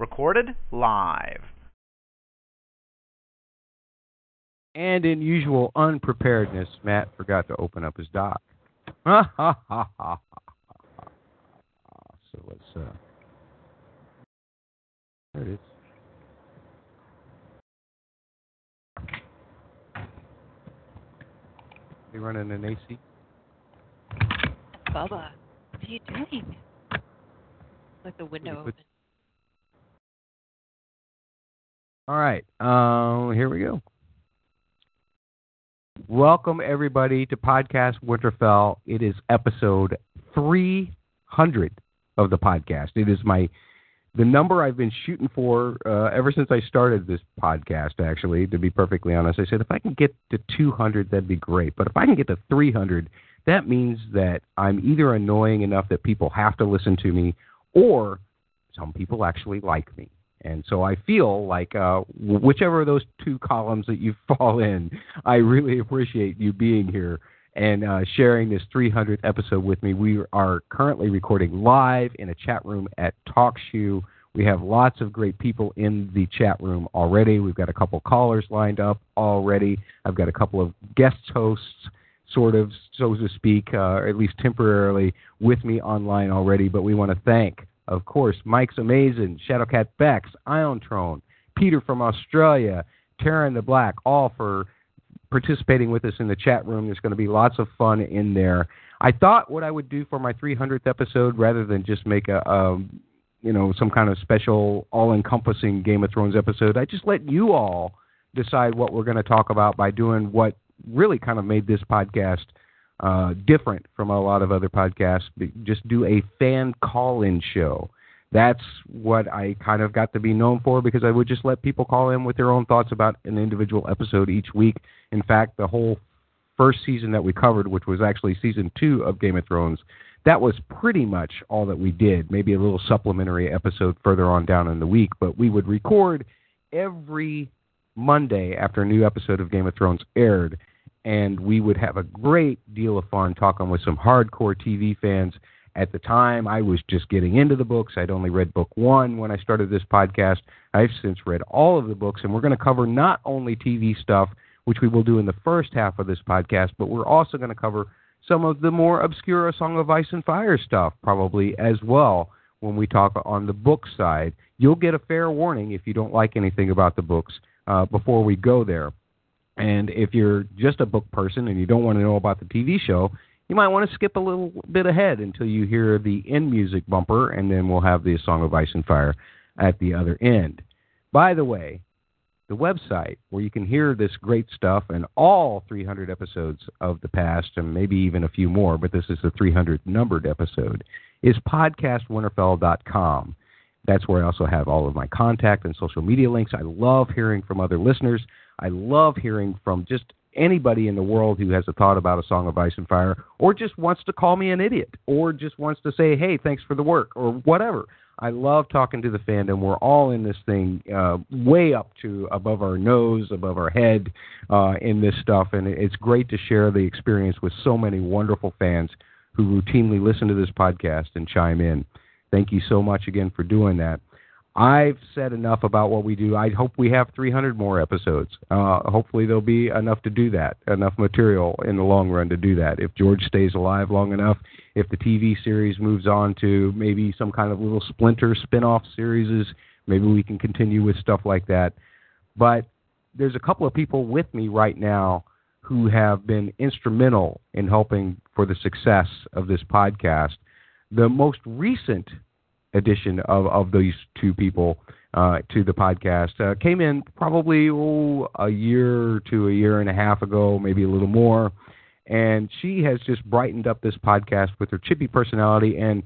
Recorded live. And in usual unpreparedness, Matt forgot to open up his dock. Ha ha ha ha. So let's uh there it is. You running an AC? Bubba, what are you doing? Like the window open. All right. Um, here we go. Welcome everybody to Podcast Winterfell. It is episode 300 of the podcast. It is my the number I've been shooting for uh, ever since I started this podcast. Actually, to be perfectly honest, I said if I can get to 200, that'd be great. But if I can get to 300, that means that I'm either annoying enough that people have to listen to me, or some people actually like me. And so I feel like uh, whichever of those two columns that you fall in, I really appreciate you being here and uh, sharing this 300th episode with me. We are currently recording live in a chat room at TalkShoe. We have lots of great people in the chat room already. We've got a couple callers lined up already. I've got a couple of guest hosts, sort of, so to speak, uh, or at least temporarily, with me online already. But we want to thank of course, Mike's Amazing, Shadowcat Bex, Ion Trone, Peter from Australia, Taryn the Black, all for participating with us in the chat room. There's going to be lots of fun in there. I thought what I would do for my 300th episode, rather than just make a, a you know, some kind of special, all-encompassing Game of Thrones episode, I just let you all decide what we're going to talk about by doing what really kind of made this podcast uh, different from a lot of other podcasts. Just do a fan call-in show. That's what I kind of got to be known for because I would just let people call in with their own thoughts about an individual episode each week. In fact, the whole first season that we covered, which was actually season two of Game of Thrones, that was pretty much all that we did. Maybe a little supplementary episode further on down in the week, but we would record every Monday after a new episode of Game of Thrones aired and we would have a great deal of fun talking with some hardcore TV fans. At the time, I was just getting into the books. I'd only read book one when I started this podcast. I've since read all of the books, and we're going to cover not only TV stuff, which we will do in the first half of this podcast, but we're also going to cover some of the more obscure A Song of Ice and Fire stuff, probably as well, when we talk on the book side. You'll get a fair warning if you don't like anything about the books uh, before we go there. And if you're just a book person and you don't want to know about the TV show, you might want to skip a little bit ahead until you hear the end music bumper, and then we'll have the Song of Ice and Fire at the other end. By the way, the website where you can hear this great stuff and all 300 episodes of the past, and maybe even a few more, but this is the 300th numbered episode, is podcastwinterfell.com. That's where I also have all of my contact and social media links. I love hearing from other listeners. I love hearing from just anybody in the world who has a thought about a Song of Ice and Fire, or just wants to call me an idiot, or just wants to say, hey, thanks for the work, or whatever. I love talking to the fandom. We're all in this thing uh, way up to above our nose, above our head uh, in this stuff, and it's great to share the experience with so many wonderful fans who routinely listen to this podcast and chime in. Thank you so much again for doing that. I've said enough about what we do. I hope we have 300 more episodes. Uh, hopefully, there'll be enough to do that, enough material in the long run to do that. If George stays alive long enough, if the TV series moves on to maybe some kind of little splinter spin off series, maybe we can continue with stuff like that. But there's a couple of people with me right now who have been instrumental in helping for the success of this podcast. The most recent addition of, of these two people uh, to the podcast uh, came in probably oh, a year to a year and a half ago, maybe a little more. and she has just brightened up this podcast with her chippy personality and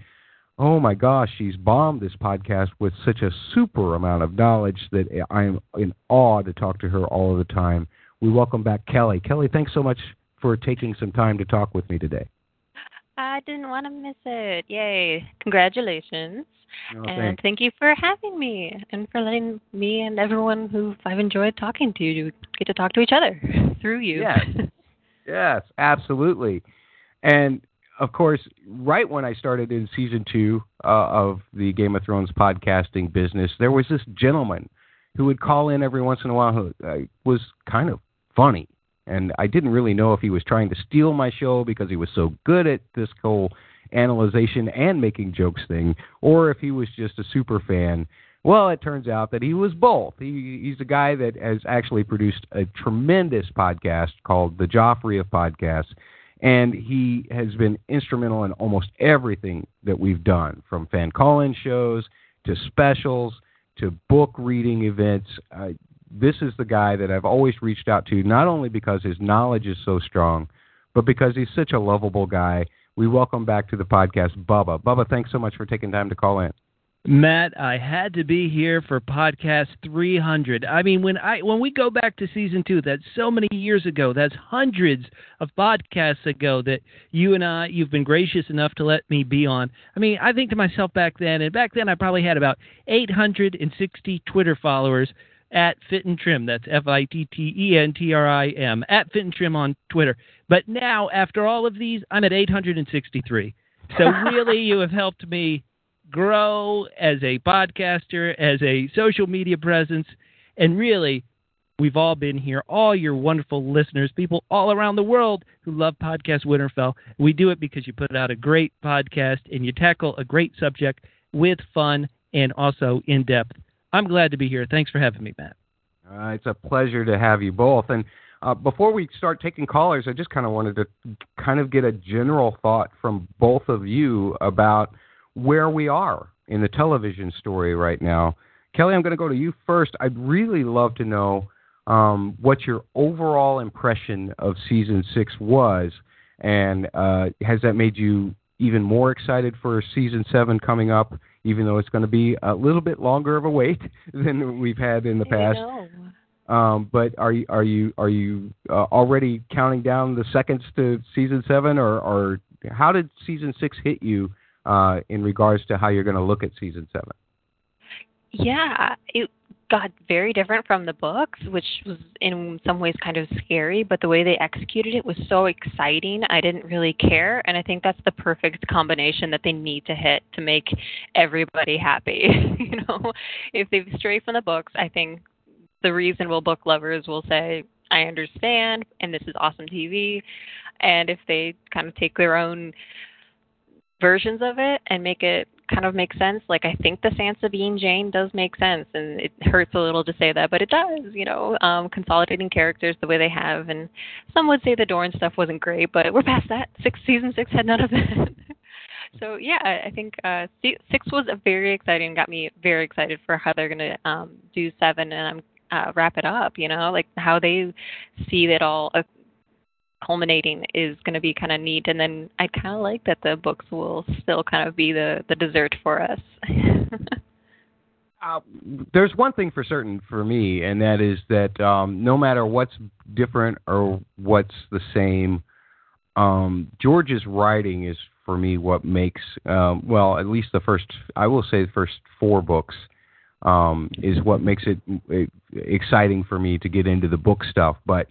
oh my gosh, she's bombed this podcast with such a super amount of knowledge that I am in awe to talk to her all of the time. We welcome back Kelly. Kelly, thanks so much for taking some time to talk with me today. I didn't want to miss it. Yay. Congratulations. Oh, and thanks. thank you for having me and for letting me and everyone who I've enjoyed talking to get to talk to each other through you. Yes. Yes, absolutely. And of course, right when I started in season two uh, of the Game of Thrones podcasting business, there was this gentleman who would call in every once in a while who uh, was kind of funny. And I didn't really know if he was trying to steal my show because he was so good at this whole analyzation and making jokes thing, or if he was just a super fan. Well, it turns out that he was both. He, he's a guy that has actually produced a tremendous podcast called The Joffrey of Podcasts, and he has been instrumental in almost everything that we've done, from fan call-in shows to specials to book reading events. Uh, this is the guy that I've always reached out to, not only because his knowledge is so strong, but because he's such a lovable guy. We welcome back to the podcast Bubba. Bubba, thanks so much for taking time to call in. Matt, I had to be here for podcast 300. I mean, when I when we go back to season 2, that's so many years ago. That's hundreds of podcasts ago that you and I you've been gracious enough to let me be on. I mean, I think to myself back then, and back then I probably had about 860 Twitter followers at Fit and Trim. That's F I T T E N T R I M at Fit and Trim on Twitter. But now, after all of these, I'm at 863. So really, you have helped me grow as a podcaster, as a social media presence, and really, we've all been here, all your wonderful listeners, people all around the world who love Podcast Winterfell. We do it because you put out a great podcast and you tackle a great subject with fun and also in depth. I'm glad to be here. Thanks for having me, Matt. Uh, it's a pleasure to have you both. And uh, before we start taking callers, I just kind of wanted to kind of get a general thought from both of you about where we are in the television story right now. Kelly, I'm going to go to you first. I'd really love to know um, what your overall impression of season six was, and uh, has that made you even more excited for season seven coming up? Even though it's going to be a little bit longer of a wait than we've had in the past. Um, but are you are you are you uh, already counting down the seconds to season seven, or, or how did season six hit you uh, in regards to how you're going to look at season seven? Yeah, it got very different from the books, which was in some ways kind of scary, but the way they executed it was so exciting. I didn't really care, and I think that's the perfect combination that they need to hit to make everybody happy. you know, if they stray from the books, I think the reasonable book lovers will say, I understand, and this is awesome TV. And if they kind of take their own versions of it and make it kind of makes sense, like I think the Bean Jane does make sense, and it hurts a little to say that, but it does. You know, um, consolidating characters the way they have, and some would say the Dorne stuff wasn't great, but we're past that. Six season six had none of that. so yeah, I think uh, six was very exciting. Got me very excited for how they're gonna um, do seven, and I'm uh, wrap it up. You know, like how they see it all uh, culminating is going to be kind of neat. And then I kind of like that the books will still kind of be the the dessert for us. uh, there's one thing for certain for me, and that is that um, no matter what's different or what's the same, um, George's writing is for me what makes um, well at least the first I will say the first four books um, is what makes it uh, exciting for me to get into the book stuff. But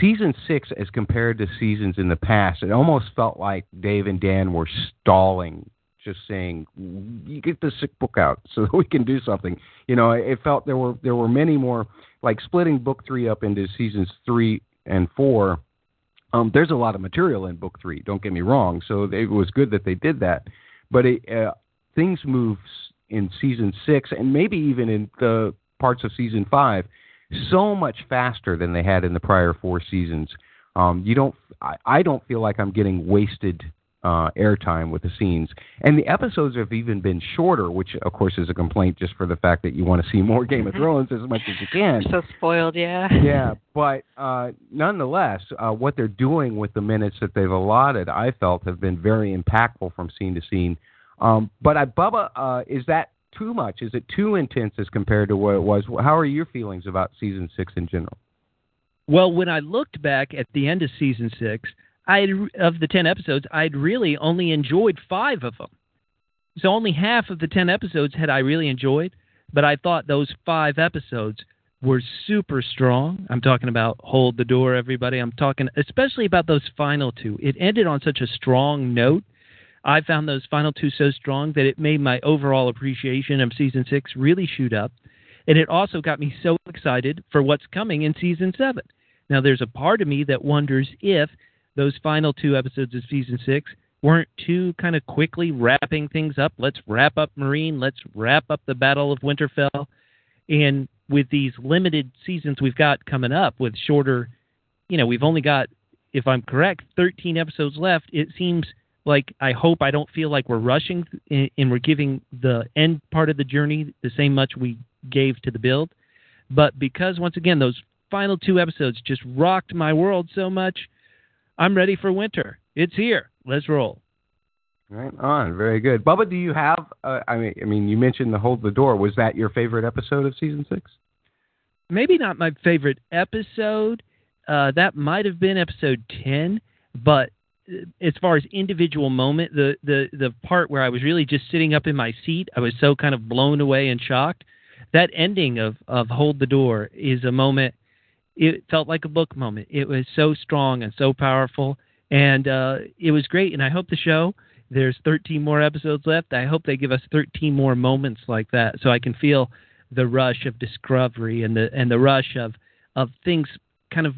season six, as compared to seasons in the past, it almost felt like Dave and Dan were stalling, just saying, "You get the sick book out so that we can do something." You know, it felt there were there were many more like splitting book three up into seasons three and four. Um, there's a lot of material in book three. Don't get me wrong. So it was good that they did that, but it, uh, things move in season six and maybe even in the parts of season five so much faster than they had in the prior four seasons. Um, you don't, I, I don't feel like I'm getting wasted uh, airtime with the scenes. And the episodes have even been shorter, which of course is a complaint just for the fact that you want to see more Game of Mhm. Thrones as much as you can. So spoiled, yeah. yeah, but uh, nonetheless, uh, what they're doing with the minutes that they've allotted, I felt, have been very impactful from scene to scene. Um, but I, Bubba, uh, is that too much? Is it too intense as compared to what it was? How are your feelings about season six in general? Well, when I looked back at the end of season six, I of the ten episodes, I'd really only enjoyed five of them. So only half of the ten episodes had I really enjoyed, but I thought those five episodes were super strong. I'm talking about Hold the Door, everybody. I'm talking especially about those final two. It ended on such a strong note. I found those final two so strong that it made my overall appreciation of season six really shoot up. And it also got me so excited for what's coming in season seven. Now, there's a part of me that wonders if those final two episodes of season six weren't too kind of quickly wrapping things up. Let's wrap up Meereen. Let's wrap up the Battle of Winterfell. And with these limited seasons we've got coming up with shorter, you know, we've only got, if I'm correct, 13 episodes left. It seems like I hope I don't feel like we're rushing and we're giving the end part of the journey the same much we gave to the build. But because once again those final two episodes just rocked my world so much, I'm ready for winter. It's here. Let's roll. Right on, very good. Bubba, do you have? Uh, I mean, I mean, you mentioned the Hold the Door. Was that your favorite episode of season six? Maybe not my favorite episode. Uh, that might have been episode ten, but as far as individual moment, the, the the part where I was really just sitting up in my seat, I was so kind of blown away and shocked. That ending of of Hold the Door is a moment. It felt like a book moment. It was so strong and so powerful, and uh, it was great. And I hope the show. There's 13 more episodes left. I hope they give us 13 more moments like that, so I can feel the rush of discovery and the and the rush of of things kind of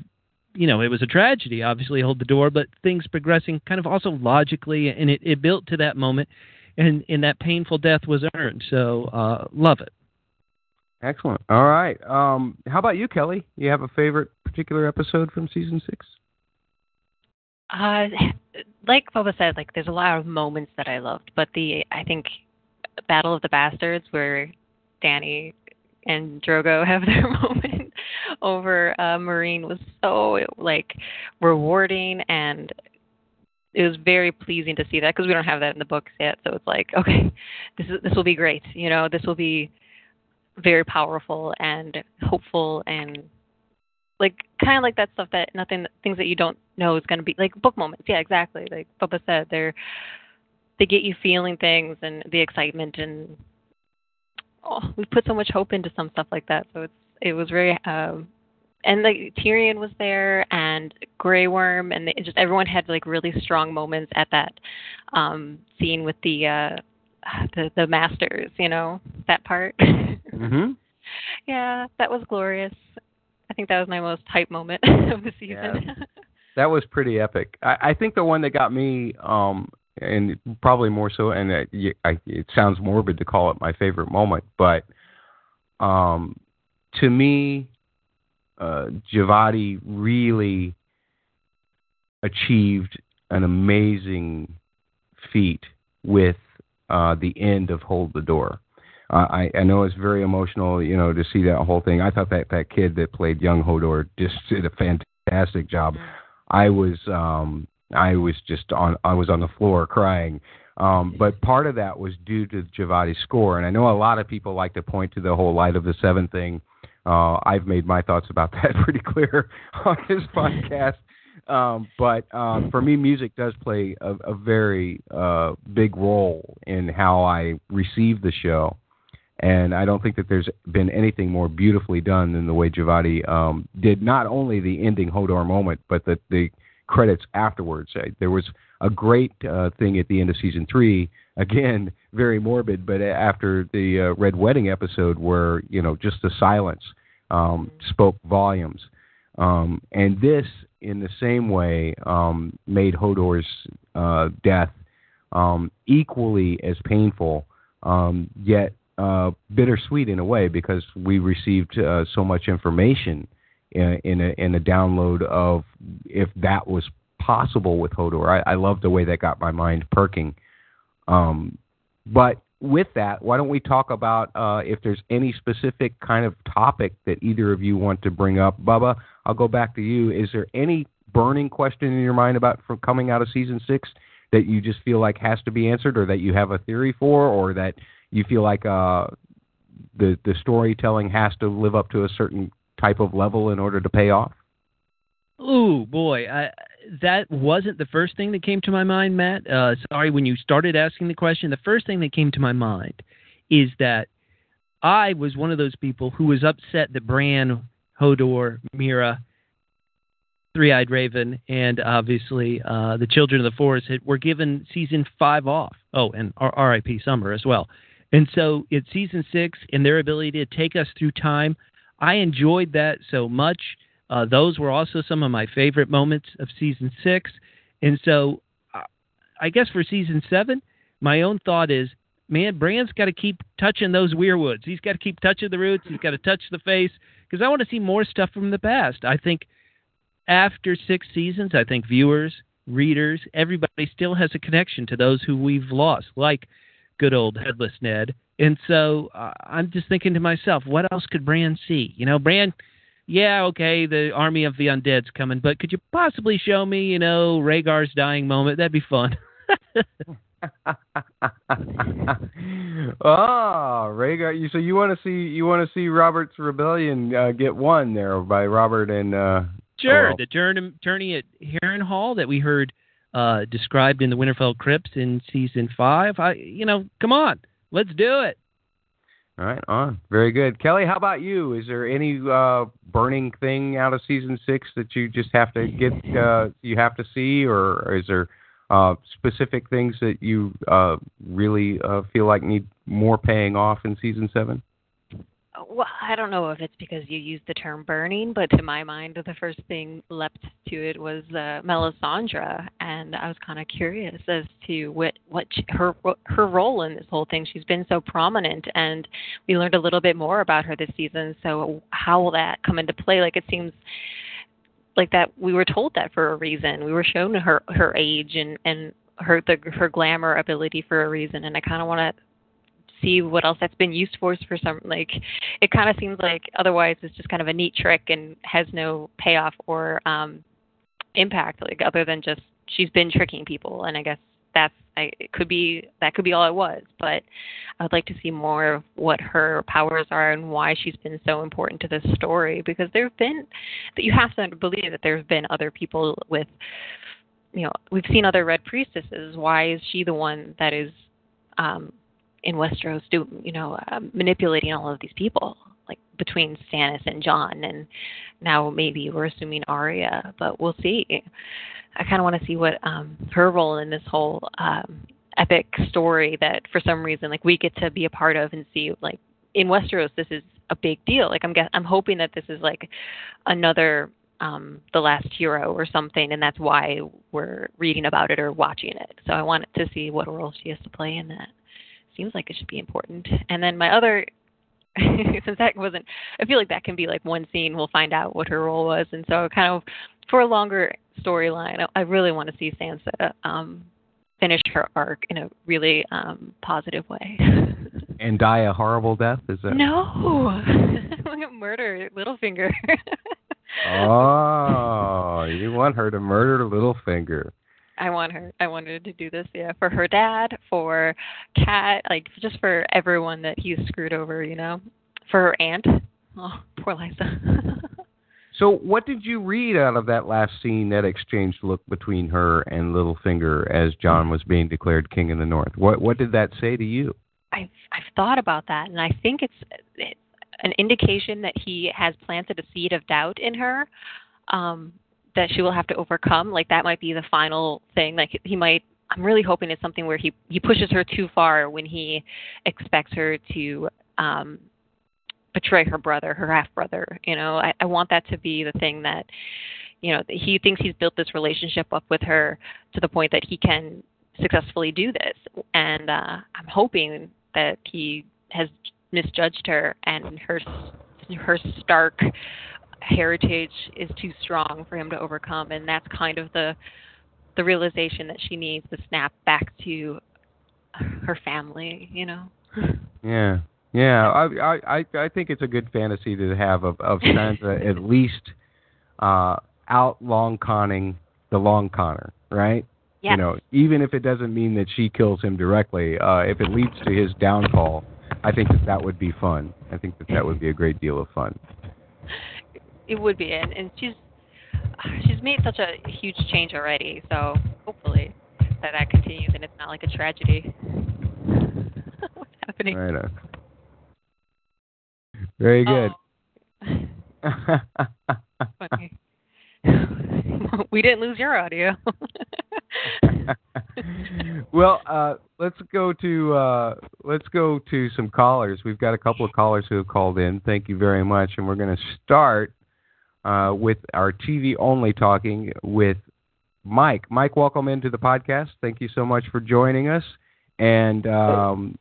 you know, it was a tragedy, obviously, hold the door, but things progressing kind of also logically, and it, it built to that moment, and, and that painful death was earned. So, uh, love it. Excellent. All right. Um, how about you, Kelly? You have a favorite particular episode from season six? Uh, like Bubba said, like there's a lot of moments that I loved, but the I think Battle of the Bastards, where Dany and Drogo have their moment over uh, Meereen, was so like rewarding, and it was very pleasing to see that because we don't have that in the books yet. So it's like, okay, this is this will be great. You know, this will be very powerful and hopeful and like kind of like that stuff that nothing things that you don't know is going to be like book moments yeah exactly like Bubba said they're they get you feeling things and the excitement and oh we put so much hope into some stuff like that so it's it was very um and like Tyrion was there and Grey Worm and they, just everyone had like really strong moments at that um scene with the uh the the masters you know that part Mm-hmm. yeah that was glorious I think that was my most hype moment of the season. That was pretty epic. I, I think the one that got me, um, and probably more so, and uh, y- I, it sounds morbid to call it my favorite moment, but um, to me, uh, Djawadi really achieved an amazing feat with uh, the end of Hold the Door. Uh, I, I know it's very emotional, you know, to see that whole thing. I thought that that kid that played young Hodor just did a fantastic job. I was um I was just on I was on the floor crying. Um, but part of that was due to Djawadi's score, and I know a lot of people like to point to the whole Light of the Seven thing. Uh, I've made my thoughts about that pretty clear on this podcast. Um, but um, for me, music does play a, a very uh, big role in how I receive the show. And I don't think that there's been anything more beautifully done than the way Djawadi um, did not only the ending Hodor moment, but the, the credits afterwards. There was a great uh, thing at the end of season three. Again, very morbid, but after the uh, Red Wedding episode, where you know just the silence um, spoke volumes. Um, and this, in the same way, um, made Hodor's uh, death um, equally as painful, um, yet uh, bittersweet in a way because we received uh, so much information in, a, in a download of if that was possible with Hodor. I, I love the way that got my mind perking. Um, but with that, why don't we talk about uh, if there's any specific kind of topic that either of you want to bring up? Bubba, I'll go back to you. Is there any burning question in your mind about from coming out of season six that you just feel like has to be answered, or that you have a theory for, or that you feel like uh, the the storytelling has to live up to a certain type of level in order to pay off? Oh boy, I, that wasn't the first thing that came to my mind, Matt. Uh, sorry, when you started asking the question, the first thing that came to my mind is that I was one of those people who was upset that Bran, Hodor, Meera, Three-Eyed Raven, and obviously uh, the Children of the Forest had, were given season five off. Oh, and R.I.P. Summer as well. And so it's season six, and their ability to take us through time. I enjoyed that so much. Uh, those were also some of my favorite moments of season six. And so uh, I guess for season seven, my own thought is man, Bran's got to keep touching those weirwoods. He's got to keep touching the roots. He's got to touch the face because I want to see more stuff from the past. I think after six seasons, I think viewers, readers, everybody still has a connection to those who we've lost, like good old Headless Ned. And so uh, I'm just thinking to myself, what else could Bran see? You know, Bran yeah, okay, the army of the undead's coming, but could you possibly show me, you know, Rhaegar's dying moment? That'd be fun. oh, Rhaegar! You so you want to see you want to see Robert's rebellion uh, get won there by Robert and uh, sure oh. the turn, tourney at Harrenhal that we heard uh, described in the Winterfell Crypts in season five. I, you know, come on, let's do it. All right, on. Very good. Kelly, how about you? Is there any uh, burning thing out of season six that you just have to get, uh, you have to see, or is there uh, specific things that you uh, really uh, feel like need more paying off in season seven? Well, I don't know if it's because you used the term burning, but to my mind, the first thing leapt to it was uh, Melisandre, and I was kind of curious as to what what her her role in this whole thing. She's been so prominent, and we learned a little bit more about her this season. So how will that come into play? Like it seems like that we were told that for a reason. We were shown her her age and and her the her glamour ability for a reason, and I kind of want to see what else that's been used for for some like it kind of seems like otherwise it's just kind of a neat trick and has no payoff or um impact like other than just she's been tricking people. And i guess that's I, it could be that could be all it was. But i would like to see more of what her powers are and why she's been so important to this story because there have been that you have to believe that there's been other people with you know we've seen other red priestesses. Why is she the one that is um in Westeros do you know uh, manipulating all of these people like between Stannis and Jon and now maybe we're assuming Arya but we'll see. I kind of want to see what um her role in this whole um epic story that for some reason like we get to be a part of and see like in Westeros this is a big deal. Like I'm guess, I'm hoping that this is like another um the last hero or something and that's why we're reading about it or watching it. So I wanted to see what role she has to play in that seems like it should be important. And then my other since that wasn't I feel like that can be like one scene we'll find out what her role was and so kind of for a longer storyline I, I really want to see Sansa um finish her arc in a really um positive way. and die a horrible death is that No. murder Littlefinger. oh, you want her to murder Littlefinger. I want her. I wanted to do this, yeah, for her dad, for Kat, like just for everyone that he's screwed over, you know, for her aunt. Oh, poor Lysa. so, what did you read out of that last scene, that exchange look between her and Littlefinger as Jon was being declared king in the North? What What did that say to you? I've I've thought about that, and I think it's an indication that he has planted a seed of doubt in her. Um, that she will have to overcome. Like that might be the final thing. Like he might. I'm really hoping it's something where he he pushes her too far when he expects her to um betray her brother, her half brother. You know, I, I want that to be the thing that you know he thinks he's built this relationship up with her to the point that he can successfully do this. And uh I'm hoping that he has misjudged her and her her stark heritage is too strong for him to overcome and that's kind of the the realization that she needs to snap back to her family. You know. Yeah. Yeah, I I I think it's a good fantasy to have of of Sansa at least uh out long conning the long conner, right? Yes. You know, even if it doesn't mean that she kills him directly, uh if it leads to his downfall, I think that that would be fun. I think that that would be a great deal of fun. It would be, and, and she's she's made such a huge change already. So hopefully that that continues, and it's not like a tragedy. What's happening? Right. On. Very good. Oh. Funny. we didn't lose your audio. well, uh, let's go to uh, let's go to some callers. We've got a couple of callers who have called in. Thank you very much, and we're going to start uh, with our TV only talking with Mike. Mike, welcome into the podcast. Thank you so much for joining us. And um,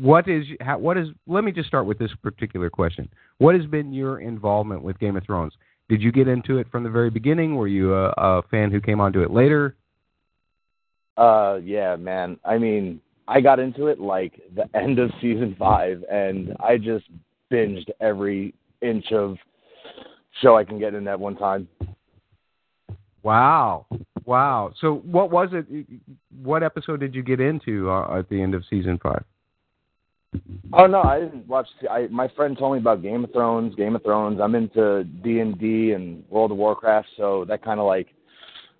what is how, what is? Let me just start with this particular question. What has been your involvement with Game of Thrones? Did you get into it from the very beginning? Were you a, a fan who came onto it later? Uh, yeah, man. I mean, I got into it like the end of season five, and I just binged every inch of show I can get in at one time. Wow, wow. So, what was it? What episode did you get into uh, at the end of season five? Oh no, I didn't watch. I my friend told me about Game of Thrones. Game of Thrones. I'm into D and D and World of Warcraft, so that kind of like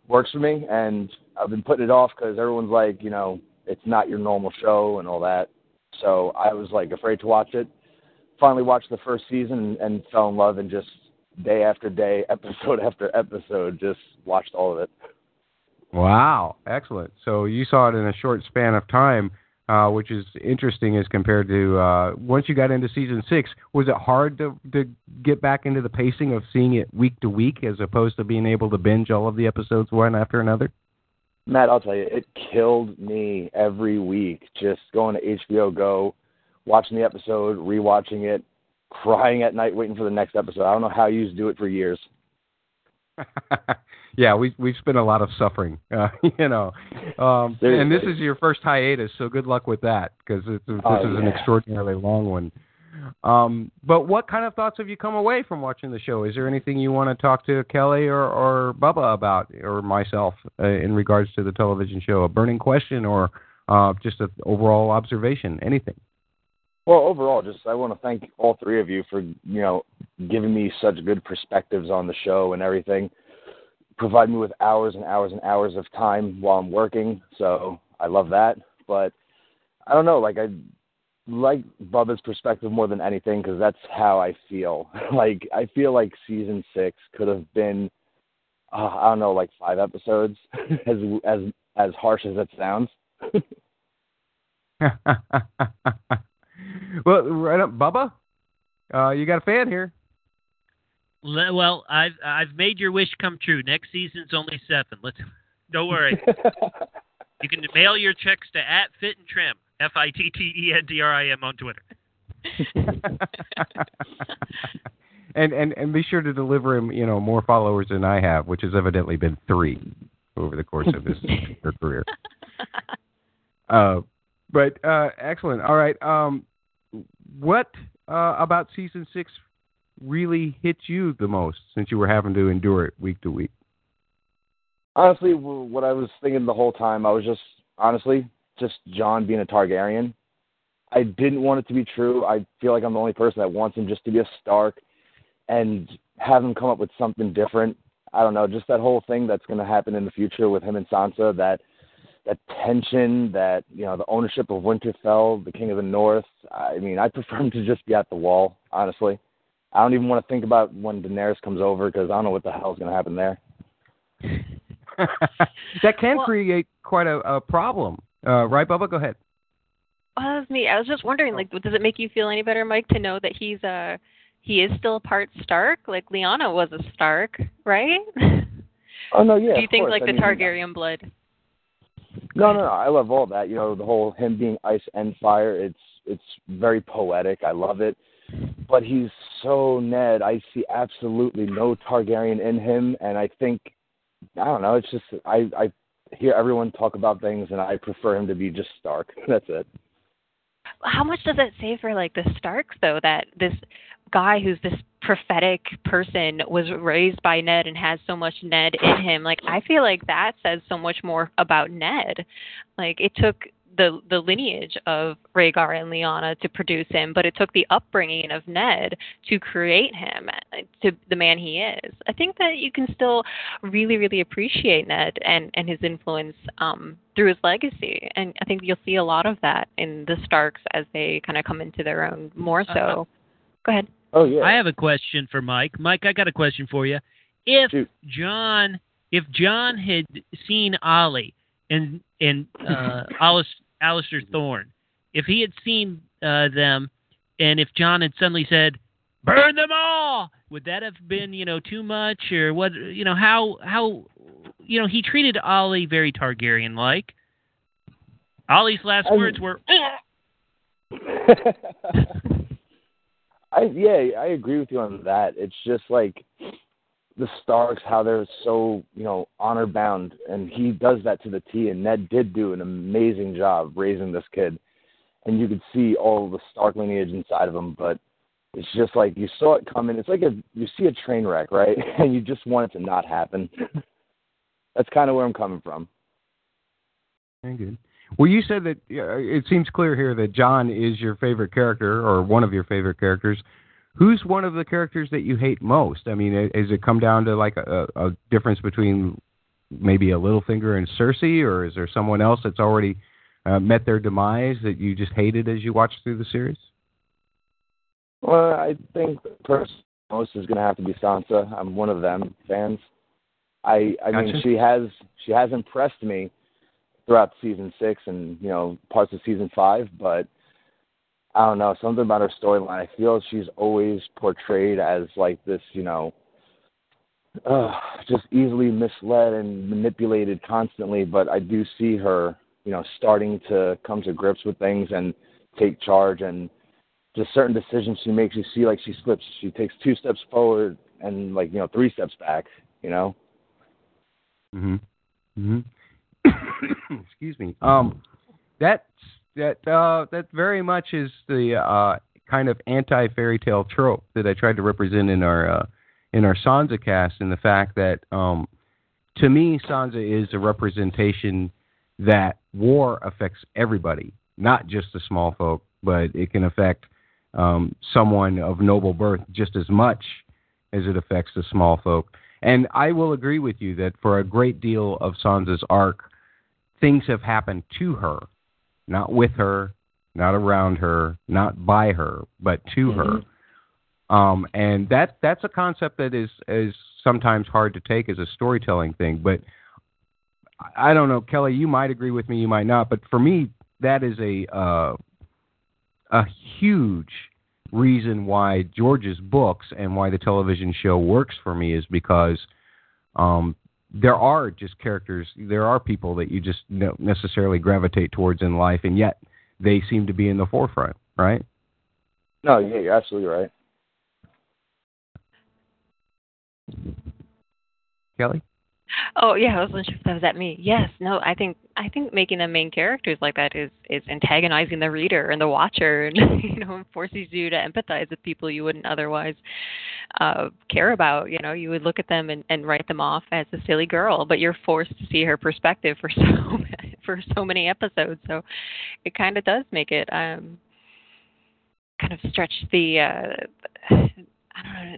works for me. And I've been putting it off because everyone's like, you know, it's not your normal show and all that. So I was like afraid to watch it. Finally watched the first season and, and fell in love and just day after day, episode after episode, just watched all of it. Wow, excellent. So you saw it in a short span of time uh, which is interesting as compared to uh, once you got into season six. Was it hard to to get back into the pacing of seeing it week to week as opposed to being able to binge all of the episodes one after another? Matt, I'll tell you, it killed me every week. Just going to HBO Go, watching the episode, rewatching it, crying at night, waiting for the next episode. I don't know how you do it for years. yeah, we we've spent a lot of suffering, uh, you know. Um, and this is your first hiatus, so good luck with that because this oh, is yeah. an extraordinarily long one. Um, but what kind of thoughts have you come away from watching the show? Is there anything you want to talk to Kelly or, or Bubba about, or myself, uh, in regards to the television show? A burning question, or uh, just an overall observation? Anything? Well, overall, just I want to thank all three of you for you know giving me such good perspectives on the show and everything. Provide me with hours and hours and hours of time while I'm working, so I love that. But I don't know, like I like Bubba's perspective more than anything because that's how I feel. like I feel like season six could have been, uh, I don't know, like five episodes, as as as harsh as it sounds. well, right up, Bubba. Uh, you got a fan here. Le- Well, I've I've made your wish come true. Next season's only seven. Let's don't worry. you can mail your checks to at Fit and Trim, F I T T E N D R I M on Twitter. and and and be sure to deliver him, you know, more followers than I have, which has evidently been three over the course of his career. Uh, but uh, excellent. All right. Um, what uh, about season six really hit you the most since you were having to endure it week to week? honestly, what I was thinking the whole time, I was just honestly just Jon being a Targaryen. I didn't want it to be true. I feel like I'm the only person that wants him just to be a Stark, and have him come up with something different. I don't know, just that whole thing that's going to happen in the future with him and Sansa. That that tension, that you know, the ownership of Winterfell, the King of the North. I mean, I prefer him to just be at the wall. Honestly, I don't even want to think about when Daenerys comes over because I don't know what the hell is going to happen there. that can Well- create quite a, a problem, uh, right, Bubba? Go ahead. Well, that was me. I was just wondering, like, does it make you feel any better, Mike, to know that he's uh he is still part Stark? Like Lyanna was a Stark, right? Oh no, yeah. Do you of think course. like I the mean, Targaryen blood? No, no, no. I love all that. You know, the whole him being ice and fire. It's it's very poetic. I love it. But he's so Ned. I see absolutely no Targaryen in him, and I think I don't know. It's just I I hear everyone talk about things, and I prefer him to be just Stark. That's it. How much does that say for like the Starks though that this guy who's this prophetic person was raised by Ned and has so much Ned in him? Like I feel like that says so much more about Ned. Like it took the the lineage of Rhaegar and Lyanna to produce him, but it took the upbringing of Ned to create him to the man he is. I think that you can still really really appreciate Ned and and his influence um through his legacy, and I think you'll see a lot of that in the Starks as they kind of come into their own more so. Uh, Go ahead. Oh yeah. I have a question for Mike. Mike, I got a question for you. If Shoot. Jon if Jon had seen Olly and and uh Alice Alliser Thorne, if he had seen uh, them, and if Jon had suddenly said, "Burn them all," would that have been you know too much, or what? You know how how you know he treated Olly very Targaryen like. Olly's last I- words were, I yeah, I agree with you on that. It's just like the Starks, how they're so you know honor bound, and he does that to the T. And Ned did do an amazing job raising this kid, and you could see all the Stark lineage inside of him. But it's just like you saw it coming. It's like a you see a train wreck, right? And you just want it to not happen. That's kind of where I'm coming from. Very good. Well, you said that uh, it seems clear here that Jon is your favorite character or one of your favorite characters. Who's one of the characters that you hate most? I mean, is it come down to like a, a difference between maybe a Littlefinger and Cersei, or is there someone else that's already uh, met their demise that you just hated as you watched through the series? Well, I think the person most is going to have to be Sansa. I'm one of them fans. I I mean she has she has impressed me throughout season six and you know parts of season five, but I don't know something about her storyline. I feel she's always portrayed as like this, you know, uh, just easily misled and manipulated constantly. But I do see her, you know, starting to come to grips with things and take charge and just certain decisions she makes. You see like she slips. She takes two steps forward and like you know three steps back. You know. Mm-hmm. Mm-hmm. Excuse me. Um, that's that uh, that very much is the uh, kind of anti fairy tale trope that I tried to represent in our uh, in our Sansa cast, in the fact that um, to me Sansa is a representation that war affects everybody, not just the small folk, but it can affect um, someone of noble birth just as much as it affects the small folk. And I will agree with you that for a great deal of Sansa's arc, things have happened to her, not with her, not around her, not by her, but to her. Um, and that that's a concept that is is sometimes hard to take as a storytelling thing. But I I don't know, Kelly. You might agree with me, you might not. But for me, that is a uh, a huge reason why George's books and why the television show works for me is because um, there are just characters, there are people that you just don't necessarily gravitate towards in life, and yet they seem to be in the forefront, right? No, yeah, you're absolutely right. Kelly? Oh yeah, I wasn't sure if that was at me. Yes, no, I think I think making them main characters like that is is antagonizing the reader and the watcher, and you know forces you to empathize with people you wouldn't otherwise uh care about. You know, you would look at them and, and write them off as a silly girl, but you're forced to see her perspective for so for so many episodes. So it kind of does make it um kind of stretch the uh I don't know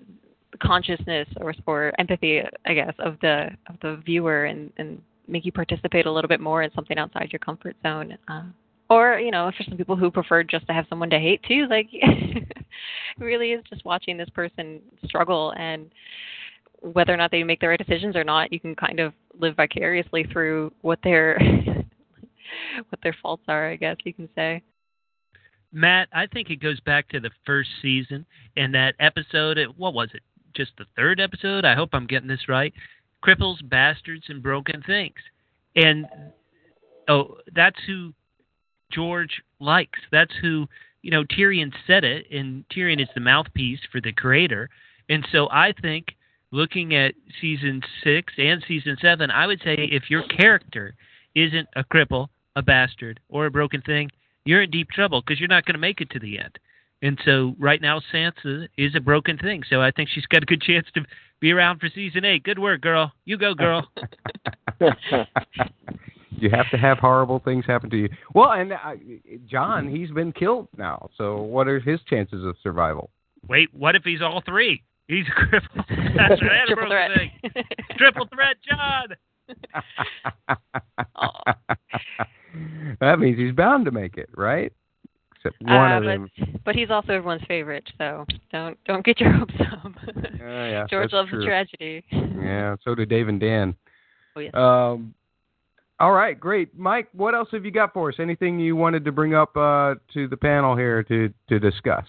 consciousness or or empathy, I guess, of the of the viewer and and make you participate a little bit more in something outside your comfort zone. Uh, or you know, for some people who prefer just to have someone to hate too, like really is just watching this person struggle and whether or not they make the right decisions or not, you can kind of live vicariously through what their what their faults are, I guess you can say. Matt, I think it goes back to the first season and that episode. What was it? Just the third episode? I hope I'm getting this right. Cripples, bastards, and broken things. And oh, that's who George likes. That's who you know. Tyrion said it, and Tyrion is the mouthpiece for the creator. And so I think looking at season six and season seven, I would say if your character isn't a cripple, a bastard, or a broken thing, you're in deep trouble because you're not going to make it to the end. And so right now Sansa is a broken thing, so I think she's got a good chance to be around for season eight. Good work, girl. You go, girl. you have to have horrible things happen to you. Well, and uh, Jon, he's been killed now. So what are his chances of survival? Wait, what if he's all three? He's a cripple. That's right. Triple threat. Thing. Triple threat, Jon. that means he's bound to make it, right? Except one Uh, of but, them. but he's also everyone's favorite, so don't don't get your hopes up. yeah, George loves true. a tragedy. Yeah, so do Dave and Dan. Oh yes. Um, all right, great, Mike. What else have you got for us? Anything you wanted to bring up uh, to the panel here to to discuss?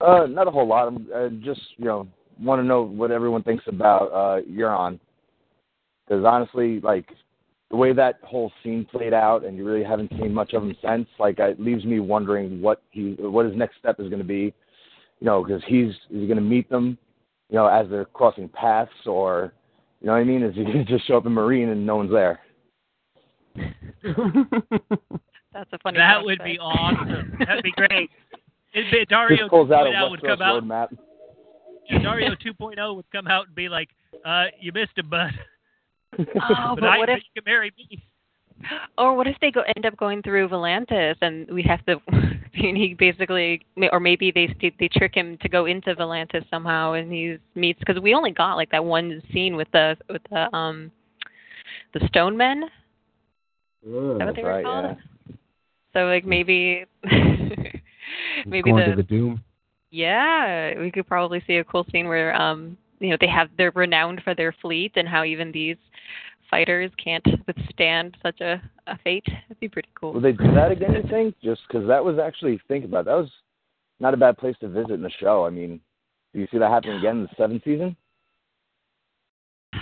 Uh, not a whole lot. I'm uh, just you know want to know what everyone thinks about uh, Euron, because honestly, like the way that whole scene played out, and you really haven't seen much of him since. Like it leaves me wondering what he what his next step is going to be. You know, because he's is he going to meet them, you know, as they're crossing paths, or you know what I mean? Is he going to just show up in Meereen and no one's there? That's a funny. that would be awesome. That'd be great. It'd be, Daario just pulls out a 2.0 would come out. roadmap. Daario 2.0 would come out and be like, uh, "You missed him, bud." Oh, but but I what bet if? you can marry me. Or what if they go end up going through Volantis and we have to? and he basically, or maybe they they trick him to go into Volantis somehow, and he meets because we only got like that one scene with the with the um the stone men. Is that what That's they were right, called? yeah. So like maybe maybe going the, to the doom. yeah we could probably see a cool scene where um you know they have they're renowned for their fleet and how even these fighters can't withstand such a, a fate. That'd be pretty cool. Will they do that again? You think? Just because that was actually think about it, that was not a bad place to visit in the show. I mean, do you see that happening again in the seventh season?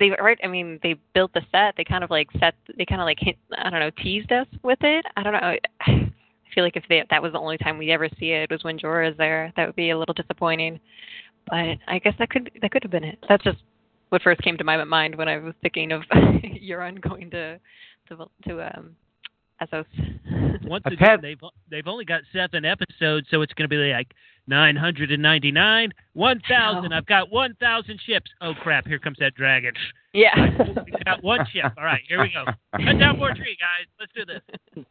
they right i mean they built the set they kind of like set they kind of like hint, i don't know teased us with it i don't know i feel like if they, that was the only time we ever see it was when Jorah is there that would be a little disappointing but i guess that could that could have been it that's just what first came to my mind when i was thinking of euron going to to to um Essos. Once again, had- they've they've only got seven episodes, so it's going to be like nine hundred and ninety nine, one thousand. I've got one thousand ships. Oh crap! Here comes that dragon. yeah We got one ship. All right, here we go. Cut down more tree, guys. Let's do this.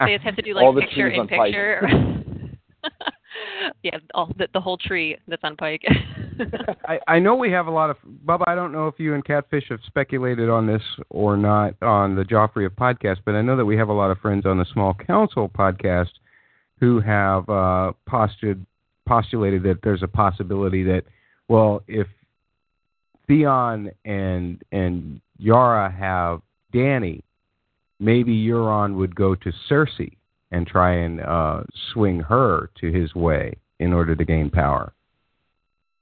they just have to do like the picture in picture yeah all the, the whole tree that's on pike I, I know we have a lot of Bubba. I don't know if you and Catfish have speculated on this or not on the Joffrey of podcast, but I know that we have a lot of friends on the Small Council podcast who have uh, postulated postulated that there's a possibility that, well, if Theon and and Yara have Dany, maybe Euron would go to Cersei and try and uh, swing her to his way in order to gain power.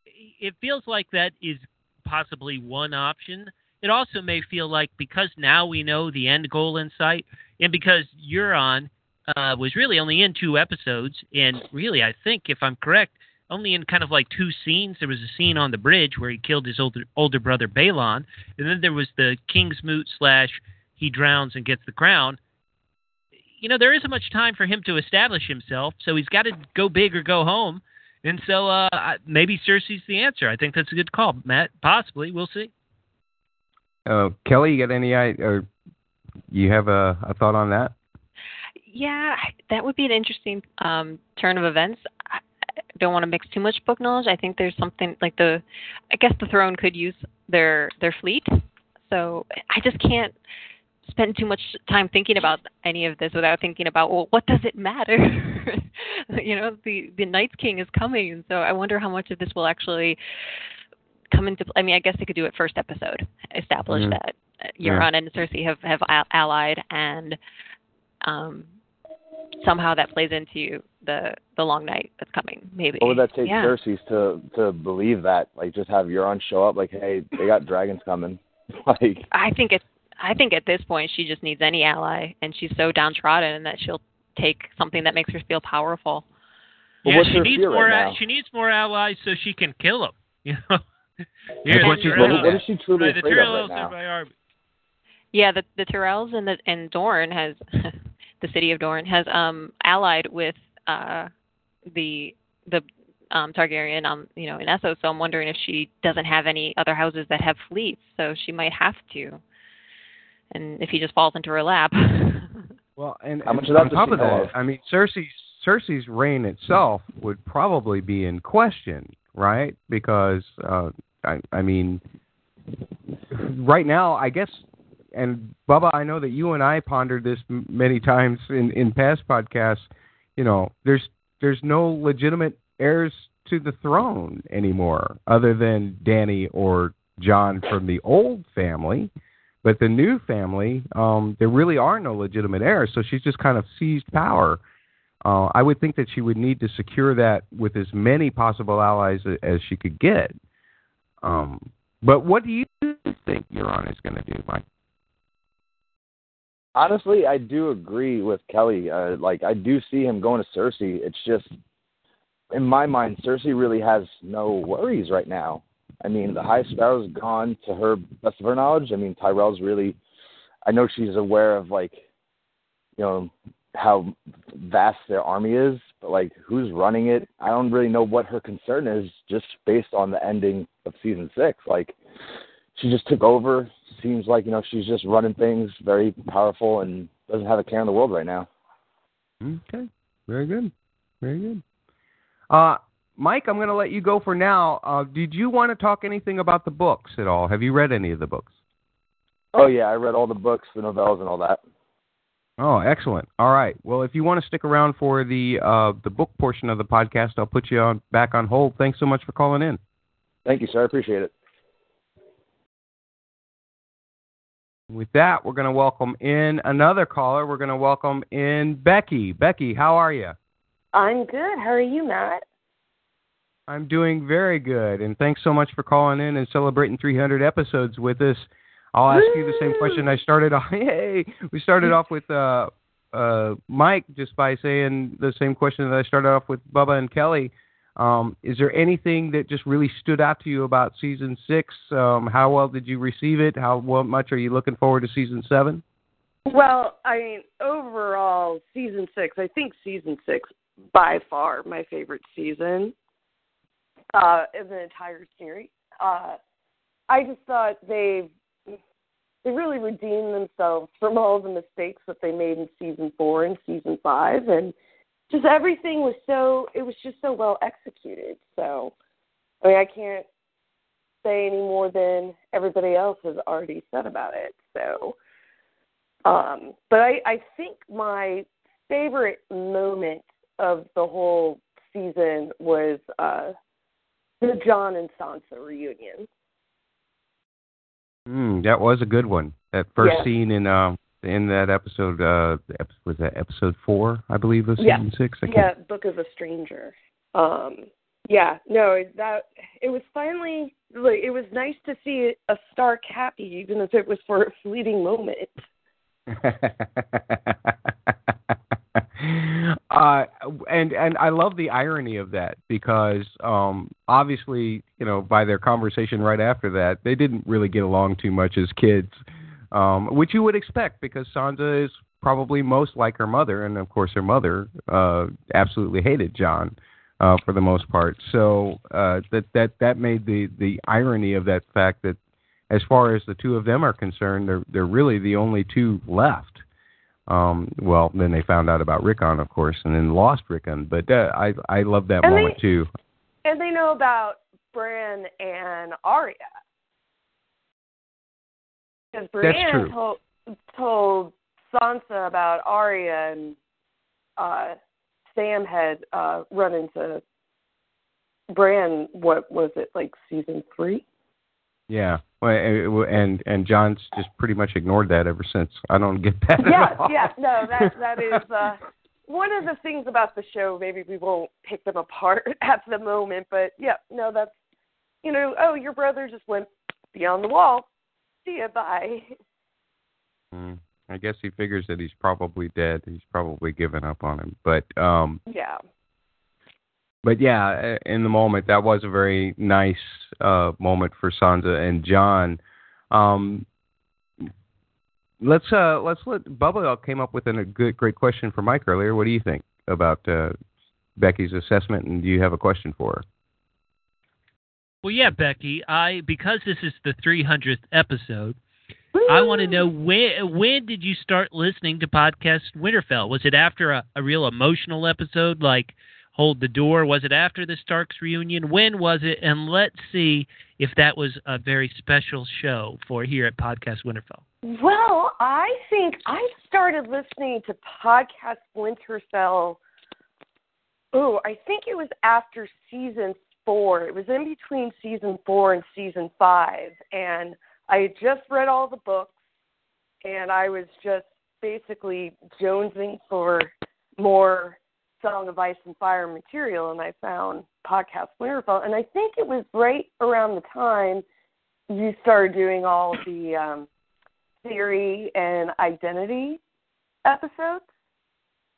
It feels like that is possibly one option. It also may feel like because now we know the end goal in sight, and because Euron uh, was really only in two episodes, and really, I think, if I'm correct, only in kind of like two scenes. There was a scene on the bridge where he killed his older older brother Balon, and then there was the Kingsmoot slash he drowns and gets the crown. You know, there isn't much time for him to establish himself, so he's got to go big or go home. And so uh, maybe Cersei's the answer. I think that's a good call, Matt. Possibly, we'll see. Uh, Kelly, you got any i- or you have a, a thought on that? yeah that would be an interesting um turn of events I I don't want to mix too much book knowledge. I think there's something like the, I guess the throne could use their their fleet. So I just can't spend too much time thinking about any of this without thinking about well, what does it matter? you know, the the Night's King is coming, and so I wonder how much of this will actually come into. I mean, I guess they could do it first episode, establish Mhm. that uh, Yeah. Euron and Cersei have have allied, and um, somehow that plays into the the long night that's coming. Maybe. What would that take yeah. Cersei to to believe that? Like, just have Euron show up, like, hey, they got dragons coming. like, I think it. I think at this point she just needs any ally, and she's so downtrodden that she'll take something that makes her feel powerful. Well, yeah, she needs more. right a- she needs more allies so she can kill him. You know, That's what the she's- Tyrells- what is she truly right, the afraid of right now? are by our- Yeah, the the Tyrells and the and Dorne has the city of Dorne has um allied with uh the the um Targaryen um you know in Essos. So I'm wondering if she doesn't have any other houses that have fleets, so she might have to. And if he just falls into her lap. Well, and, How much and on top of that, of? I mean, Cersei's Cersei's reign itself would probably be in question, right? Because uh, I, I mean, right now, I guess, and Bubba, I know that you and I pondered this m- many times in in past podcasts. You know, there's there's no legitimate heirs to the throne anymore, other than Dany or Jon from the old family. But the new family, um, there really are no legitimate heirs, so she's just kind of seized power. Uh, I would think that she would need to secure that with as many possible allies as she could get. Um, but what do you think Euron is going to do, Mike? Honestly, I do agree with Kelly. Uh, like, I do see him going to Cersei. It's just, in my mind, Cersei really has no worries right now. I mean, the High Sparrow's gone to her best of her knowledge. I mean, Tyrell's really, I know she's aware of like, you know, how vast their army is, but like, who's running it? I don't really know what her concern is, just based on the ending of season six. Like, she just took over. Seems like you know she's just running things, very powerful, and doesn't have a care in the world right now. Okay, very good, very good. Uh, Mike, I'm going to let you go for now. Uh, did you want to talk anything about the books at all? Have you read any of the books? Oh yeah, I read all the books, the novellas, and all that. Oh, excellent. All right. Well, if you want to stick around for the uh, the book portion of the podcast, I'll put you on back on hold. Thanks so much for calling in. Thank you, sir. I appreciate it. With that, we're going to welcome in another caller. We're going to welcome in Becky. Becky, how are you? I'm good. How are you, Matt? I'm doing very good, and thanks so much for calling in and celebrating 300 episodes with us. I'll ask you the same question I started off. Hey, we started off with uh, uh, Mike just by saying the same question that I started off with Bubba and Kelly. Um, is there anything that just really stood out to you about season six? Um, how well did you receive it? How well, much are you looking forward to season seven? Well, I mean, overall, season six, I think season six, by far, my favorite season uh, in the entire series. Uh, I just thought they they really redeemed themselves from all the mistakes that they made in season four and season five, and just everything was so it was just so well executed. So, I mean, I can't say any more than everybody else has already said about it. So, um, but I, I think my favorite moment of the whole season was uh, the Jon and Sansa reunion. Mm, that was a good one. That first Yeah. scene in um in that episode uh was that episode four, I believe, of Yeah. season six. I can't- Yeah, Book of a Stranger. Um, yeah, no, it- that it was finally like it was nice to see a Stark happy, even if it was for a fleeting moment. and and I love the irony of that because um, obviously, you know, by their conversation right after that, they didn't really get along too much as kids, um, which you would expect because Sansa is probably most like her mother, and of course, her mother uh, absolutely hated Jon. Uh, for the most part, so uh, that that that made the the irony of that fact that, as far as the two of them are concerned, they're they're really the only two left. Um, well, then they found out about Rickon, of course, and then lost Rickon. But uh, I I love that And moment they- too. And they know about Bran and Arya. Because Brienne true. told told Sansa about Arya and uh Sam had uh run into Bran what was it, like season three? Yeah, well, and and Jon's just pretty much ignored that ever since. I don't get that. yeah, at all. yeah, no, that that is uh one of the things about the show, maybe we won't pick them apart at the moment, but yeah, no, that's you know, oh, your brother just went beyond the wall. See ya, bye. Mm, I guess he figures that he's probably dead. He's probably given up on him. But um, Yeah. But yeah, in the moment, that was a very nice uh, moment for Sansa and Jon. Um, let's uh, let's let Bubba came up with a good, great question for Mike earlier. What do you think about uh, Becky's assessment, and do you have a question for her? Well, yeah, Becky. I because this is the 300th episode. I want to know when when did you start listening to podcast Winterfell? Was it after a, a real emotional episode like Hold the Door? Was it after the Starks reunion? When was it? And let's see if that was a very special show for here at Podcast Winterfell. Well, I think I started listening to podcast Winterfell. Oh, I think it was after season four. It was in between season four and season five, and I had just read all the books, and I was just basically jonesing for more Song of Ice and Fire material, and I found podcast Winterfell, and I think it was right around the time you started doing all the um, theory and identity episodes.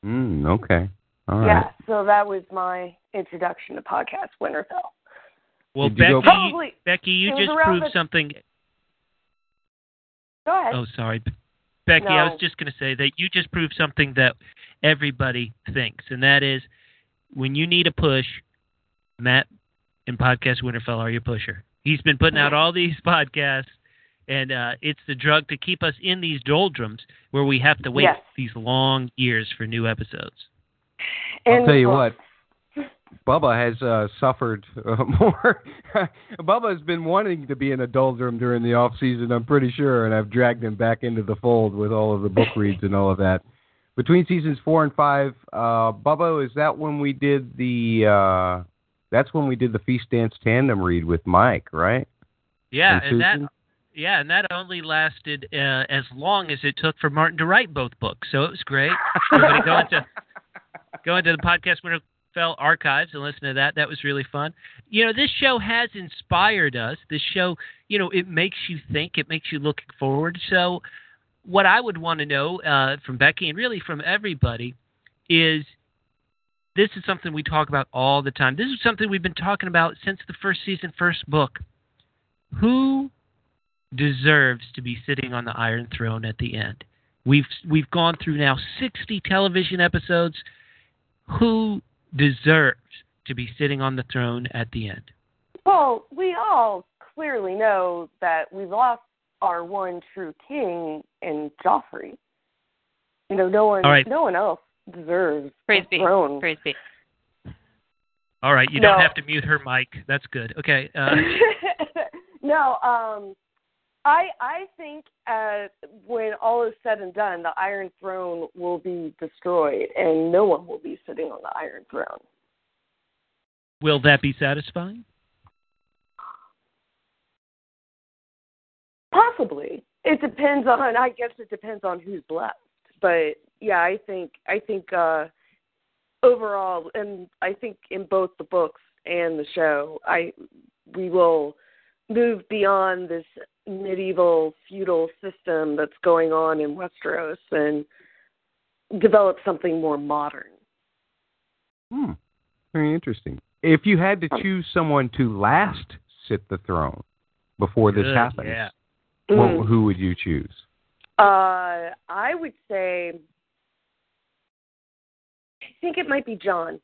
Mm, okay. All right. Yeah, so that was my introduction to podcast Winterfell. Well, Did you Becky, go- Probably- Becky, you just proved the- something. Go ahead. Oh, sorry, Becky. I was just going to say that you just proved something that everybody thinks, and that is when you need a push, Matt and Podcast Winterfell are your pusher. He's been putting out all these podcasts, and uh, it's the drug to keep us in these doldrums where we have to wait Yes. these long years for new episodes. And I'll tell you what. Bubba has uh, suffered uh, more. Bubba has been wanting to be in a doldrum during the off season. I'm pretty sure, and I've dragged him back into the fold with all of the book reads and all of that. Between seasons four and five, uh, Bubba, is that when we did the? Uh, that's when we did the Feast Dance tandem read with Mike, right? Yeah, And and that yeah, and that only lasted uh, as long as it took for Martin to write both books. So it was great. Everybody go into go into the podcast Winterfell archives and listen to that. That was really fun. You know, this show has inspired us. This show, you know, it makes you think. It makes you look forward. So, what I would want to know uh, from Becky and really from everybody is this is something we talk about all the time. This is something we've been talking about since the first season, first book. Who deserves to be sitting on the Iron Throne at the end? We've we've gone through now 60 television episodes. Who deserves to be sitting on the throne at the end? Well, we all clearly know that we lost our one true king in Joffrey. You know, no one, All right. no one else deserves Praise the be. throne. Praise be. All right, you No. don't have to mute her mic. That's good. Okay. Uh, no, um, I I think uh, when all is said and done, the Iron Throne will be destroyed, and no one will be sitting on the Iron Throne. will that be satisfying? Possibly. It depends on. I guess it depends on who's left. But yeah, I think I think uh, overall, and I think in both the books and the show, I we will move beyond this medieval feudal system that's going on in Westeros and develop something more modern. Hmm. Very interesting. If you had to choose someone to last sit the throne before this Good, happens, yeah. what, Mm. who would you choose? Uh, I would say, I think it might be Jon.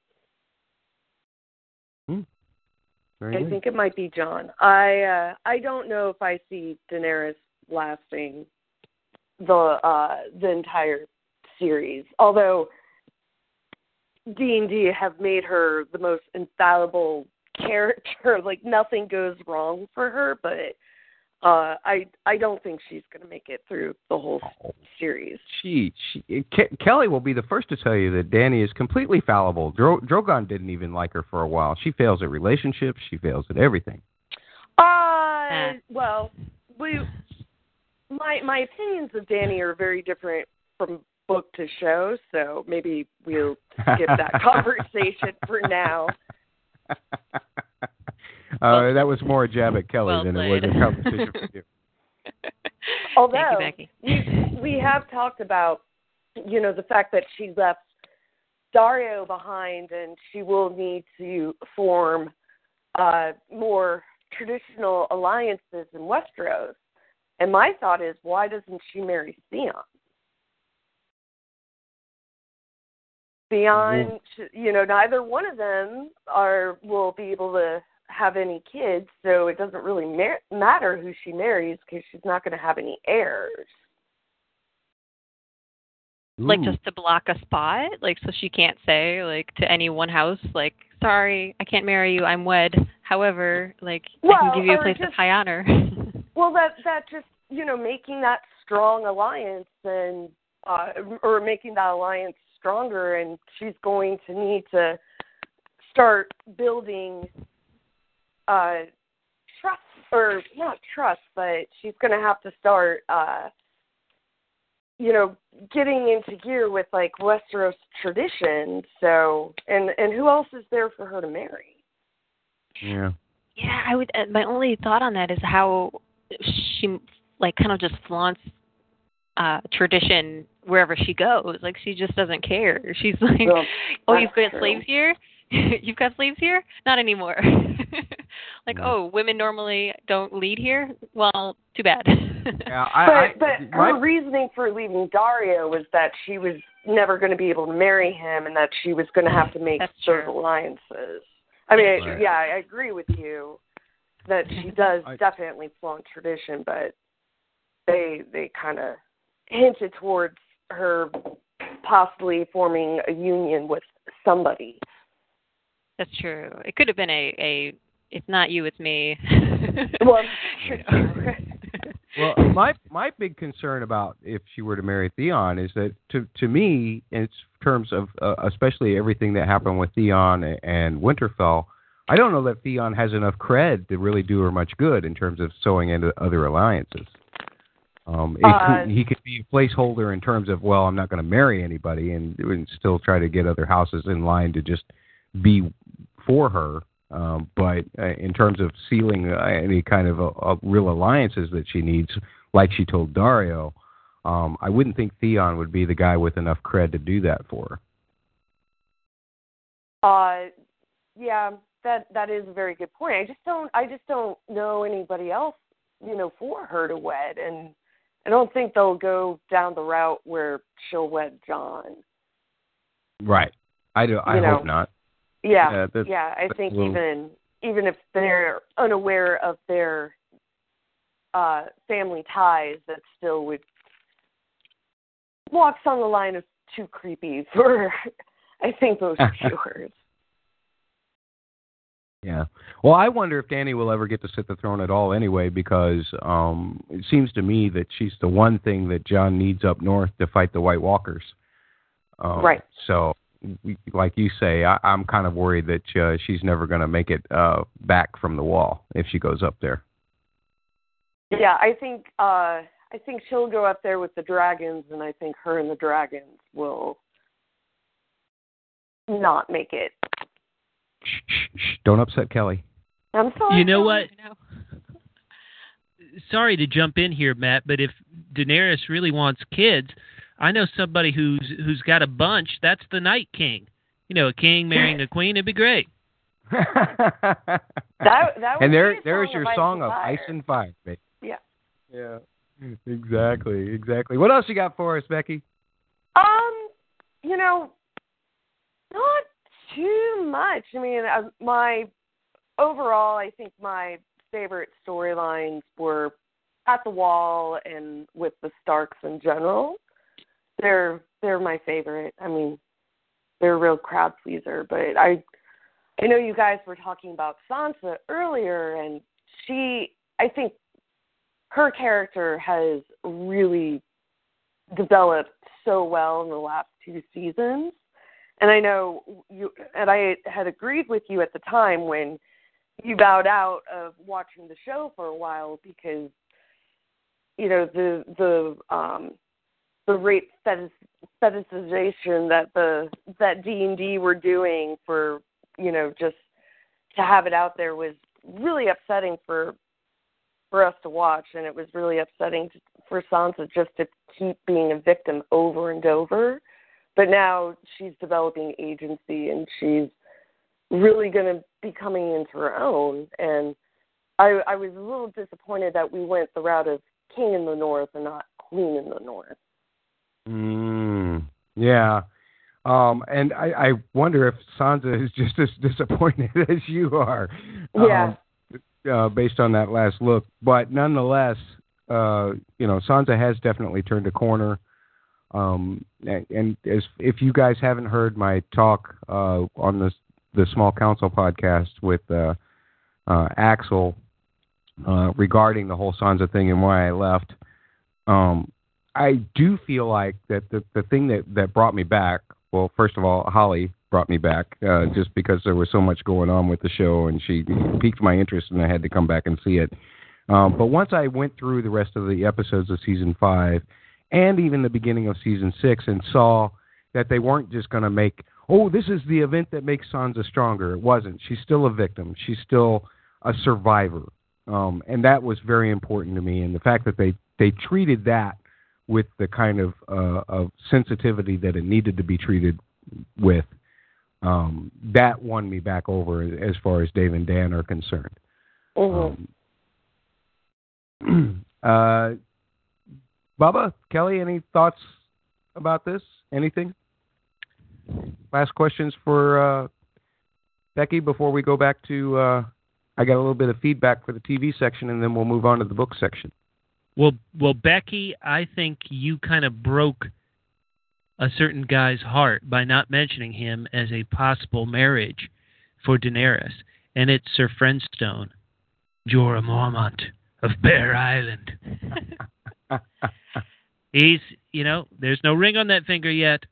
Very I nice. think it might be Jon. I uh, I don't know if I see Daenerys lasting the uh, the entire series. Although D and D have made her the most infallible character, like nothing goes wrong for her. But uh, I I don't think she's going to make it through the whole series. She, she Ke- Kelly will be the first to tell you that Dany is completely fallible. Dro- Drogon didn't even like her for a while. She fails at relationships. She fails at everything. Uh, well, we my my opinions of Dany are very different from book to show, so maybe we'll skip that conversation for now. uh, that was more a jab at Kelly Well than it was a conversation for you. Although Becky. we we have talked about you know the fact that she left Daario behind, and she will need to form uh, more traditional alliances in Westeros. And my thought is, why doesn't she marry Theon? Theon, you know, neither one of them are will be able to have any kids, so it doesn't really mar- matter who she marries because she's not going to have any heirs. Like just to block a spot, like so she can't say like to any one house, like sorry, I can't marry you, I'm wed. However, like I can give you a or place of high honor. Well, that that just you know making that strong alliance and uh, or making that alliance stronger, and she's going to need to start building uh, trust or not trust, but she's going to have to start uh, you know getting into gear with like Westeros tradition. So and and who else is there for her to marry? Yeah. Yeah, I would. Uh, my only thought on that is how she like kind of just flaunts uh tradition wherever she goes. Like she just doesn't care. She's like, Well, "Oh, that's you've got true. slaves here? you've got slaves here? Not anymore." like, Yeah. "Oh, women normally don't lead here? Well, too bad." Yeah, but I, I, but my- her reasoning for leaving Daario was that she was never going to be able to marry him, and that she was going to have to make That's those true. alliances. I mean, Right. yeah, I agree with you that she does I- definitely flaunt tradition, but they they kind of hinted towards her possibly forming a union with somebody. That's true. It could have been a a it's not you, it's me. Well, You sure know. too. well, my my big concern about if she were to marry Theon is that to to me, in terms of uh, especially everything that happened with Theon and Winterfell, I don't know that Theon has enough cred to really do her much good in terms of sewing into other alliances. Um, it Uh, could, he could be a placeholder in terms of well, I'm not going to marry anybody, and, and still try to get other houses in line to just be for her. Um, but uh, in terms of sealing uh, any kind of uh uh real alliances that she needs, like she told Daario, um, I wouldn't think Theon would be the guy with enough cred to do that for her. Uh, yeah, that that is a very good point. I just don't I just don't know anybody else, you know, for her to wed, and I don't think they'll go down the route where she'll wed Jon. Right. I do. I You know, hope not. Yeah, Yeah, that's- yeah. I think little- even even if they're unaware of their uh family ties, that still would walks on the line of too creepy for I think most viewers. Yeah. Well, I wonder if Dany will ever get to sit the throne at all anyway, because um, it seems to me that she's the one thing that Jon needs up north to fight the White Walkers. Um, Right. So, like you say, I, I'm kind of worried that uh, she's never going to make it uh, back from the wall if she goes up there. Yeah, I think uh I think she'll go up there with the dragons and I think her and the dragons will not make it. Shh, shh, shh, don't upset Kelly. I'm sorry. You know what? Sorry to jump in here, Matt, but if Daenerys really wants kids, I know somebody who's who's got a bunch. That's the Night King. You know, a king marrying a queen. It'd be great. That that and there, there's your of song of ice and fire. baby. Yeah. Yeah. Exactly. Exactly. What else you got for us, Becky? Um, you know, not too much. I mean, uh, my overall, I think my favorite storylines were at the wall and with the Starks in general. They're they're my favorite. I mean, they're a real crowd pleaser. But I I know you guys were talking about Sansa earlier, and she I think her character has really developed so well in the last two seasons. And I know you and I had agreed with you at the time when you bowed out of watching the show for a while because you know the the um the rape fetishization that the that D and D were doing for you know just to have it out there was really upsetting for for us to watch, and it was really upsetting to, for Sansa just to keep being a victim over and over. but now she's developing agency and she's really going to be coming into her own. And I, I was a little disappointed that we went the route of king in the north and not queen in the north. Mm, yeah. Um, and I, I wonder if Sansa is just as disappointed as you are. Yeah. Um, uh, based on that last look, but nonetheless, uh, you know, Sansa has definitely turned a corner. Um, and, and as if you guys haven't heard my talk uh, on the the Small Council podcast with uh, uh, Axel uh, regarding the whole Sansa thing and why I left, um, I do feel like that the the thing that that brought me back. Well, first of all, Holly brought me back uh, just because there was so much going on with the show, and she piqued my interest, and I had to come back and see it. Um, but once I went through the rest of the episodes of season five, and even the beginning of season six, and saw that they weren't just going to make, oh, this is the event that makes Sansa stronger. It wasn't. She's still a victim. She's still a survivor, um, and that was very important to me. And the fact that they they treated that with the kind of uh, of sensitivity that it needed to be treated with, um, that won me back over as far as Dave and Dan are concerned. Mm-hmm. Um, uh, Bubba, Kelly, any thoughts about this? Anything? Last questions for uh, Becky before we go back to. Uh, I got a little bit of feedback for the TV section, and then we'll move on to the book section. Well, well, Becky, I think you kind of broke a certain guy's heart by not mentioning him as a possible marriage for Daenerys, and it's Sir Friendstone, Jorah Mormont of Bear Island. He's, you know, there's no ring on that finger yet,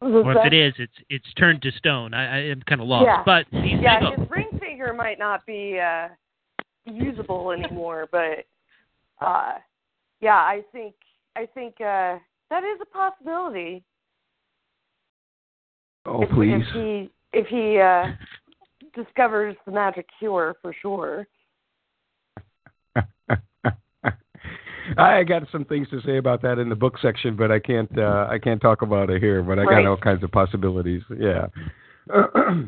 or if it is, it's it's turned to stone. I, I am kind of lost, Yeah. but he's yeah, single. his ring finger might not be uh usable anymore, but uh yeah, I think I think uh that is a possibility. Oh, if, please. If he if he uh discovers the magic cure for sure. I got some things to say about that in the book section, but I can't. Uh, I can't talk about it here. But I got Right. all kinds of possibilities. Yeah.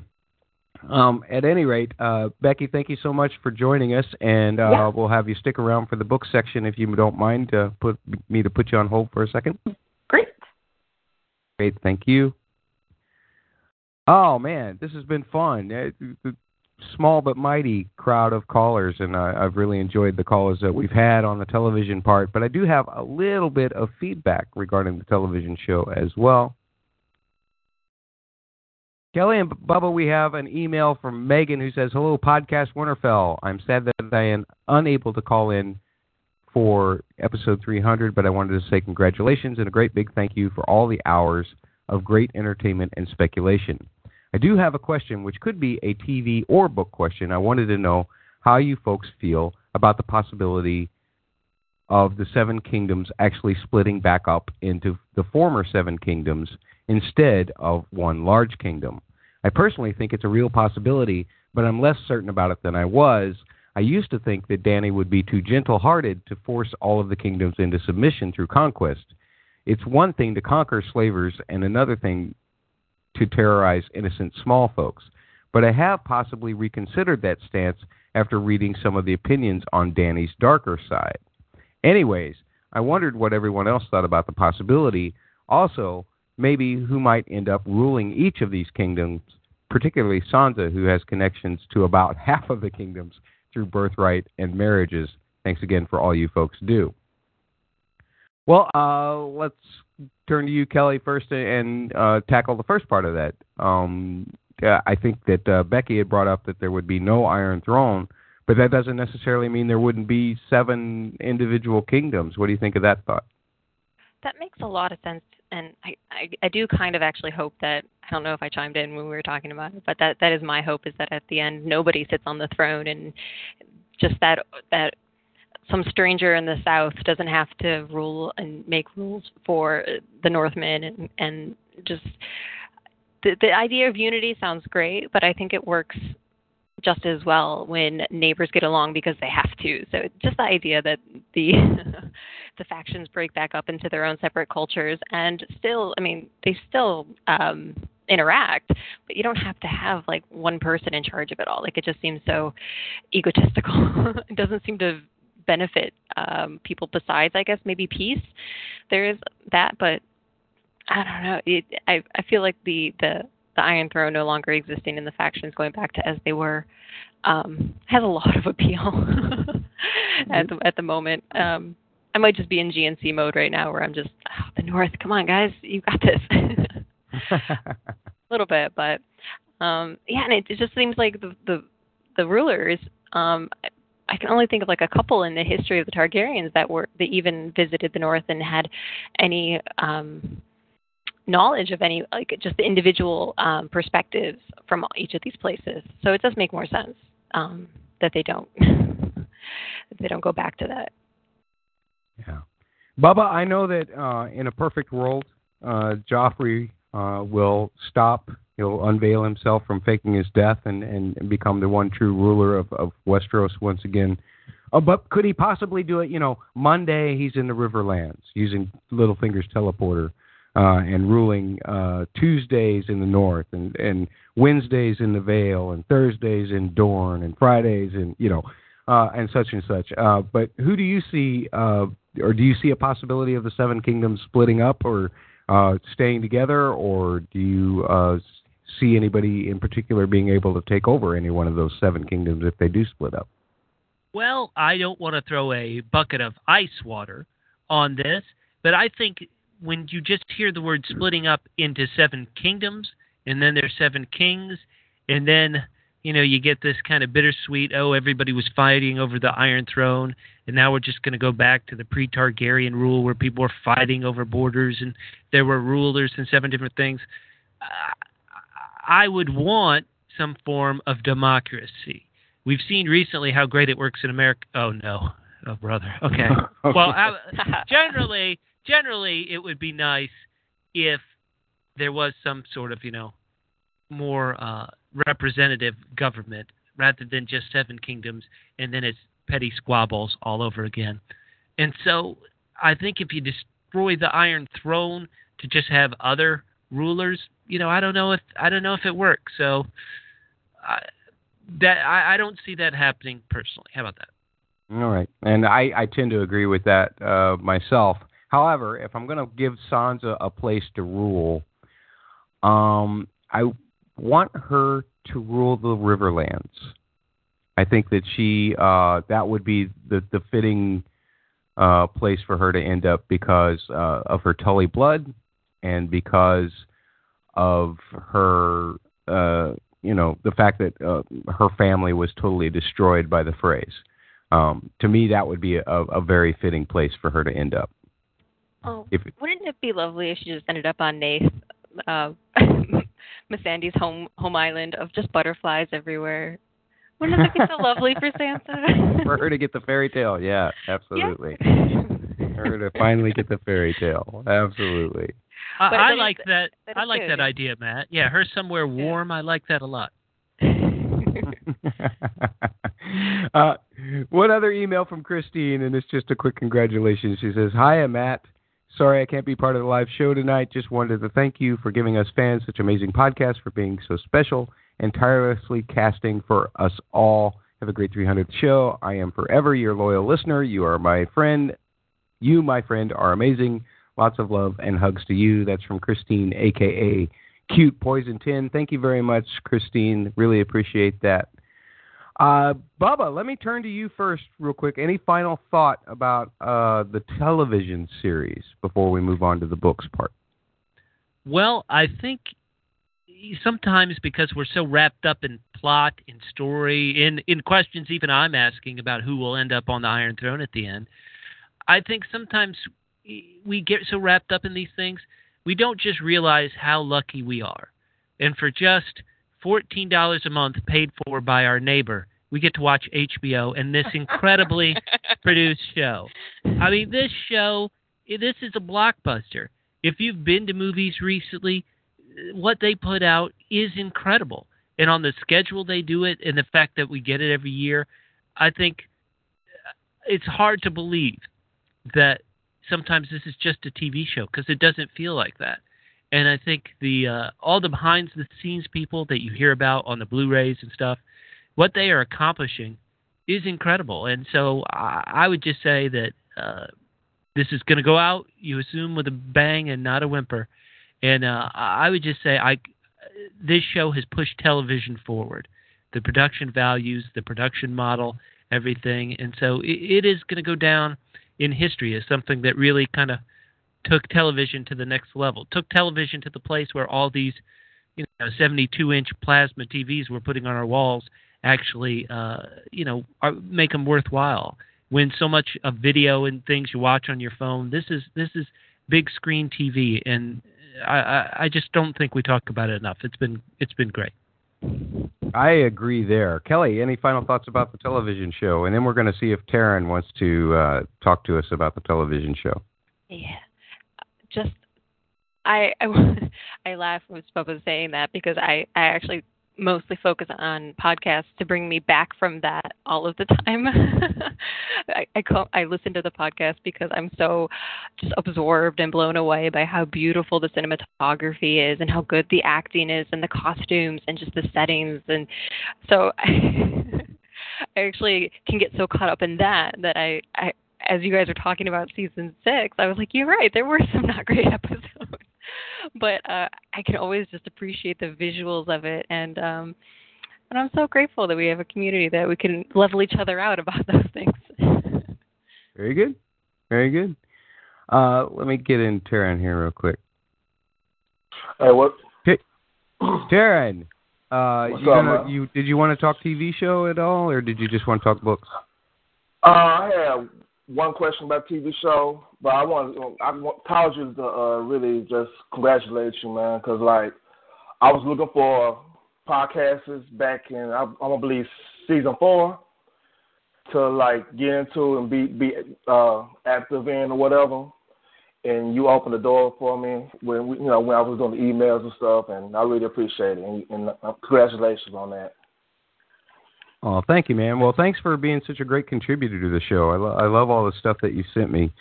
um, at any rate, uh, Becky, thank you so much for joining us, and uh, Yeah. we'll have you stick around for the book section if you don't mind. Uh, put me to put you on hold for a second. Great. Great, thank you. Oh man, this has been fun. Uh, small but mighty crowd of callers, and I've really enjoyed the callers that we've had on the television part. But I do have a little bit of feedback regarding the television show as well. Kelly and Bubba, we have an email from Megan who says, "Hello, podcast Winterfell. I'm sad that I am unable to call in for episode 300, but I wanted to say congratulations and a great big thank you for all the hours of great entertainment and speculation. I do have a question, which could be a TV or book question. I wanted to know how you folks feel about the possibility of the Seven Kingdoms actually splitting back up into the former Seven Kingdoms instead of one large kingdom. I personally think it's a real possibility, but I'm less certain about it than I was. I used to think that Dany would be too gentle hearted to force all of the kingdoms into submission through conquest. It's one thing to conquer slavers and another thing to terrorize innocent small folks. But I have possibly reconsidered that stance after reading some of the opinions on Dany's darker side. Anyways, I wondered what everyone else thought about the possibility. Also, maybe who might end up ruling each of these kingdoms, particularly Sansa, who has connections to about half of the kingdoms through birthright and marriages. Thanks again for all you folks do. Well, uh, let's turn to you, Kelly, first, and uh, tackle the first part of that. Um, I think that uh, Becky had brought up that there would be no Iron Throne, but that doesn't necessarily mean there wouldn't be seven individual kingdoms. What do you think of that thought? That makes a lot of sense, and I, I I do kind of actually hope that I don't know if I chimed in when we were talking about it, but that that is my hope is that at the end nobody sits on the throne and just that that some stranger in the south doesn't have to rule and make rules for the Northmen and and just the the idea of unity sounds great, but I think it works just as well when neighbors get along because they have to. So just the idea that the the factions break back up into their own separate cultures, and still, I mean, they still um, interact, but you don't have to have like one person in charge of it all. Like it just seems so egotistical. it doesn't seem to benefit um, people besides, I guess, maybe peace. There is that, but I don't know. It, I I feel like the the the Iron Throne no longer existing and the factions going back to as they were um, has a lot of appeal at the at the moment. Um, I might just be in GNC mode right now, where I'm just oh, the North. Come on, guys, you got this. a little bit, but um, yeah, and it, it just seems like the the, the rulers. Um, I can only think of like a couple in the history of the Targaryens that were that even visited the North and had any um, knowledge of any like just the individual um, perspectives from each of these places. So it does make more sense um, that they don't that they don't go back to that. Yeah, Bubba, I know that uh, in a perfect world, uh, Joffrey uh, will stop. He'll unveil himself from faking his death and, and become the one true ruler of, of Westeros once again. Uh, but could he possibly do it? You know, Monday he's in the Riverlands using Littlefinger's teleporter uh, and ruling uh, Tuesdays in the north and, and Wednesdays in the Vale and Thursdays in Dorne and Fridays in you know uh, and such and such. Uh, but who do you see, uh, or do you see a possibility of the Seven Kingdoms splitting up or uh, staying together, or do you uh, see anybody in particular being able to take over any one of those seven kingdoms if they do split up? Well, I don't want to throw a bucket of ice water on this, but I think when you just hear the word splitting up into seven kingdoms, and then there's seven kings, and then you know you get this kind of bittersweet. Oh, everybody was fighting over the Iron Throne, and now we're just going to go back to the pre-Targaryen rule where people were fighting over borders, and there were rulers and seven different things. I would want some form of democracy. We've seen recently how great it works in America. Oh no, oh brother. Okay. well, I, generally generally it would be nice if there was some sort of you know more uh, representative government rather than just seven kingdoms and then it's petty squabbles all over again. And so I think if you destroy the Iron Throne to just have other rulers, you know, I don't know if I don't know if it works. So I, that I, I don't see that happening personally. How about that? All right, and I, I tend to agree with that uh, myself. However, if I'm going to give Sansa a place to rule, um, I want her to rule the Riverlands. I think that she uh, that would be the the fitting uh, place for her to end up because uh, of her Tully blood and because of her uh, you know the fact that uh, her family was totally destroyed by the Freys. Um, to me, that would be a, a very fitting place for her to end up. Oh, if, wouldn't it be lovely if she just ended up on Naath, uh, Missandei's home home island of just butterflies everywhere? Wouldn't it be so lovely for Sansa? for her to get the fairy tale, yeah, absolutely. Yeah. her to finally get the fairy tale, absolutely. I, I like that. that I like good. that idea, Matt. Yeah, her somewhere warm. Yeah. I like that a lot. uh, one other email from Christine, and it's just a quick congratulations. She says, "Hi, I'm Matt. Sorry I can't be part of the live show tonight. Just wanted to thank you for giving us fans such amazing podcasts, for being so special and tirelessly casting for us all. Have a great 300th show. I am forever your loyal listener. You are my friend. You, my friend, are amazing. Lots of love and hugs to you. That's from Christine, aka Cute Poison 10. Thank you very much, Christine. Really appreciate that. Uh, Bubba, let me turn to you first, real quick. Any final thought about uh, the television series before we move on to the books part? Well, I think sometimes because we're so wrapped up in plot, in story, in in questions even I'm asking about who will end up on the Iron Throne at the end, I think sometimes we get so wrapped up in these things we don't just realize how lucky we are. And for just $14 a month paid for by our neighbor, we get to watch HBO and this incredibly produced show. I mean, this show, eh, this is a blockbuster. If you've been to movies recently, what they put out is incredible. And on the schedule they do it and the fact that we get it every year, I think eh, it's hard to believe that sometimes this is just a TV show because it doesn't feel like that. And I think the uh, all the behind the scenes people that you hear about on the Blu-rays and stuff, what they are accomplishing is incredible. And so I, I would just say that uh, this is going to go out, you assume, with a bang and not a whimper. And uh, I would just say I this show has pushed television forward, the production values, the production model, everything, and so it, it is going to go down in history as something that really kind of took television to the next level, took television to the place where all these, you know, 72-inch plasma TVs we're putting on our walls actually, uh, you know, are, make them worthwhile. When so much of video and things you watch on your phone, this is this is big screen TV, and I, I, I just don't think we talk about it enough. It's been it's been great. I agree there. Kelly, any final thoughts about the television show? And then we're going to see if Taryn wants to uh, talk to us about the television show. Yeah, just I I, I laugh when was saying that because I I actually mostly focus on podcasts to bring me back from that all of the time. I I, call, I listen to the podcast because I'm so just absorbed and blown away by how beautiful the cinematography is and how good the acting is and the costumes and just the settings and so I, I actually can get so caught up in that that I I as you guys are talking about season six, I was like, you're right. There were some not great episodes, but uh, I can always just appreciate the visuals of it, and um, and I'm so grateful that we have a community that we can level each other out about those things. Very good, very good. Uh, let me get in Taryn here real quick. Hey, what? Hey, Taryn, uh, you, gonna, man? you did you want to talk TV show at all, or did you just want to talk books? Uh, I have one question about TV show, but I want I want colleges to uh, really just congratulate you, man, because like I was looking for podcasts back in I, I'm gonna believe season four to like get into and be be uh, active in or whatever. And you opened the door for me when we, you know when I was doing the emails and stuff, and I really appreciate it. And, and uh, congratulations on that. Oh, thank you, man. Well, thanks for being such a great contributor to the show. I, lo- I love all the stuff that you sent me,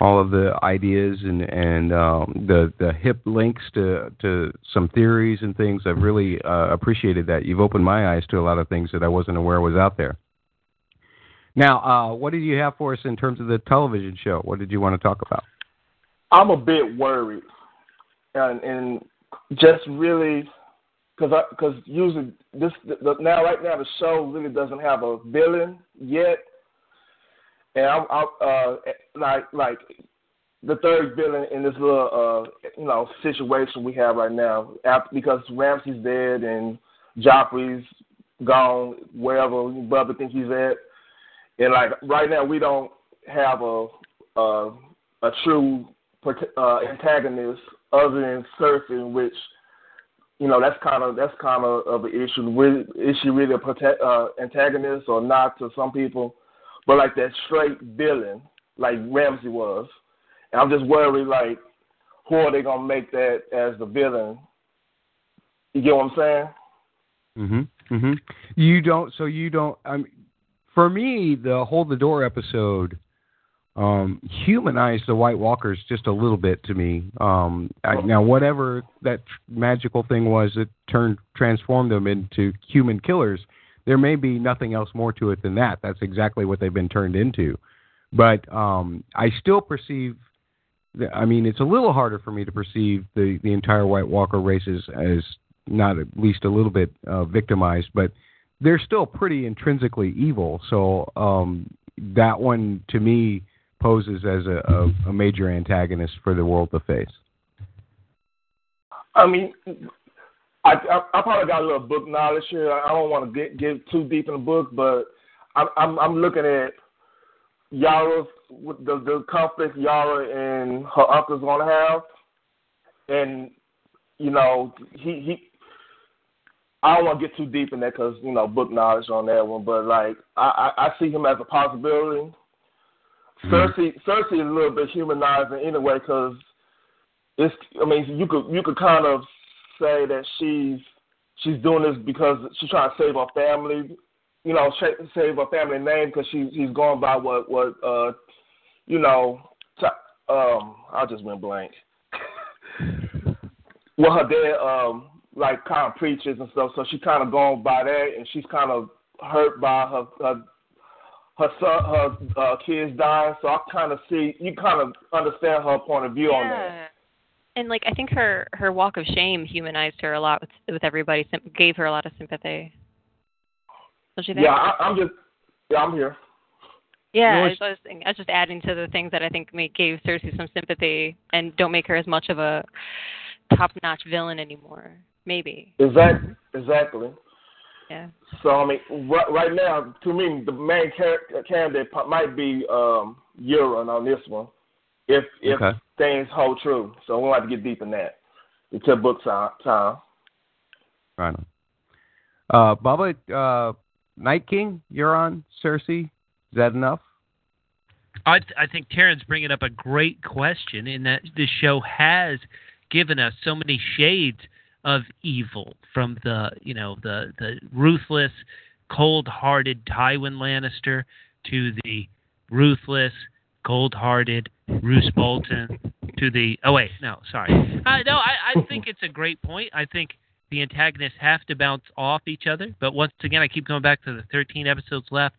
all of the ideas and and um, the the hip links to to some theories and things. I've really uh, appreciated that. You've opened my eyes to a lot of things that I wasn't aware was out there. Now, uh, what did you have for us in terms of the television show? What did you want to talk about? I'm a bit worried, and and just really because because usually this the, now right now the show really doesn't have a villain yet, and I'm, I'm uh like like the third villain in this little uh you know situation we have right now. After because Ramsay's dead and Joffrey's gone wherever Bubba think he's at, and like right now we don't have a a, a true uh, antagonist other than Cersei, which you know that's kind of that's kind of of an issue. Really, is she really a prote- uh, antagonist or not to some people? But like that straight villain, like Ramsay was, and I'm just worried like who are they gonna make that as the villain? You get what I'm saying? Mm Mhm. Mm Mhm. You don't. So you don't. I mean, for me, the hold the door episode um, humanized the White Walkers just a little bit to me. Um, I, now, whatever that tr- magical thing was that turned transformed them into human killers, there may be nothing else more to it than that. That's exactly what they've been turned into. But um, I still perceive. The, I mean, it's a little harder for me to perceive the the entire White Walker races as not at least a little bit uh, victimized, but they're still pretty intrinsically evil. So um, that one to me poses as a, a, a major antagonist for the world to face. I mean, I, I I probably got a little book knowledge here. I don't want to get get too deep in the book, but I'm I'm, I'm looking at Yara's the the conflict Yara and her uncle's gonna have, and you know he he. I don't want to get too deep in that because you know book knowledge on that one, but like I I, I see him as a possibility. Cersei Cersei is a little bit humanizing anyway because it's I mean you could you could kind of say that she's she's doing this because she's trying to save her family, you know, save her family name because she she's going by what what uh you know t- um, I just went blank. well, her dad um like kind of preaches and stuff, so she kind of going by that, and she's kind of hurt by her her her son her uh, kids dying. So I kind of see you kind of understand her point of view on that. Yeah. And like I think her her walk of shame humanized her a lot with with everybody, sim- gave her a lot of sympathy. Was she there? Yeah, I, I'm just yeah, I'm here. Yeah, I was, I was I was just adding to the things that I think make, gave Cersei some sympathy and don't make her as much of a top-notch villain anymore. Maybe. Exactly. Exactly. Yeah. So I mean, right, right now, to me, the main char- candidate might be um, Euron on this one, if if Okay. things hold true. So we won't have to get deep in that. It's a book time. time. Right on. Uh, Bubba, uh, Night King, you're Cersei. Is that enough? I I think Taryn's bringing up a great question in that this show has given us so many shades of evil from the you know the the ruthless, cold-hearted Tywin Lannister to the ruthless, cold-hearted Roose Bolton to the oh wait no sorry. Uh, no I I think it's a great point. I think the antagonists have to bounce off each other but once again I keep going back to the 13 episodes left.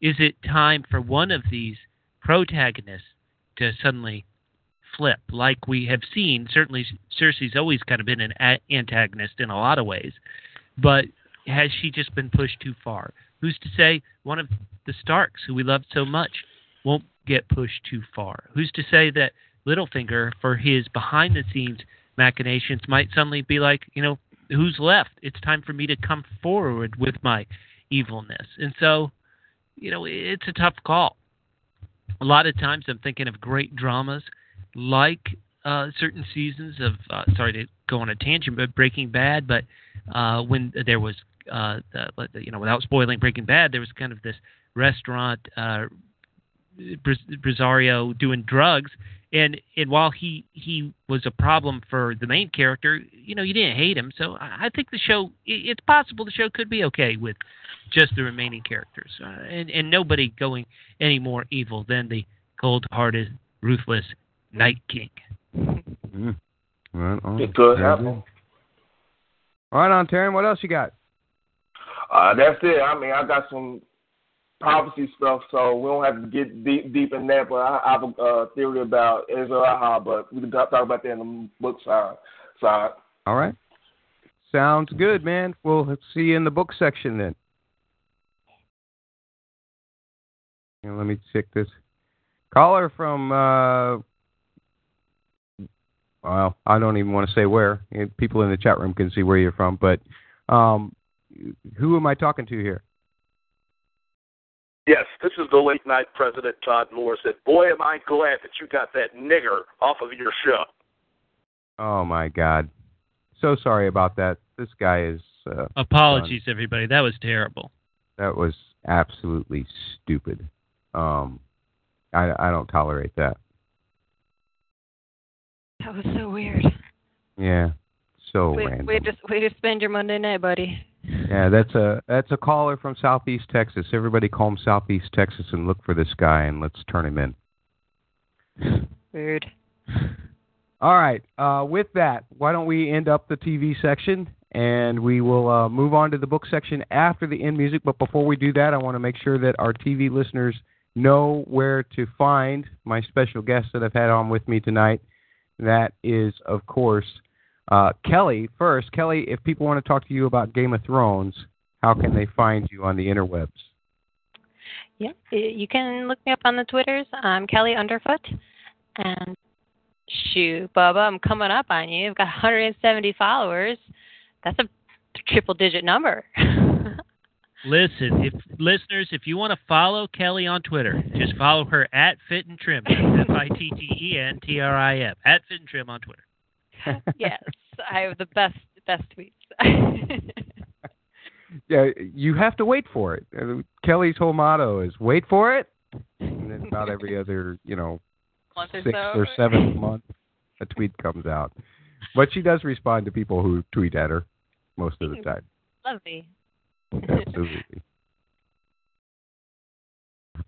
Is it time for one of these protagonists to suddenly flip like we have seen. Certainly cersei's always kind of been an a- antagonist in a lot of ways but has she just been pushed too far? Who's to say one of the starks who we love so much won't get pushed too far? Who's to say that littlefinger for his behind the scenes machinations might suddenly be like you know who's left? It's time for me to come forward with my evilness. And so you know, it's a tough call. A lot of times I'm thinking of great dramas like uh, certain seasons of, uh, sorry to go on a tangent, but Breaking Bad, but uh, when there was, uh, the, you know, without spoiling Breaking Bad, there was kind of this restaurant, uh, doing drugs. And and while he he was a problem for the main character, you know you didn't hate him. So I I think the show it's possible the show could be okay with just the remaining characters, uh, and and nobody going any more evil than the cold-hearted, ruthless Night King. Mm. Right on. It could happen. All right, on Taryn. What else you got? Uh, that's it. I mean, I got some prophecy stuff, so we don't have to get deep deep in that. But I, I have a uh, theory about Azor Ahai, but we can talk talk about that in the book side. side. All right. Sounds good, man. We'll see you in the book section then. Yeah, let me check this. Caller from, uh, well, I don't even want to say where. Eh, People in the chat room can see where you're from, but um, who am I talking to here? Yes, this is the late night president Todd Moore said, "Boy, am I glad that you got that nigger off of your show." Oh, my God. So sorry about that. This guy is. Uh, Apologies, everybody. That was terrible. That was absolutely stupid. Um, I, I don't tolerate that. That was so weird. Yeah, so way, random. way to way to spend your Monday night, buddy. Yeah, that's a that's a caller from Southeast Texas. Everybody call him Southeast Texas and look for this guy and let's turn him in. Weird. All right. Uh, with that, why don't we end up the TV section and we will uh, move on to the book section after the end music. But before we do that, I want to make sure that our TV listeners know where to find my special guest that I've had on with me tonight. That is, of course, uh, Kelly. First, Kelly, if people want to talk to you about Game of Thrones, how can they find you on the interwebs? Yeah, you can look me up on the Twitters. I'm Kelly Underfoot. And shoot, Bubba, I'm coming up on you. I've got 170 followers. That's a triple digit number. Listen, if listeners, if you want to follow Kelly on Twitter, just follow her at Fit and Trim, F I T T E N T R I M, at Fit and Trim on Twitter. yes, I have the best best tweets. Yeah, you have to wait for it. Uh, Kelly's whole motto is "wait for it," and then about every other, you know, Month or sixth so. or seventh month, a tweet comes out. But she does respond to people who tweet at her most of the time. Lovely. Absolutely.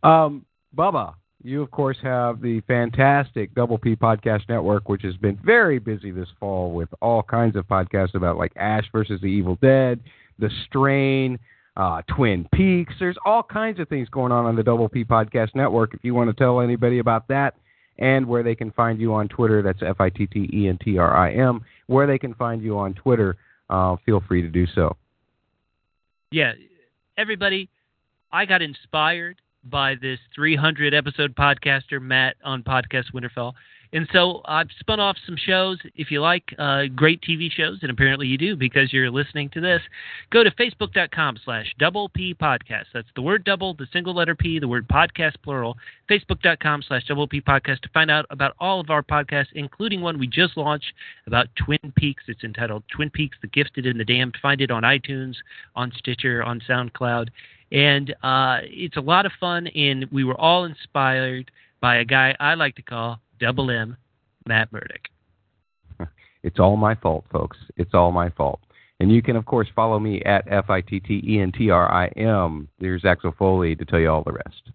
Um, Bubba, you of course have the fantastic Double P Podcast Network, which has been very busy this fall with all kinds of podcasts about like Ash versus the Evil Dead, The Strain, uh, Twin Peaks. There's all kinds of things going on on the Double P Podcast Network. If you want to tell anybody about that and where they can find you on Twitter, that's F I T T E N T R I M. Where they can find you on Twitter, uh, feel free to do so. Yeah, everybody, I got inspired by this 300 episode podcaster Matt on Podcast Winterfell. And so I've spun off some shows. If you like uh, great TV shows, and apparently you do because you're listening to this, go to facebook.com slash double P podcast. That's the word double, the single letter P, the word podcast plural. Facebook.com slash double P podcast to find out about all of our podcasts, including one we just launched about Twin Peaks. It's entitled Twin Peaks, The Gifted and the Damned. Find it on iTunes, on Stitcher, on SoundCloud. And uh, it's a lot of fun, and we were all inspired by a guy I like to call Double M, Matt Murdock. It's all my fault, folks. It's all my fault. And you can, of course, follow me at F I T T E N T R I M. There's Axel Foley to tell you all the rest.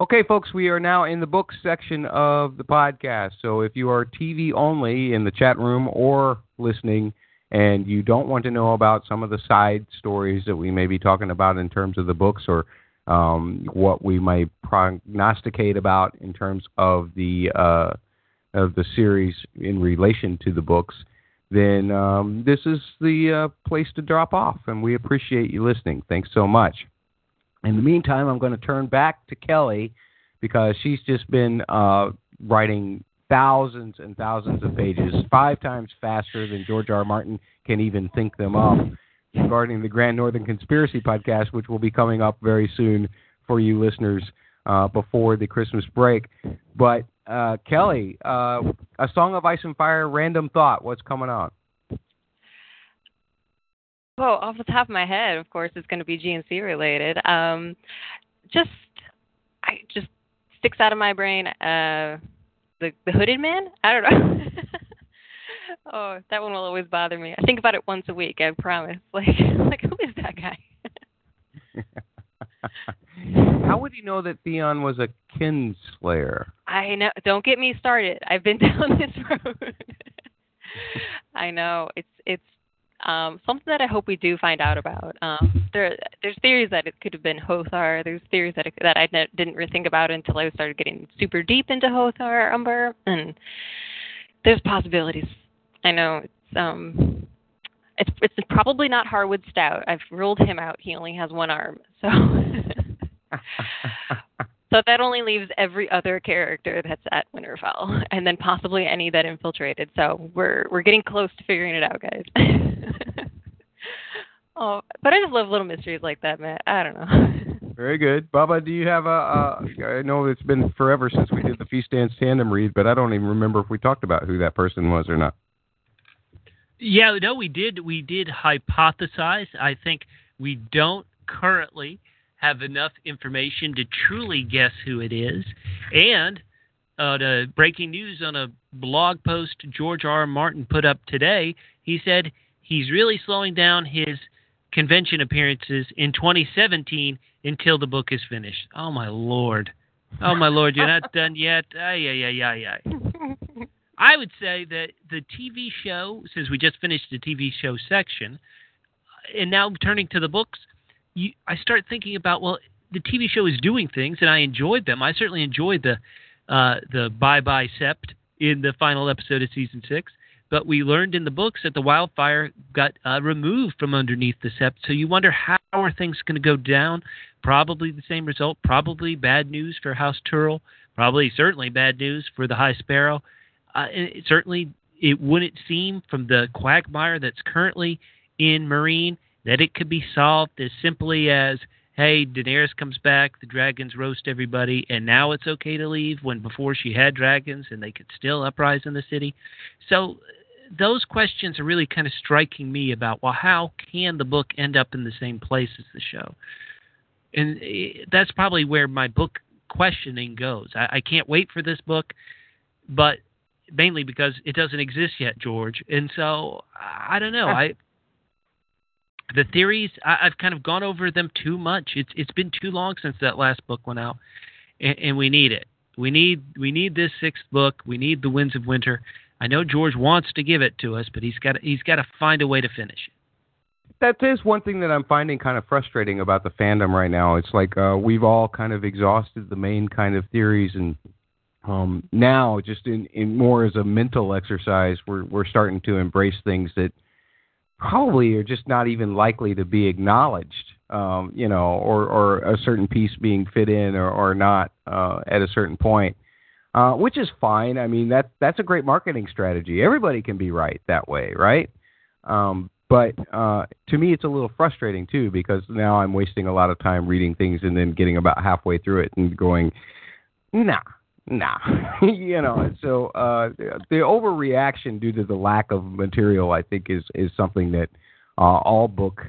Okay, folks, we are now in the books section of the podcast. So if you are TV only in the chat room or listening, and you don't want to know about some of the side stories that we may be talking about in terms of the books or um, what we might prognosticate about in terms of the uh, of the series in relation to the books, then um, this is the uh, place to drop off, and we appreciate you listening. Thanks so much. In the meantime, I'm going to turn back to Kelly because she's just been uh, writing thousands and thousands of pages, five times faster than George R. R. Martin can even think them up regarding the Grand Northern Conspiracy podcast, which will be coming up very soon for you listeners uh, before the Christmas break. But uh, Kelly, uh, a Song of Ice and Fire, random thought. What's coming on? Well, off the top of my head, of course, it's going to be GNC related. Um, just, I just sticks out of my brain. Uh, the the hooded man. I don't know. oh, that one will always bother me. I think about it once a week. I promise. Like, like who is that guy? How would he know that Theon was a kinslayer? I know. Don't get me started. I've been down this road. I know. It's it's um, something that I hope we do find out about. Um, there, there's theories that it could have been Hother. There's theories that it, that I ne- didn't really think about until I started getting super deep into Hother Umber, and there's possibilities. I know it's um, it's it's probably not Harwood Stout. I've ruled him out. He only has one arm, so. So that only leaves every other character that's at Winterfell, and then possibly any that infiltrated. So we're we're getting close to figuring it out, guys. oh, but I just love little mysteries like that, man. I don't know. Very good, Bubba. Do you have a? Uh, I know it's been forever since we did the Feast Dance tandem read, but I don't even remember if we talked about who that person was or not. Yeah, no, we did. We did hypothesize. I think we don't currently have enough information to truly guess who it is. And uh, the breaking news on a blog post George R. R. Martin put up today, he said he's really slowing down his convention appearances in 2017 until the book is finished. Oh my lord. Oh my lord, you're not done yet. Ay ay ay ay ay. I would say that the TV show, since we just finished the TV show section, and now turning to the books, you, I start thinking about well, the TV show is doing things, and I enjoyed them. I certainly enjoyed the uh, the bye bye sept in the final episode of season six. But we learned in the books that the wildfire got uh, removed from underneath the sept. So you wonder how are things going to go down? Probably the same result. Probably bad news for House Tyrell. Probably certainly bad news for the High Sparrow. Uh, it, certainly, it wouldn't seem from the quagmire that's currently in Meereen that it could be solved as simply as hey, Daenerys comes back, the dragons roast everybody, and now it's okay to leave when before she had dragons and they could still uprise in the city. So those questions are really kind of striking me about well, how can the book end up in the same place as the show? And eh, that's probably where my book questioning goes. I, I can't wait for this book, but mainly because it doesn't exist yet, George. And so I don't know. I the theories I, I've kind of gone over them too much. It's it's been too long since that last book went out, and, and we need it. We need we need this sixth book. We need the Winds of Winter. I know George wants to give it to us, but he's got he's got to find a way to finish it. That is one thing that I'm finding kind of frustrating about the fandom right now. It's like uh, we've all kind of exhausted the main kind of theories, and um, now just in, in more as a mental exercise, we're we're starting to embrace things that probably are just not even likely to be acknowledged, um, you know, or, or a certain piece being fit in or, or not uh, at a certain point, uh, which is fine. I mean, that that's a great marketing strategy. Everybody can be right that way, right? Um, but uh, to me, it's a little frustrating too because now I'm wasting a lot of time reading things and then getting about halfway through it and going, nah, nah, you know. So uh, the overreaction due to the lack of material, I think, is is something that uh, all book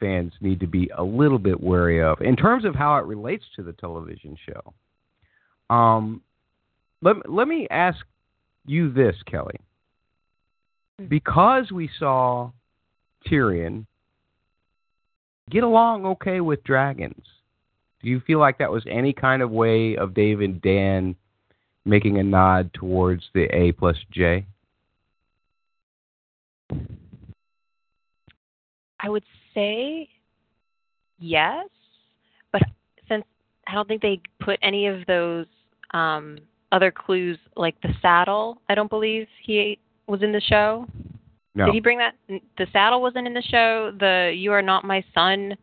fans need to be a little bit wary of in terms of how it relates to the television show. Um, let let me ask you this, Kelly, because we saw Tyrion get along okay with dragons do you feel like that was any kind of way of Dave and Dan making a nod towards the A plus J? I would say yes, but since I don't think they put any of those um, other clues, like the saddle, I don't believe he was in the show. No. Did he bring that? The saddle wasn't in the show. The "You are not my son"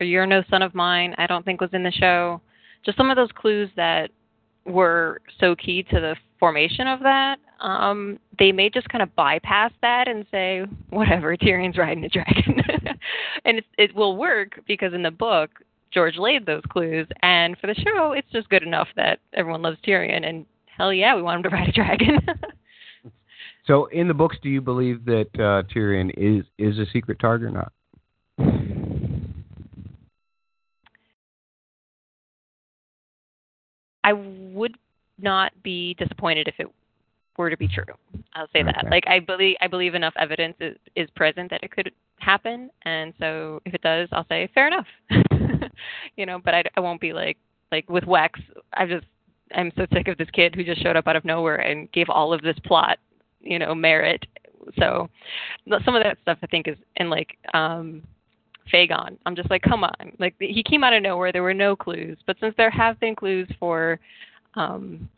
or "You're no son of mine," I don't think was in the show. Just some of those clues that were so key to the formation of that. Um, they may just kind of bypass that and say, whatever, Tyrion's riding a dragon. and it, it will work because in the book, George laid those clues. And for the show, it's just good enough that everyone loves Tyrion. And hell yeah, we want him to ride a dragon. so, in the books, do you believe that uh, Tyrion is is a secret target or not? I would not be disappointed if it were to be true. I'll say Okay. that. Like I believe I believe enough evidence is, is present that it could happen, and so if it does, I'll say fair enough. you know, but I, I won't be like like with Wex. I just I'm so sick of this kid who just showed up out of nowhere and gave all of this plot, you know, merit. So some of that stuff I think is and like um Fagon. I'm just like, come on. Like he came out of nowhere. There were no clues, but since there have been clues for, um,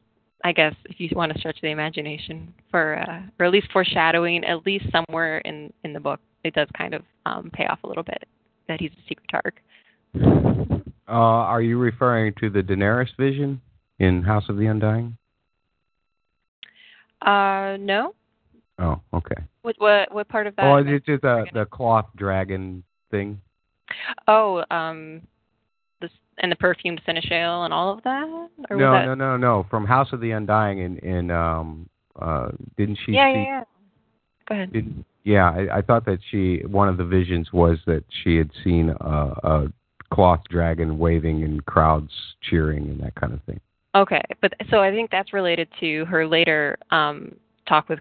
I guess if you want to stretch the imagination for, uh, or at least foreshadowing, at least somewhere in in the book, it does kind of um, pay off a little bit that he's a secret targ. Uh, are you referring to the Daenerys vision in House of the Undying? Uh, no. Oh, okay. What what what part of that? Oh, it's just the the cloth dragon thing. Oh, um, this and the perfumed seneschal and all of that. Or no, that... no, no, no. From House of the Undying, in in um, uh, didn't she? Yeah, see, yeah, yeah. Go ahead. Did, yeah, I, I thought that she one of the visions was that she had seen a, a cloth dragon waving and crowds cheering and that kind of thing. Okay, but so I think that's related to her later um, talk with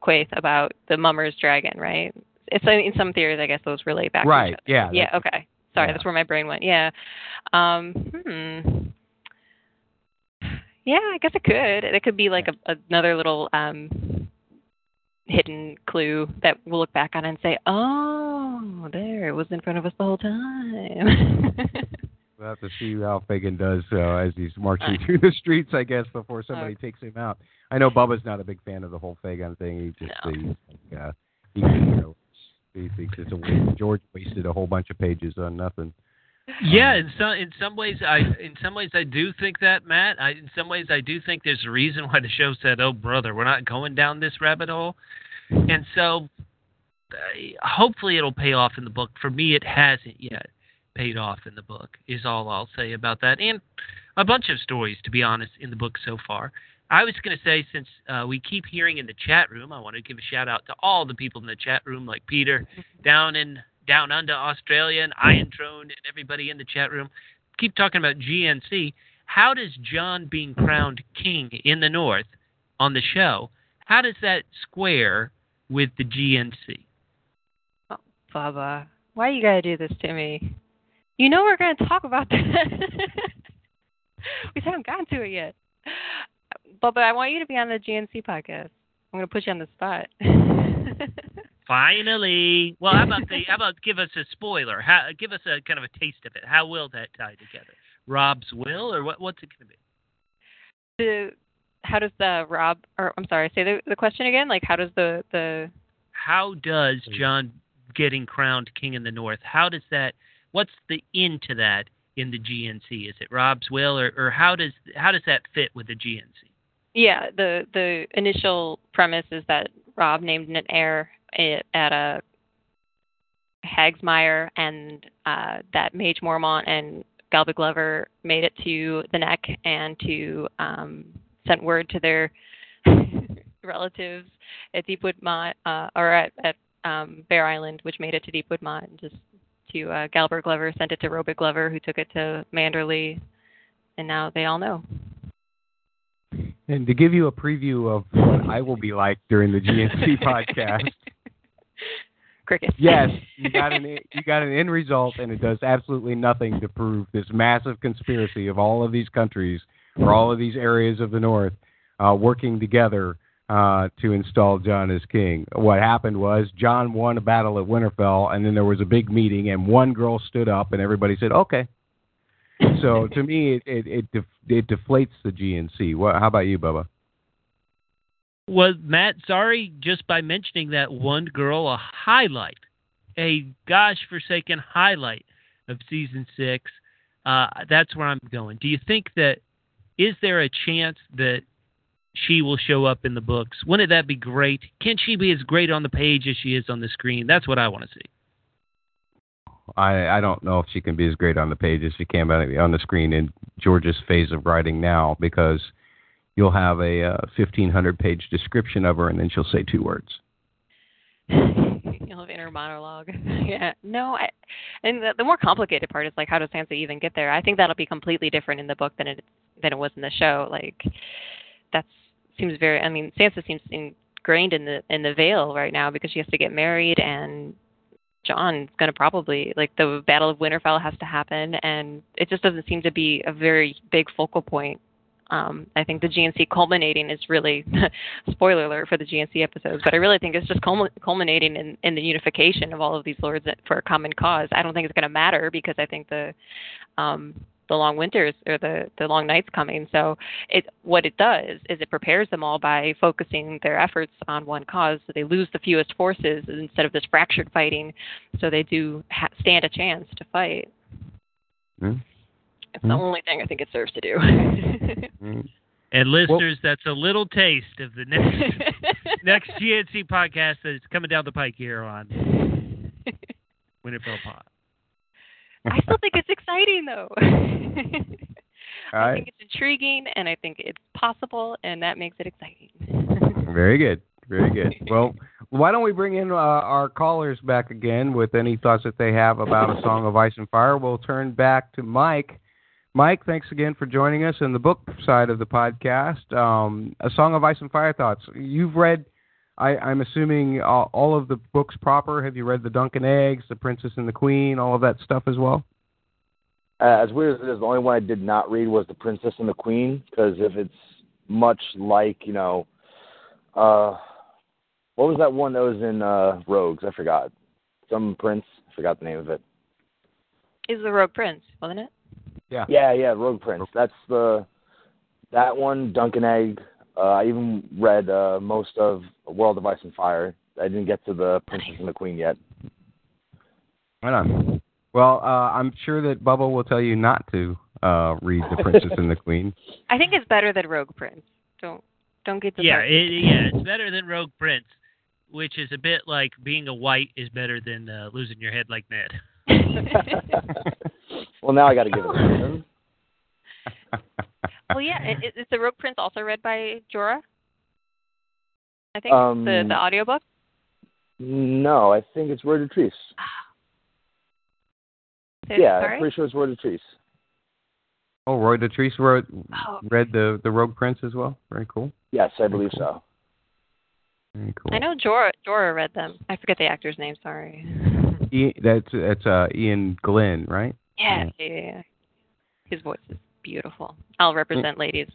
Quaithe about the Mummer's dragon, right? It's in some theories, I guess those relate back. Right, To yeah, Yeah. Okay. Sorry, yeah. that's where my brain went. Yeah. Um, hmm. Yeah, I guess it could. It could be like a, another little um, hidden clue that we'll look back on and say, "Oh, there, it was in front of us the whole time." We'll have to see how Fagan does uh, as he's marching through the streets, I guess, before somebody takes him out. I know Bubba's not a big fan of the whole Fagan thing. He just he's like, uh, he, you know, he thinks it's a waste. George wasted a whole bunch of pages on nothing. Yeah, in some in some ways I in some ways I do think that Matt. I in some ways I do think there's a reason why the show said, "Oh brother, we're not going down this rabbit hole," and so uh, hopefully it'll pay off in the book. For me, it hasn't yet paid off in the book. Is all I'll say about that, and a bunch of stories to be honest in the book so far. I was going to say, since uh, we keep hearing in the chat room, I want to give a shout out to all the people in the chat room, like Peter down in down under Australia and Iron Throne and everybody in the chat room. Keep talking about GNC. How does Jon being crowned king in the North on the show? How does that square with the GNC? Bubba, Why you gotta do this to me? You know we're gonna talk about that. we haven't gotten to it yet. But but I want you to be on the GNC podcast. I'm gonna put you on the spot. Finally. Well, how about the how about give us a spoiler? How give us a kind of a taste of it. How will that tie together? Robb's will or what what's it going to be? the how does the Robb or I'm sorry, say the the question again? Like how does the the How does Jon getting crowned king in the north? How does that what's the into that in the GNC? Is it Robb's will or or how does how does that fit with the GNC? Yeah, the the initial premise is that Robb named an heir at a Hagsmire and uh, that Maege Mormont and Galbart Glover made it to the neck and to um, sent word to their relatives at Deepwood Motte uh, or at, at um, Bear Island, which made it to Deepwood Motte, and just to uh, Galbart Glover sent it to Robett Glover, who took it to Manderley, and now they all know. And to give you a preview of what I will be like during the GNC podcast, Crickets. yes, you got an you got an end result, and it does absolutely nothing to prove this massive conspiracy of all of these countries or all of these areas of the North uh, working together uh, to install Jon as king. What happened was Jon won a battle at Winterfell, and then there was a big meeting, and one girl stood up, and everybody said, "Okay." So to me, it it it, def- it deflates the GNC. What? How about you, Bubba? Was Matt sorry just by mentioning that one girl a highlight, a gosh forsaken highlight of season six? Uh, that's where I'm going. Do you think that is there a chance that she will show up in the books? Wouldn't that be great? Can she be as great on the page as she is on the screen? That's what I want to see. I I don't know if she can be as great on the page as she can on on the screen in George's phase of writing now because you'll have a uh, 1500 page description of her and then she'll say two words. You'll have inner monologue. yeah. No, I and the, the more complicated part is like how does Sansa even get there? I think that'll be completely different in the book than it than it was in the show. Like that seems very I mean, Sansa seems ingrained in the in the Vale right now because she has to get married and Jon's going to probably like the Battle of Winterfell has to happen, and it just doesn't seem to be a very big focal point. Um, I think the GNC culminating is really spoiler alert for the GNC episodes, but I really think it's just culminating in, in the unification of all of these lords for a common cause. I don't think it's going to matter because I think the um, the long winters or the the long nights coming. So it what it does is it prepares them all by focusing their efforts on one cause, so they lose the fewest forces instead of this fractured fighting. So they do ha- stand a chance to fight. Mm. It's the only thing I think it serves to do. Mm. And listeners, that's a little taste of the next next GNC podcast that's coming down the pike here on Winterfell Pod. I still think it's exciting though. All I right. think it's intriguing and I think it's possible and that makes it exciting. Very good. Very good. Well, why don't we bring in uh, our callers back again with any thoughts that they have about A Song of Ice and Fire? We'll turn back to Mike. Mike, thanks again for joining us in the book side of the podcast. Um, a Song of Ice and Fire thoughts. You've read, I, I'm assuming, all, all of the books proper. Have you read The Duncan Eggs, The Princess and the Queen, all of that stuff as well? Uh, as weird as it is, the only one I did not read was The Princess and the Queen, because if it's much like, you know, uh, what was that one that was in uh, Rogues? I forgot. Some prince. I forgot the name of it. Is the Rogue Prince, wasn't it? Yeah. Yeah, yeah, Rogue Prince. That's the that one. Duncan Egg. Uh, I even read uh, most of World of Ice and Fire. I didn't get to the Princess and the Queen yet. Right on. Well, uh, I'm sure that Bubba will tell you not to uh, read The Princess and the Queen. I think it's better than Rogue Prince. Don't don't get the Yeah, it, yeah, it's better than Rogue Prince, which is a bit like being a white is better than uh, losing your head like Ned. Well, now I got to give it a listen. Well, yeah. i- Is the Rogue Prince also read by Jorah? I think Um, the the audiobook. No, I think it's Word of Trees. Yeah, sorry? I'm pretty sure it's Word of Trees. Oh, Roy Dotrice wrote, Oh. read the, the Rogue Prince as well? Very cool. Yes, I believe so. Very cool. I know Jorah Jorah read them. I forget the actor's name. Sorry. Ian, that's that's uh, Iain Glen, right? Yeah, yeah, yeah, yeah. His voice is beautiful. I'll represent ladies.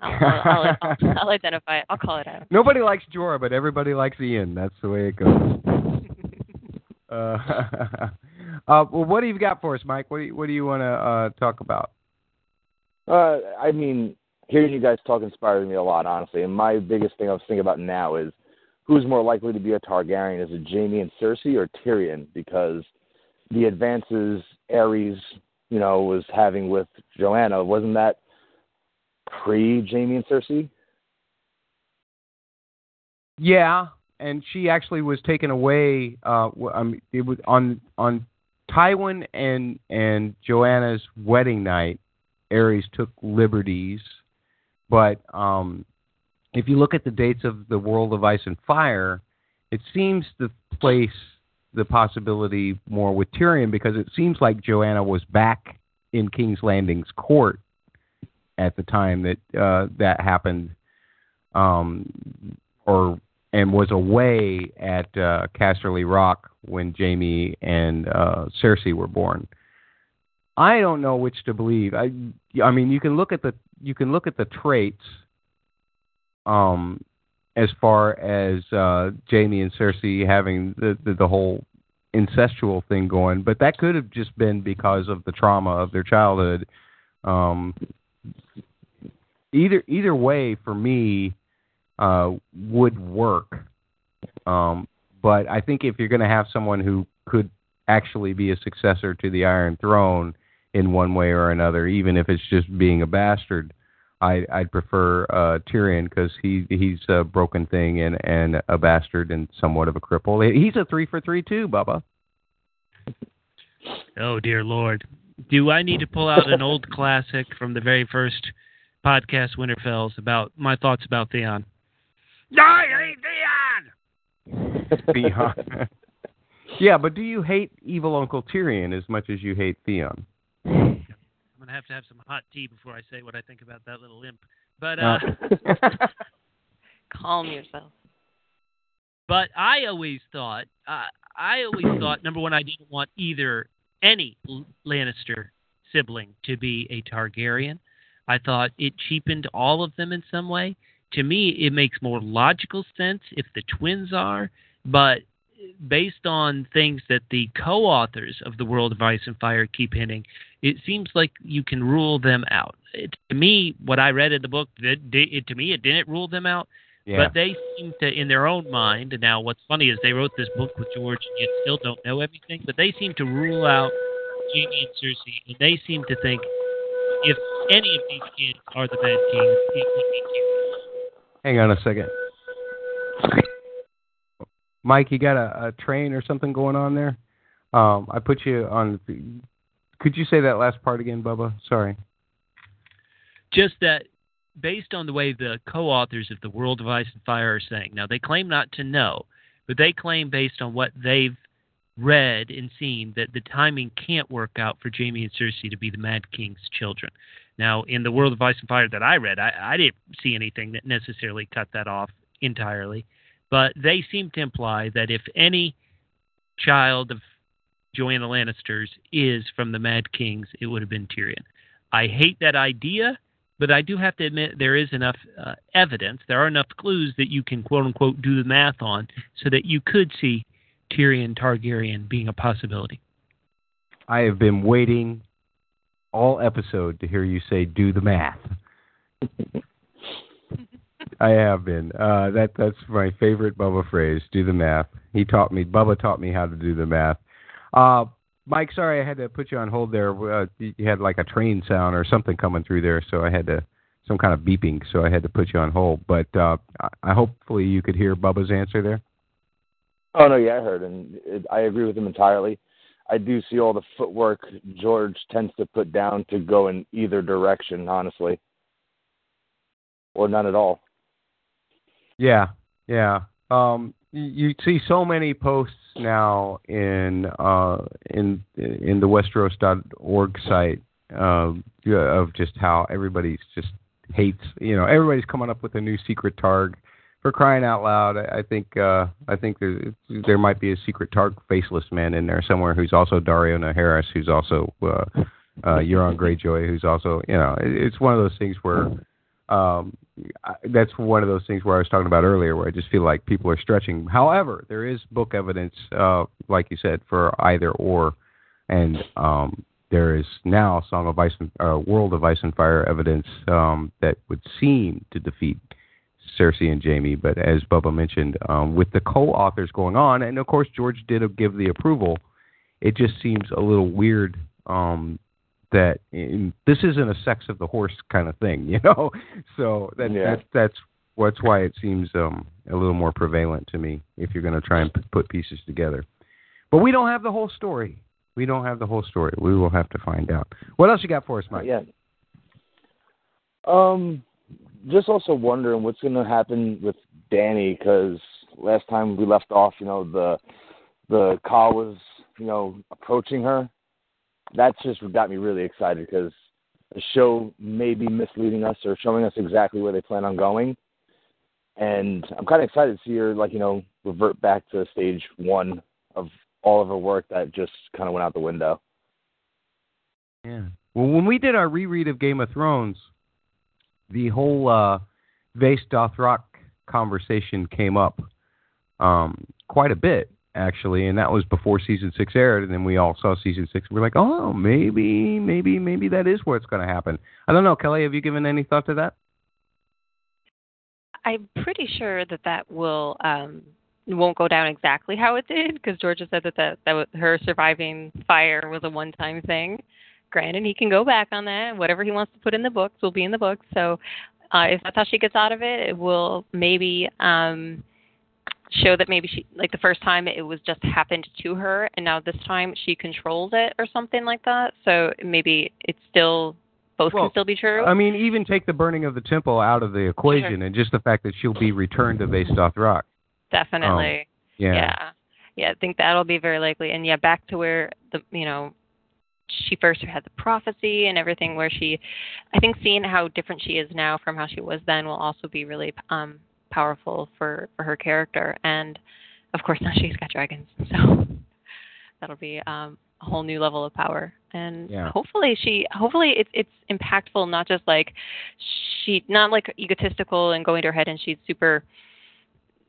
I'll, I'll, I'll, I'll, I'll identify it. I'll call it out. Nobody likes Jorah, but everybody likes Ian. That's the way it goes. uh, uh, well, what do you got for us, Mike? What do you, what do you want to uh, talk about? Uh, I mean, hearing you guys talk inspires me a lot, honestly. And my biggest thing I was thinking about now is who's more likely to be a Targaryen? Is it Jaime and Cersei or Tyrion? Because the advances Aerys, you know, was having with Joanna, wasn't that pre Jaime and Cersei? Yeah, and she actually was taken away. Uh, I mean, it was on on Tywin and and Joanna's wedding night. Aerys took liberties, but um, if you look at the dates of the World of Ice and Fire, it seems to place the possibility more with Tyrion because it seems like Joanna was back in King's Landing's court at the time that uh, that happened, um, or and was away at uh, Casterly Rock when Jaime and uh, Cersei were born. I don't know which to believe. I I mean you can look at the you can look at the traits um as far as uh Jaime and Cersei having the, the the whole incestual thing going, but that could have just been because of the trauma of their childhood. Um either either way for me uh would work. Um but I think if you're going to have someone who could actually be a successor to the Iron Throne, in one way or another, even if it's just being a bastard. I, I'd prefer uh, Tyrion because he he's a broken thing and and a bastard and somewhat of a cripple. He's a three for three too, Bubba. Oh dear Lord, do I need to pull out an old classic from the very first podcast, Winterfells, about my thoughts about Theon? I hate Theon. Theon. yeah, but do you hate evil Uncle Tyrion as much as you hate Theon? I'm gonna have to have some hot tea before I say what I think about that little imp. But uh, calm yourself. But I always thought, uh, I always thought, number one, I didn't want either any Lannister sibling to be a Targaryen. I thought it cheapened all of them in some way. To me, it makes more logical sense if the twins are, but based on things that the co-authors of the World of Ice and Fire keep hinting, it seems like you can rule them out. It, to me, what I read in the book, it, it, to me, it didn't rule them out. Yeah. But they seem to, in their own mind, and now what's funny is they wrote this book with George and yet still don't know everything, but they seem to rule out Jaime and Cersei, and they seem to think if any of these kids are the bad Kings, it would be Tyrion. Hang on a second. Mike, you got a, a train or something going on there? Um, I put you on. Could you say that last part again, Bubba? Sorry. Just that, based on the way the co-authors of the World of Ice and Fire are saying. Now, they claim not to know, but they claim based on what they've read and seen that the timing can't work out for Jaime and Cersei to be the Mad King's children. Now, in the World of Ice and Fire that I read, I, I didn't see anything that necessarily cut that off entirely. But they seem to imply that if any child of Joanna Lannister's is from the Mad Kings, it would have been Tyrion. I hate that idea, but I do have to admit there is enough uh, evidence, there are enough clues that you can quote unquote do the math on so that you could see Tyrion Targaryen being a possibility. I have been waiting all episode to hear you say do the math. I have been. Uh, that that's my favorite Bubba phrase. Do the math. He taught me. Bubba taught me how to do the math. Uh, Mike, sorry I had to put you on hold there. Uh, you had like a train sound or something coming through there, so I had to some kind of beeping, so I had to put you on hold. But uh, I hopefully you could hear Bubba's answer there. Oh no, yeah, I heard, and it, I agree with him entirely. I do see all the footwork George tends to put down to go in either direction, honestly, or none at all. Yeah, yeah. Um, you see so many posts now in uh, in in the Westeros.org site uh, of just how everybody's just hates. You know, everybody's coming up with a new secret targ for crying out loud, I, think uh, I think there there might be a secret Targ faceless man in there somewhere who's also Daario Naharis, who's also uh, uh, Euron Greyjoy, who's also you know it, it's one of those things where um, I, that's one of those things where I was talking about earlier, where I just feel like people are stretching. However, there is book evidence, uh, like you said, for either or, and um, there is now Song of Ice and uh, World of Ice and Fire evidence um, that would seem to defeat Cersei and Jaime. But as Bubba mentioned, um, with the co-authors going on, and of course George did give the approval, it just seems a little weird um, that in, this isn't a sex of the horse kind of thing, you know. So that, Yeah. that's that's what's why it seems um, a little more prevalent to me if you're going to try and p- put pieces together. But we don't have the whole story. We don't have the whole story. We will have to find out. What else you got for us, Mike? Yeah. Um, just also wondering what's going to happen with Dany because last time we left off, you know, the the call was, you know, approaching her. That's just what got me really excited because the show may be misleading us or showing us exactly where they plan on going. And I'm kind of excited to see her, like, you know, revert back to stage one of all of her work that just kind of went out the window. Yeah. Well, when we did our reread of Game of Thrones, the whole uh, Vaes Dothrak conversation came up um, quite a bit, actually, and that was before season six aired. And then we all saw season six, and we're like, oh, maybe, maybe, maybe that is what's going to happen. I don't know, Kelly. Have you given any thought to that? I'm pretty sure that that will um won't go down exactly how it did because Georgia said that that, that her surviving fire was a one-time thing. Granted, he can go back on that. Whatever he wants to put in the books will be in the books. So, uh, if that's how she gets out of it, it will maybe um show that maybe she like the first time it was just happened to her and now this time she controls it or something like that. So maybe it's still both Well, can still be true. I mean, even take the burning of the temple out of the equation, and just the fact that she'll be returned to Vase rock. Definitely. Um, yeah. yeah. Yeah i think that'll be very likely. And yeah back to where the you know she first had the prophecy and everything where she i think seeing how different she is now from how she was then will also be really um powerful for for her character and of course now she's got dragons so that'll be um a whole new level of power and Yeah. hopefully she hopefully it's it's impactful not just like she not like egotistical and going to her head and she's super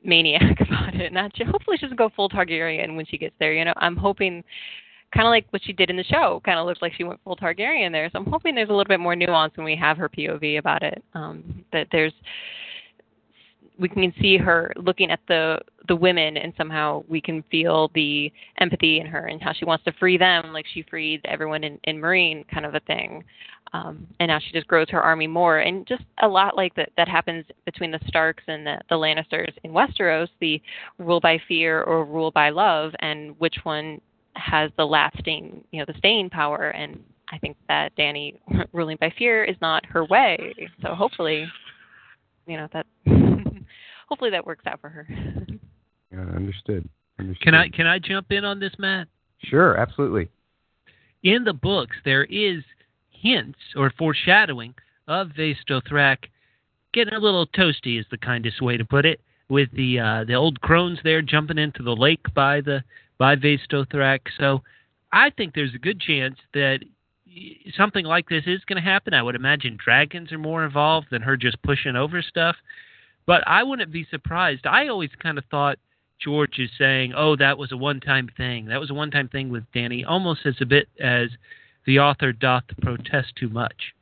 maniac about it. Not she, hopefully she doesn't go full Targaryen when she gets there. You know, I'm hoping kind of like what she did in the show. Kind of looks like she went full Targaryen there. So I'm hoping there's a little bit more nuance when we have her POV about it. Um, that there's we can see her looking at the the women and somehow we can feel the empathy in her and how she wants to free them like she freed everyone in, in Meereen kind of a thing. Um, and now she just grows her army more and just a lot like that that happens between the Starks and the, the Lannisters in Westeros, the rule by fear or rule by love and which one has the lasting, you know, the staying power and I think that Dany ruling by fear is not her way. So hopefully, you know, that hopefully that works out for her. Yeah, understood. understood. Can I can I jump in on this, Matt? Sure, absolutely. In the books, there is hints or foreshadowing of Vaes Dothrak getting a little toasty, is the kindest way to put it, with the uh, the old crones there jumping into the lake by the by Vaes Dothrak. So I think there's a good chance that something like this is going to happen. I would imagine dragons are more involved than her just pushing over stuff. But I wouldn't be surprised. I always kind of thought George is saying, "Oh, that was a one-time thing. That was a one-time thing with Dany," almost as a bit as the author doth protest too much.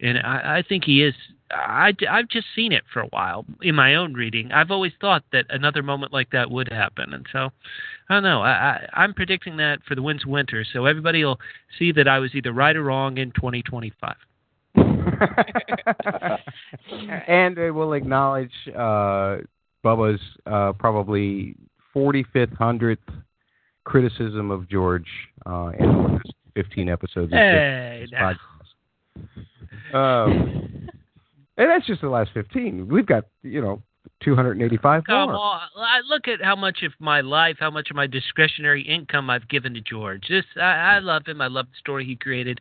And I, I think he is. I, I've just seen it for a while in my own reading. I've always thought that another moment like that would happen, and so I don't know. I, I, I'm predicting that for the Winds Winter, so everybody will see that I was either right or wrong in 2025. and it will acknowledge uh, Bubba's uh, probably 45th, 100th criticism of George uh, in the last 15 episodes. of Hey, this. Um, and that's just the last 15. We've got, you know, 285 Come more. on! I look at how much of my life, how much of my discretionary income I've given to George. This, I, I love him. I love the story he created.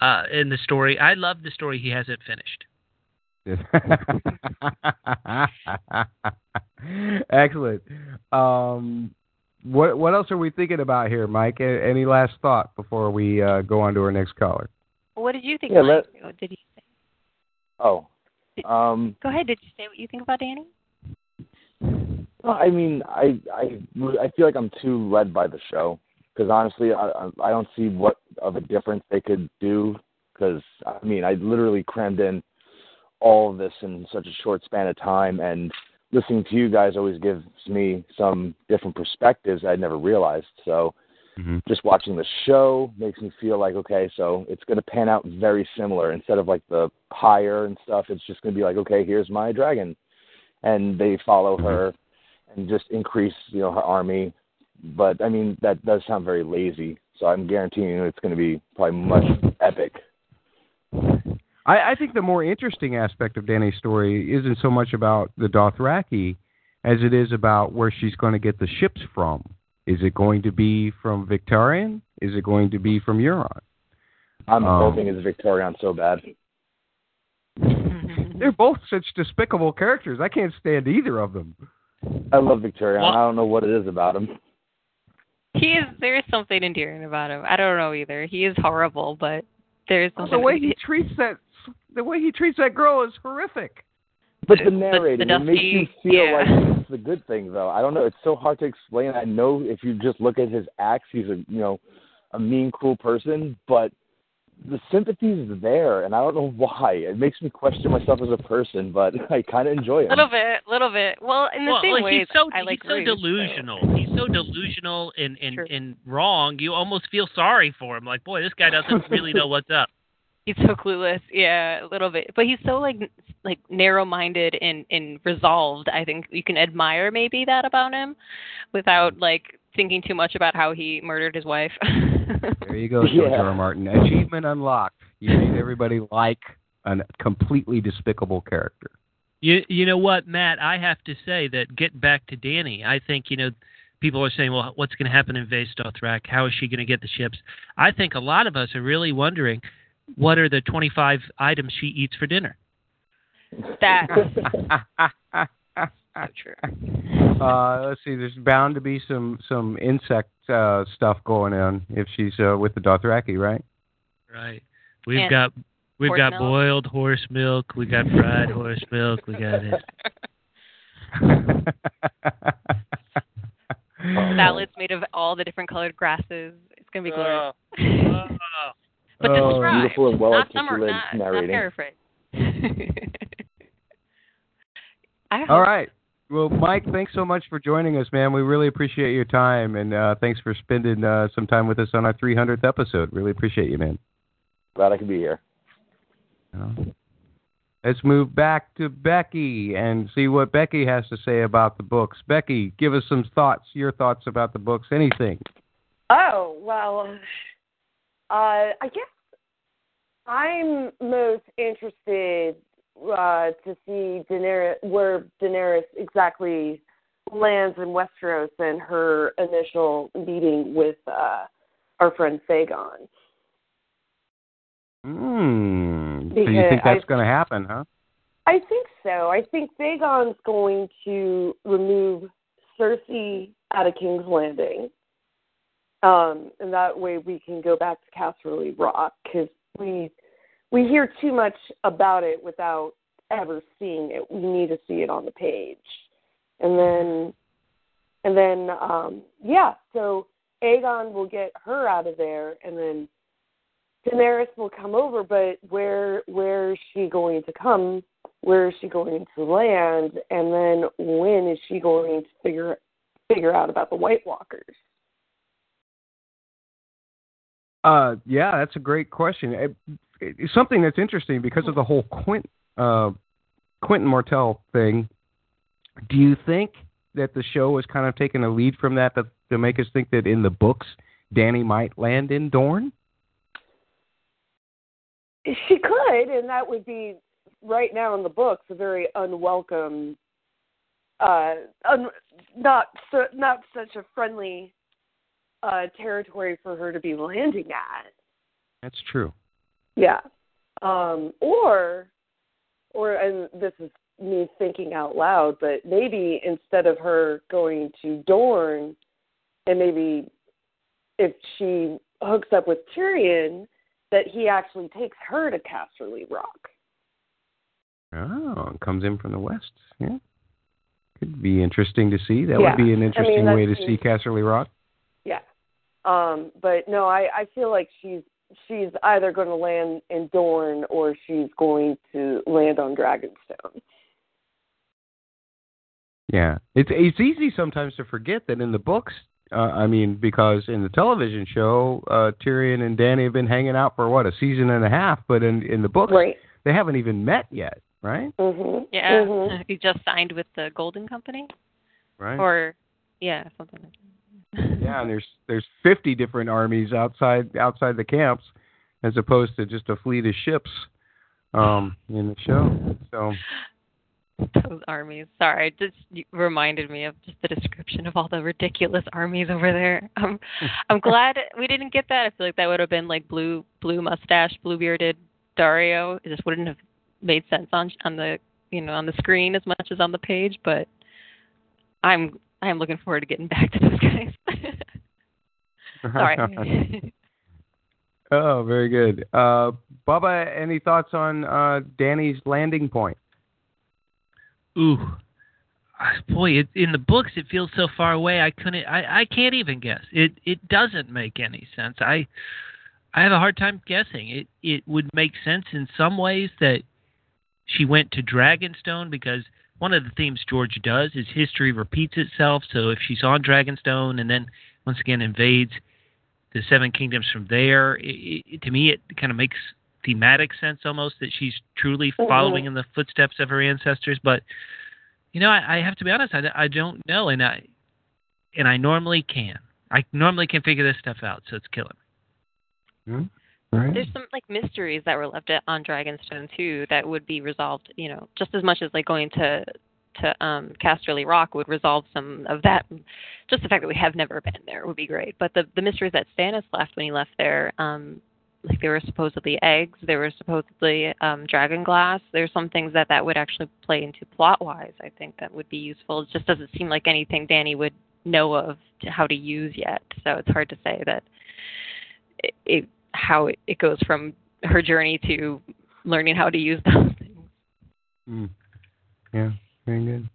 Uh, in the story, I love the story he hasn't finished. Excellent. Um, what what else are we thinking about here, Mike? A- Any last thought before we uh, go on to our next caller? What did you think? Yeah, Mike? Oh, Did you Oh, um, go ahead? Did you say what you think about Dany? No, I mean, I I I feel like I'm too led by the show because honestly, I I don't see what of a difference they could do because I mean, I literally crammed in all of this in such a short span of time, and listening to you guys always gives me some different perspectives I'd never realized. So mm-hmm. just watching the show makes me feel like okay, so it's going to pan out very similar. Instead of like the higher and stuff, it's just going to be like okay, here's my dragon, and they follow mm-hmm. her and just increase you know her army. But I mean that does sound very lazy. So I'm guaranteeing you it's going to be probably much epic. I, I think the more interesting aspect of Dany's story isn't so much about the Dothraki as it is about where she's going to get the ships from. Is it going to be from Victarion? Is it going to be from Euron? I'm Um, hoping it's Victarion so bad. They're both such despicable characters. I can't stand either of them. I love Victarion. I don't know what it is about him. He is. There is something endearing about him. I don't know either. He is horrible, but there is something. The way he treats that, the way he treats that girl is horrific. But the narrating, the it makes you feel yeah. like it's the good thing, though. I don't know. It's so hard to explain. I know if you just look at his acts, he's a you know a mean, cruel person, but the sympathy is there, and I don't know why. It makes me question myself as a person, but I kind of enjoy it. A little bit, a little bit. Well, in the well, same like, way, he's so I like he's so Ruth, so- delusional. He's so delusional and and and wrong. You almost feel sorry for him. Like, boy, this guy doesn't really know what's up. He's so clueless. Yeah, a little bit. But he's so like like narrow-minded and and resolved. I think you can admire maybe that about him, without like thinking too much about how he murdered his wife. There you go, George R. R. Martin. Achievement unlocked. You made everybody like a completely despicable character. You you know what, Matt? I have to say that getting back to Dany, I think you know people are saying, well, what's going to happen in Vaes Dothrak? How is she going to get the ships? I think a lot of us are really wondering what are the 25 items she eats for dinner. that so true. Uh, let's see. There's bound to be some some insect uh, stuff going on if she's uh, with the Dothraki, right? Right. We've And got we've got milk. boiled horse milk. We got fried horse milk. We got it. salads made of all the different colored grasses. It's gonna be glorious. but Oh, describe, beautiful and well not summer, articulated not, not narrating. paraphrase. I All right. Well, Mike, thanks so much for joining us, man. We really appreciate your time, and uh, thanks for spending uh, some time with us on our 300th episode. Really appreciate you, man. Glad I could be here. Let's move back to Becky and see what Becky has to say about the books. Becky, give us some thoughts, your thoughts about the books, anything. Oh well, uh, I guess I'm most interested uh, to see Daenerys where Daenerys exactly lands in Westeros and her initial meeting with uh, our friend Fagon. Hmm. So you think that's going to happen, huh? I think so. I think Fagon's going to remove Cersei out of King's Landing, um, and that way we can go back to Casterly Rock because we we hear too much about it without ever seeing it. We need to see it on the page, and then and then um, yeah. So Aegon will get her out of there, and then Daenerys will come over, but where where is she going to come? Where is she going to land? And then when is she going to figure figure out about the White Walkers? Uh, yeah, that's a great question. It, it's something that's interesting because of the whole Quint, uh, Quentyn Martell thing. Do you think that the show is kind of taking a lead from that, that to make us think that in the books Dany might land in Dorne? She could, and that would be right now in the books a very unwelcome, uh, un, not so, not such a friendly uh, territory for her to be landing at. That's true. Yeah. Um, or or and this is me thinking out loud, but maybe instead of her going to Dorne, and maybe if she hooks up with Tyrion, that he actually takes her to Casterly Rock. Oh, and comes in from the west. Yeah, could be interesting to see. That Yeah. would be an I mean, interesting way to see Casterly Rock. Yeah. Um, but no, I, I feel like she's she's either going to land in Dorne or she's going to land on Dragonstone. Yeah, it's it's easy sometimes to forget that in the books. Uh, I mean, because in the television show, uh, Tyrion and Dany have been hanging out for what a season and a half, but in in the books, Right. they haven't even met yet, right? Mhm. Yeah, Mhm. he just signed with the Golden Company, Right. or yeah, something. like that. Yeah, and there's there's 50 different armies outside outside the camps, as opposed to just a fleet of ships um, in the show. So Those armies. Sorry, it just reminded me of just the description of all the ridiculous armies over there. Um, I'm glad we didn't get that. I feel like that would have been like blue, blue mustache, blue bearded Daario. It just wouldn't have made sense on on the you know on the screen as much as on the page. But I'm I'm looking forward to getting back to those guys. Sorry. oh, very good. Uh, Bubba, any thoughts on uh, Dany's landing point? Ooh, Ah, boy! It, in the books, it feels so far away. I couldn't. I, I can't even guess. It it doesn't make any sense. I I have a hard time guessing. It it would make sense in some ways that she went to Dragonstone because one of the themes George does is history repeats itself. So if she's on Dragonstone and then once again invades the Seven Kingdoms from there, it, it, to me it kind of makes thematic sense almost that she's truly Mhm. following in the footsteps of her ancestors. But you know, I, I have to be honest. I, I don't know, and I and I normally can. I normally can figure this stuff out, so it's killing me. Right. There's some like mysteries that were left at, on Dragonstone too that would be resolved. You know, just as much as like going to to um Casterly Rock would resolve some of that. Just the fact that we have never been there would be great. But the the mysteries that Stannis left when he left there, um, like there were supposedly eggs, there were supposedly um dragon glass. There's some things that that would actually play into plot wise. I think that would be useful. It just doesn't seem like anything Dany would know of to how to use yet. So it's hard to say that it, it how it, it goes from her journey to learning how to use those things. Mm. Yeah, very good.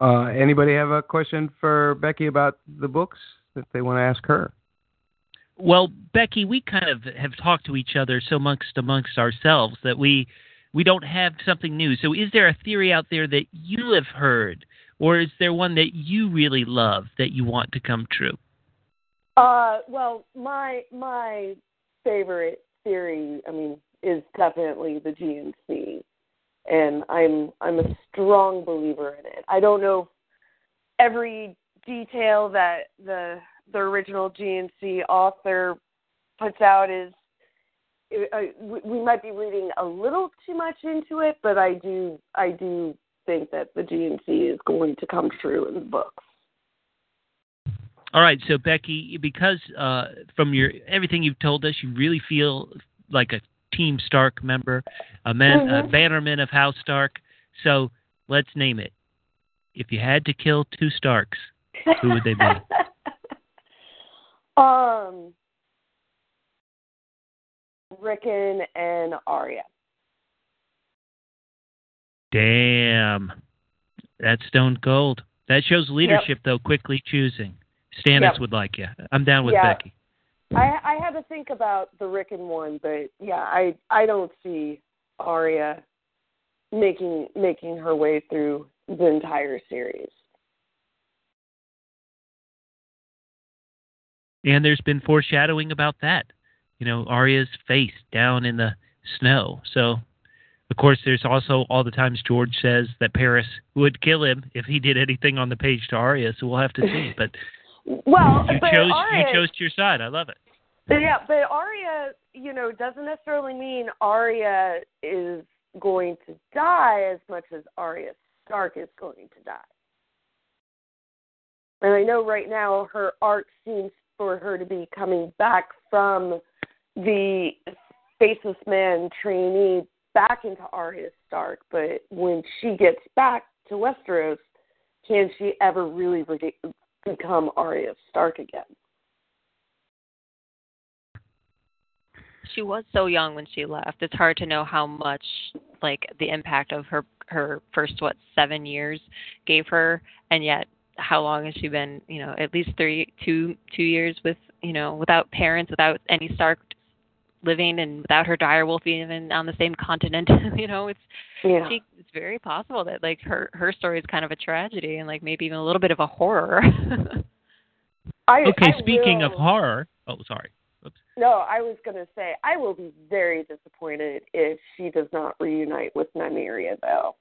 Uh, anybody have a question for Becky about the books that they want to ask her? Well, Becky, we kind of have talked to each other so amongst amongst ourselves that we we don't have something new. So, is there a theory out there that you have heard, or is there one that you really love that you want to come true? Uh, well, my my favorite theory, I mean, is definitely the GNC, and I'm I'm a strong believer in it. I don't know every detail that the the original GNC author puts out is. uh, we- we might be reading a little too much into it, but I do I do think that the GNC is going to come true in the books. All right, so Becky, because uh, from your everything you've told us, you really feel like a Team Stark member, a man, a Mhm. bannerman of House Stark. So let's name it. If you had to kill two Starks, who would they be? Um, Rickon and Arya. Damn, that's stone cold. That shows leadership, though. Quickly choosing. Stannis Yep. would like you. I'm down with Yeah. Becky. I I had to think about the Rickon one, but yeah, I I don't see Arya making making her way through the entire series. And there's been foreshadowing about that. You know, Arya's face down in the snow. So, of course, there's also all the times George says that Parris would kill him if he did anything on the page to Arya. So we'll have to see. But Well, you but chose Arya, you chose to your side. I love it. Yeah, but Arya, you know, doesn't necessarily mean Arya is going to die as much as Arya Stark is going to die. And I know right now her arc seems for her to be coming back from the Faceless Man trainee back into Arya Stark, but when she gets back to Westeros, can she ever really re- become Arya Stark again? She was so young when she left. It's hard to know how much like the impact of her her first what seven years gave her, and yet how long has she been? You know, at least three, two, two years with you know without parents, without any Stark living, and without her direwolf even on the same continent. you know, it's Yeah. she, it's very possible that like her her story is kind of a tragedy and like maybe even a little bit of a horror. I, Okay, I speaking of horror. Oh, sorry. Oops. No, I was going to say I will be very disappointed if she does not reunite with Nymeria, though.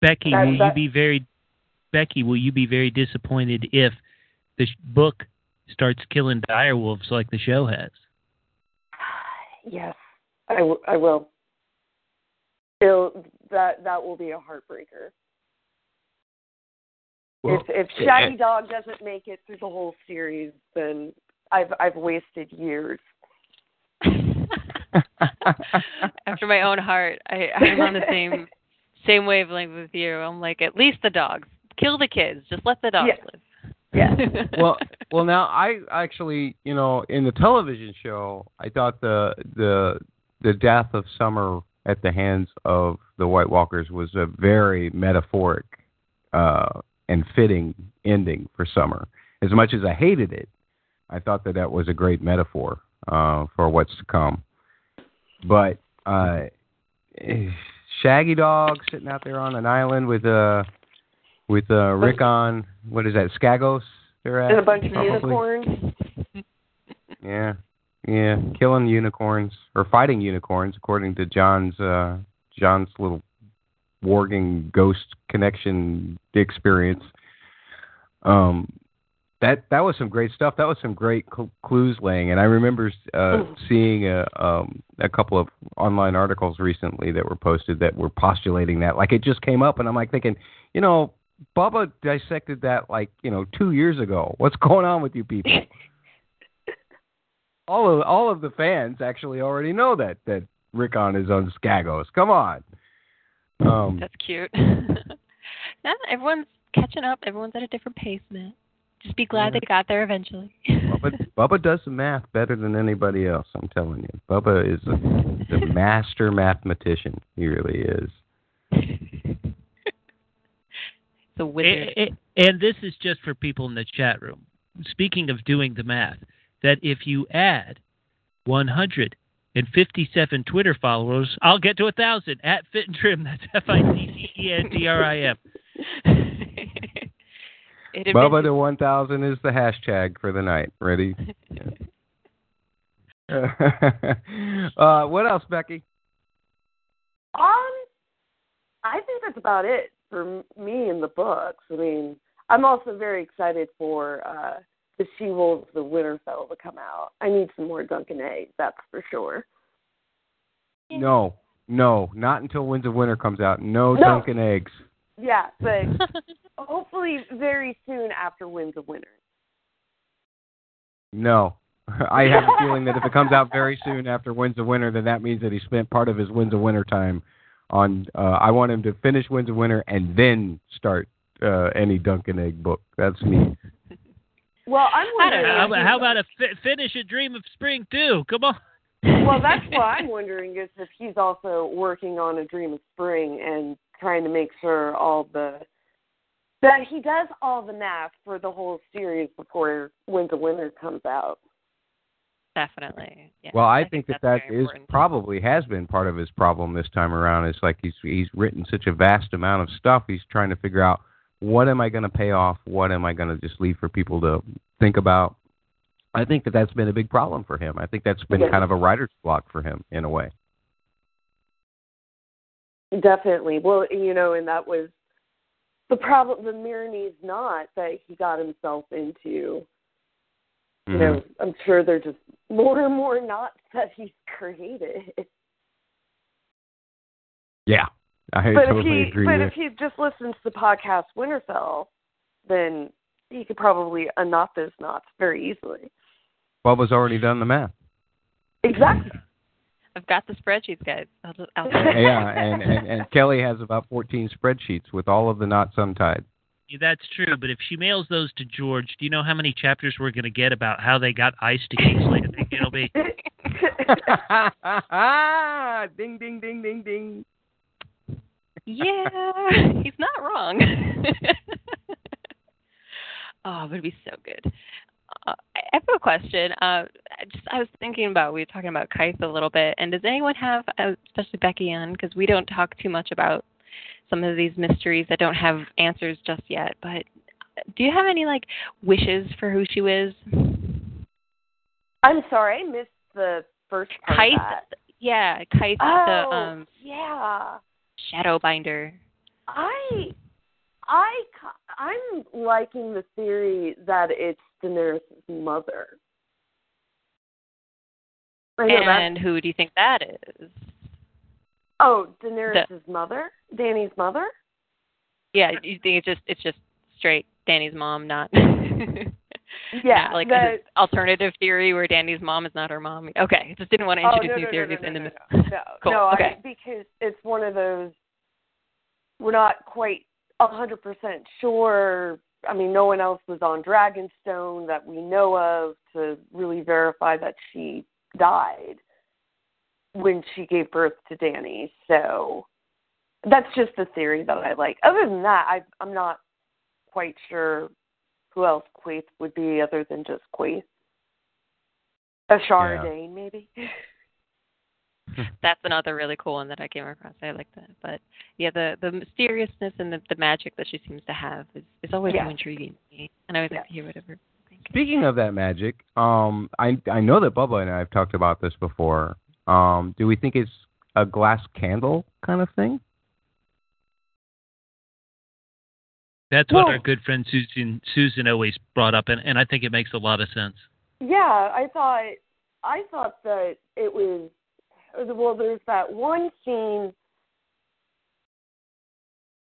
Becky, That- will you be very Becky, will you be very disappointed if the book starts killing direwolves like the show has? Yes, I, w- I will. It'll, that that will be a heartbreaker. Well, if if yeah, Shaggydog doesn't make it through the whole series, then I've I've wasted years. After my own heart, I, I'm on the same same wavelength with you. I'm like, at least the dogs. Kill the kids. Just let the dogs Yeah. live. Yeah. well, well, now I actually, you know, in the television show, I thought the the the death of Summer at the hands of the White Walkers was a very metaphoric uh, and fitting ending for Summer. As much as I hated it, I thought that that was a great metaphor uh, for what's to come. But uh, Shaggydog sitting out there on an island with uh with uh Rickon, what is that, Skagos? They're at and a bunch of unicorns. Yeah, yeah, killing unicorns or fighting unicorns, according to Jon's uh Jon's little warging ghost connection experience. Um, that that was some great stuff. That was some great cl- clues laying, and I remember uh, seeing a um, a couple of online articles recently that were posted that were postulating that. Like it just came up, and I'm like thinking, you know, Bubba dissected that like you know two years ago. What's going on with you people? all of all of the fans actually already know that that Rickon is on Skagos. Come on. Um, That's cute. no, everyone's catching up. Everyone's at a different pace, man. Just be glad Yeah. they got there eventually. Bubba, Bubba does the math better than anybody else. I'm telling you, Bubba is a, the master mathematician. He really is. The wizard. A- a- And this is just for people in the chat room. Speaking of doing the math, that if you add 157 Twitter followers, I'll get to a thousand at Fit and Trim. That's F I T T E N D R I M. It Bubba to 1000 is the hashtag for the night. Ready? uh, what else, Becky? Um, I think that's about it for me in the books. I mean, I'm also very excited for uh the She Wolves, the Winterfell to come out. I need some more Dunkin' eggs, that's for sure. No, no, not until Winds of Winter comes out. No, No. Dunkin' eggs. Yeah, but hopefully very soon after Winds of Winter. No. I have a feeling that if it comes out very soon after Winds of Winter, then that means that he spent part of his Winds of Winter time on. Uh, I want him to finish Winds of Winter and then start uh, any Dunk and Egg book. That's me. Well, I'm wondering. How about, he's- how about a fi- finish a Dream of Spring too? Come on. well, that's what I'm wondering is if he's also working on a Dream of Spring and trying to make sure all the that he does all the math for the whole series before Winds of Winter comes out. Definitely. Yeah, well, I, I think, that that's that very is important. probably has been part of his problem this time around. It's like he's he's written such a vast amount of stuff. He's trying to figure out what am I going to pay off, what am I going to just leave for people to think about. I think that that's been a big problem for him. I think that's been kind of a writer's block for him in a way. Definitely. Well, you know, and that was the problem. The Meereenese knot that he got himself into. You know, Mm-hmm. I'm sure there're just more and more knots that he's created. Yeah, I but totally if he agree. but if he just listens to the podcast Winterfell, then he could probably unknot those knots very easily. Bubba's already done the math. Exactly. I've got the spreadsheets, guys. I'll just, I'll yeah, and, and and Kelly has about 14 spreadsheets with all of the knots untied. Yeah, that's true, but if she mails those to George, do you know how many chapters we're going to get about how they got ice to Kingsley? I think it'll be. ding, ding, ding, ding, ding. yeah, he's not wrong. oh, it would be so good. Uh, I have a question. Uh, I just I was thinking about we were talking about Quaithe a little bit, and does anyone have, uh, especially Becky Ann, because we don't talk too much about some of these mysteries that don't have answers just yet. But do you have any like wishes for who she is? I'm sorry, I missed the first part that. yeah, Quaithe, Oh, the um, yeah. Shadowbinder. I, I, I'm liking the theory that it's Daenerys' mother. I know that's- And who do you think that is? Oh, Daenerys' mother, Dany's mother. Yeah, you think it's just it's just straight Dany's mom, not Yeah, not like the- alternative theory where Dany's mom is not her mom. Okay, just didn't want to Oh, introduce no, new no, no, theories no, in the no, midst. No, Cool, no, okay. I, because it's one of those. We're not quite a hundred percent sure. I mean, no one else was on Dragonstone that we know of to really verify that she died when she gave birth to Dany. So that's just the theory that I like. Other than that, I, I'm not quite sure who else Quaithe would be other than just Quaithe. A Chardane, maybe. That's another really cool one that I came across. I like that. But yeah, the the mysteriousness and the, the magic that she seems to have is, is always Yeah. so intriguing to me. And I always like to hear whatever. Speaking of that magic, um, I I know that Bubba and I have talked about this before. Um, do we think it's a glass candle kind of thing? That's what our good friend Susan Susan always brought up, and, and I think it makes a lot of sense. Yeah, I thought I thought that it was well. There's that one scene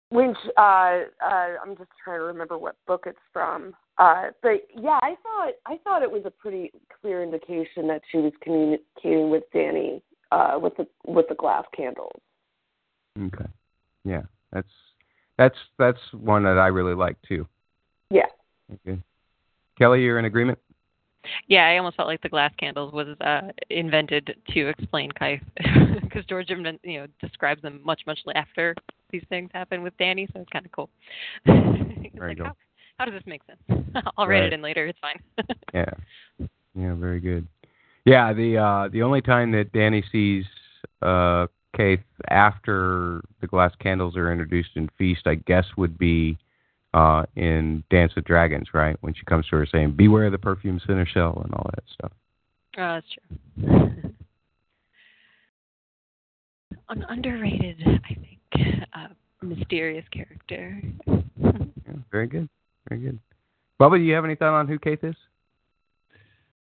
when uh, uh, I'm just trying to remember what book it's from. Uh, but yeah, I thought I thought it was a pretty clear indication that she was communicating with Dany uh, with the with the glass candles. Okay. Yeah, that's that's that's one that I really like too. Yeah. Okay. Kelly, you're in agreement? Yeah, I almost felt like the glass candles was uh, invented to explain Quaithe, because George invent, you know describes them much much after these things happen with Dany, so it's kind of cool. He's Very like, cool. how, how does this make sense? I'll write Right. it in later. It's fine. Yeah. Yeah, very good. Yeah, the uh the only time that Dany sees uh Quaithe after the glass candles are introduced in Feast, I guess would be uh in Dance with Dragons, right? When she comes to her saying, Beware of the perfumed seneschal and all that stuff. Oh, that's true. An underrated, I think, uh, mysterious character. Yeah, very good. Very good. Bubba, do you have any thought on who Quaithe is?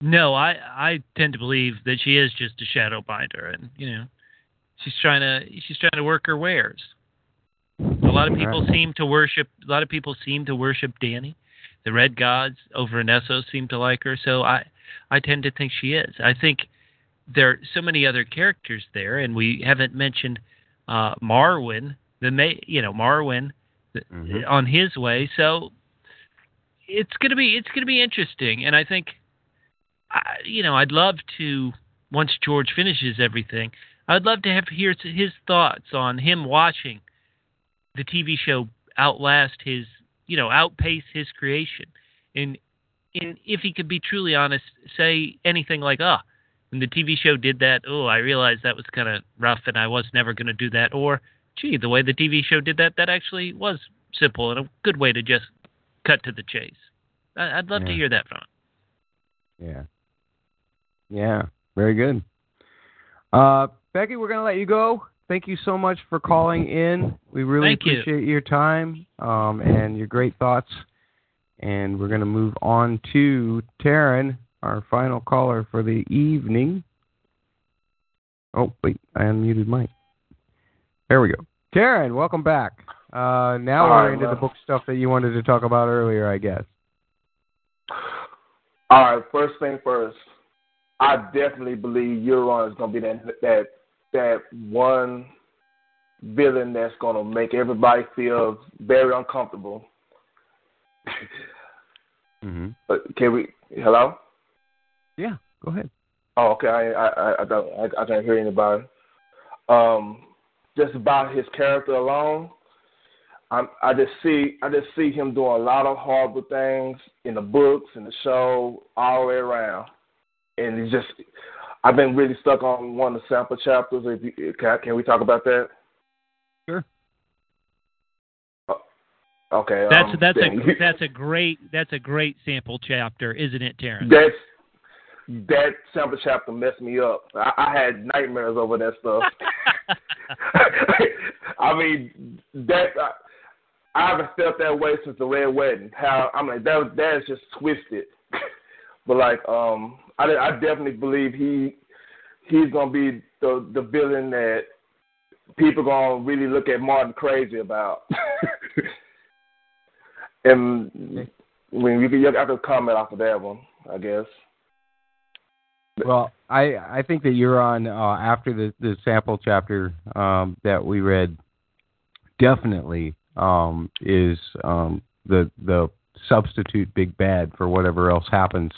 No, I I tend to believe that she is just a shadow binder, and you know, she's trying to she's trying to work her wares. A lot of people Right. seem to worship. A lot of people seem to worship Dany. The Red Gods over in Essos seem to like her, so I I tend to think she is. I think there are so many other characters there, and we haven't mentioned uh, Marwyn, the May, you know Marwyn, th- on his way. So it's gonna be it's gonna be interesting, and I think I, you know, I'd love to once George finishes everything, I'd love to have hear his thoughts on him watching the TV show outlast his, you know, outpace his creation, and and if he could be truly honest, say anything like, "Ah, when the TV show did that, oh, I realized that was kind of rough, and I was never going to do that," or, "Gee, the way the TV show did that, that actually was simple and a good way to just cut to the chase." I, I'd love to hear that from him. Yeah. Yeah, very good. Uh, Becky, we're going to let you go. Thank you so much for calling in. We really Thank you. appreciate your time um, and your great thoughts. And we're going to move on to Taryn, our final caller for the evening. Oh, wait, I unmuted Mike. There we go. Taryn, welcome back. Uh, now All we're right, into the book stuff that you wanted to talk about earlier, I guess. All right, first thing first. I definitely believe Euron is going to be that that that one villain that's going to make everybody feel very uncomfortable. Mm-hmm. But can we? Hello. Yeah, go ahead. Oh, okay. I I I don't I, I can't hear anybody. Um, just about his character alone, I I just see I just see him doing a lot of horrible things in the books and the show all the way around, and it's just I've been really stuck on one of the sample chapters. If you, can can we talk about that? Sure. Okay. That's um, that's then- a that's a great that's a great sample chapter, isn't it, Terrence? That's that sample chapter messed me up. I, I had nightmares over that stuff. I mean, that I, haven't felt that way since the Red Wedding. How I'm like that that is just twisted. but like, um, I I definitely believe he he's gonna be the the villain that people gonna really look at Martin crazy about. and when you can you comment off of that one, I guess. Well, I I think that Euron uh, after the the sample chapter um, that we read. Definitely um, is um, the the substitute big bad for whatever else happens.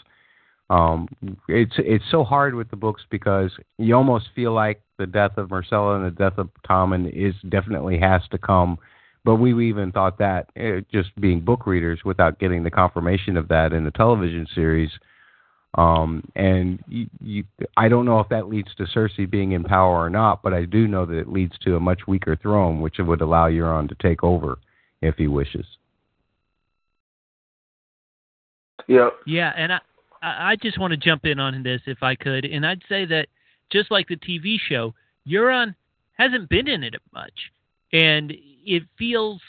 Um, it's it's so hard with the books because you almost feel like the death of Myrcella and the death of Tommen is definitely has to come, but we even thought that eh, just being book readers without getting the confirmation of that in the television series. Um, and you, you, I don't know if that leads to Cersei being in power or not, but I do know that it leads to a much weaker throne, which would allow Euron to take over if he wishes. Yeah. Yeah, and I I I just want to jump in on this if I could, and I'd say that just like the TV show, Euron hasn't been in it much, and it feels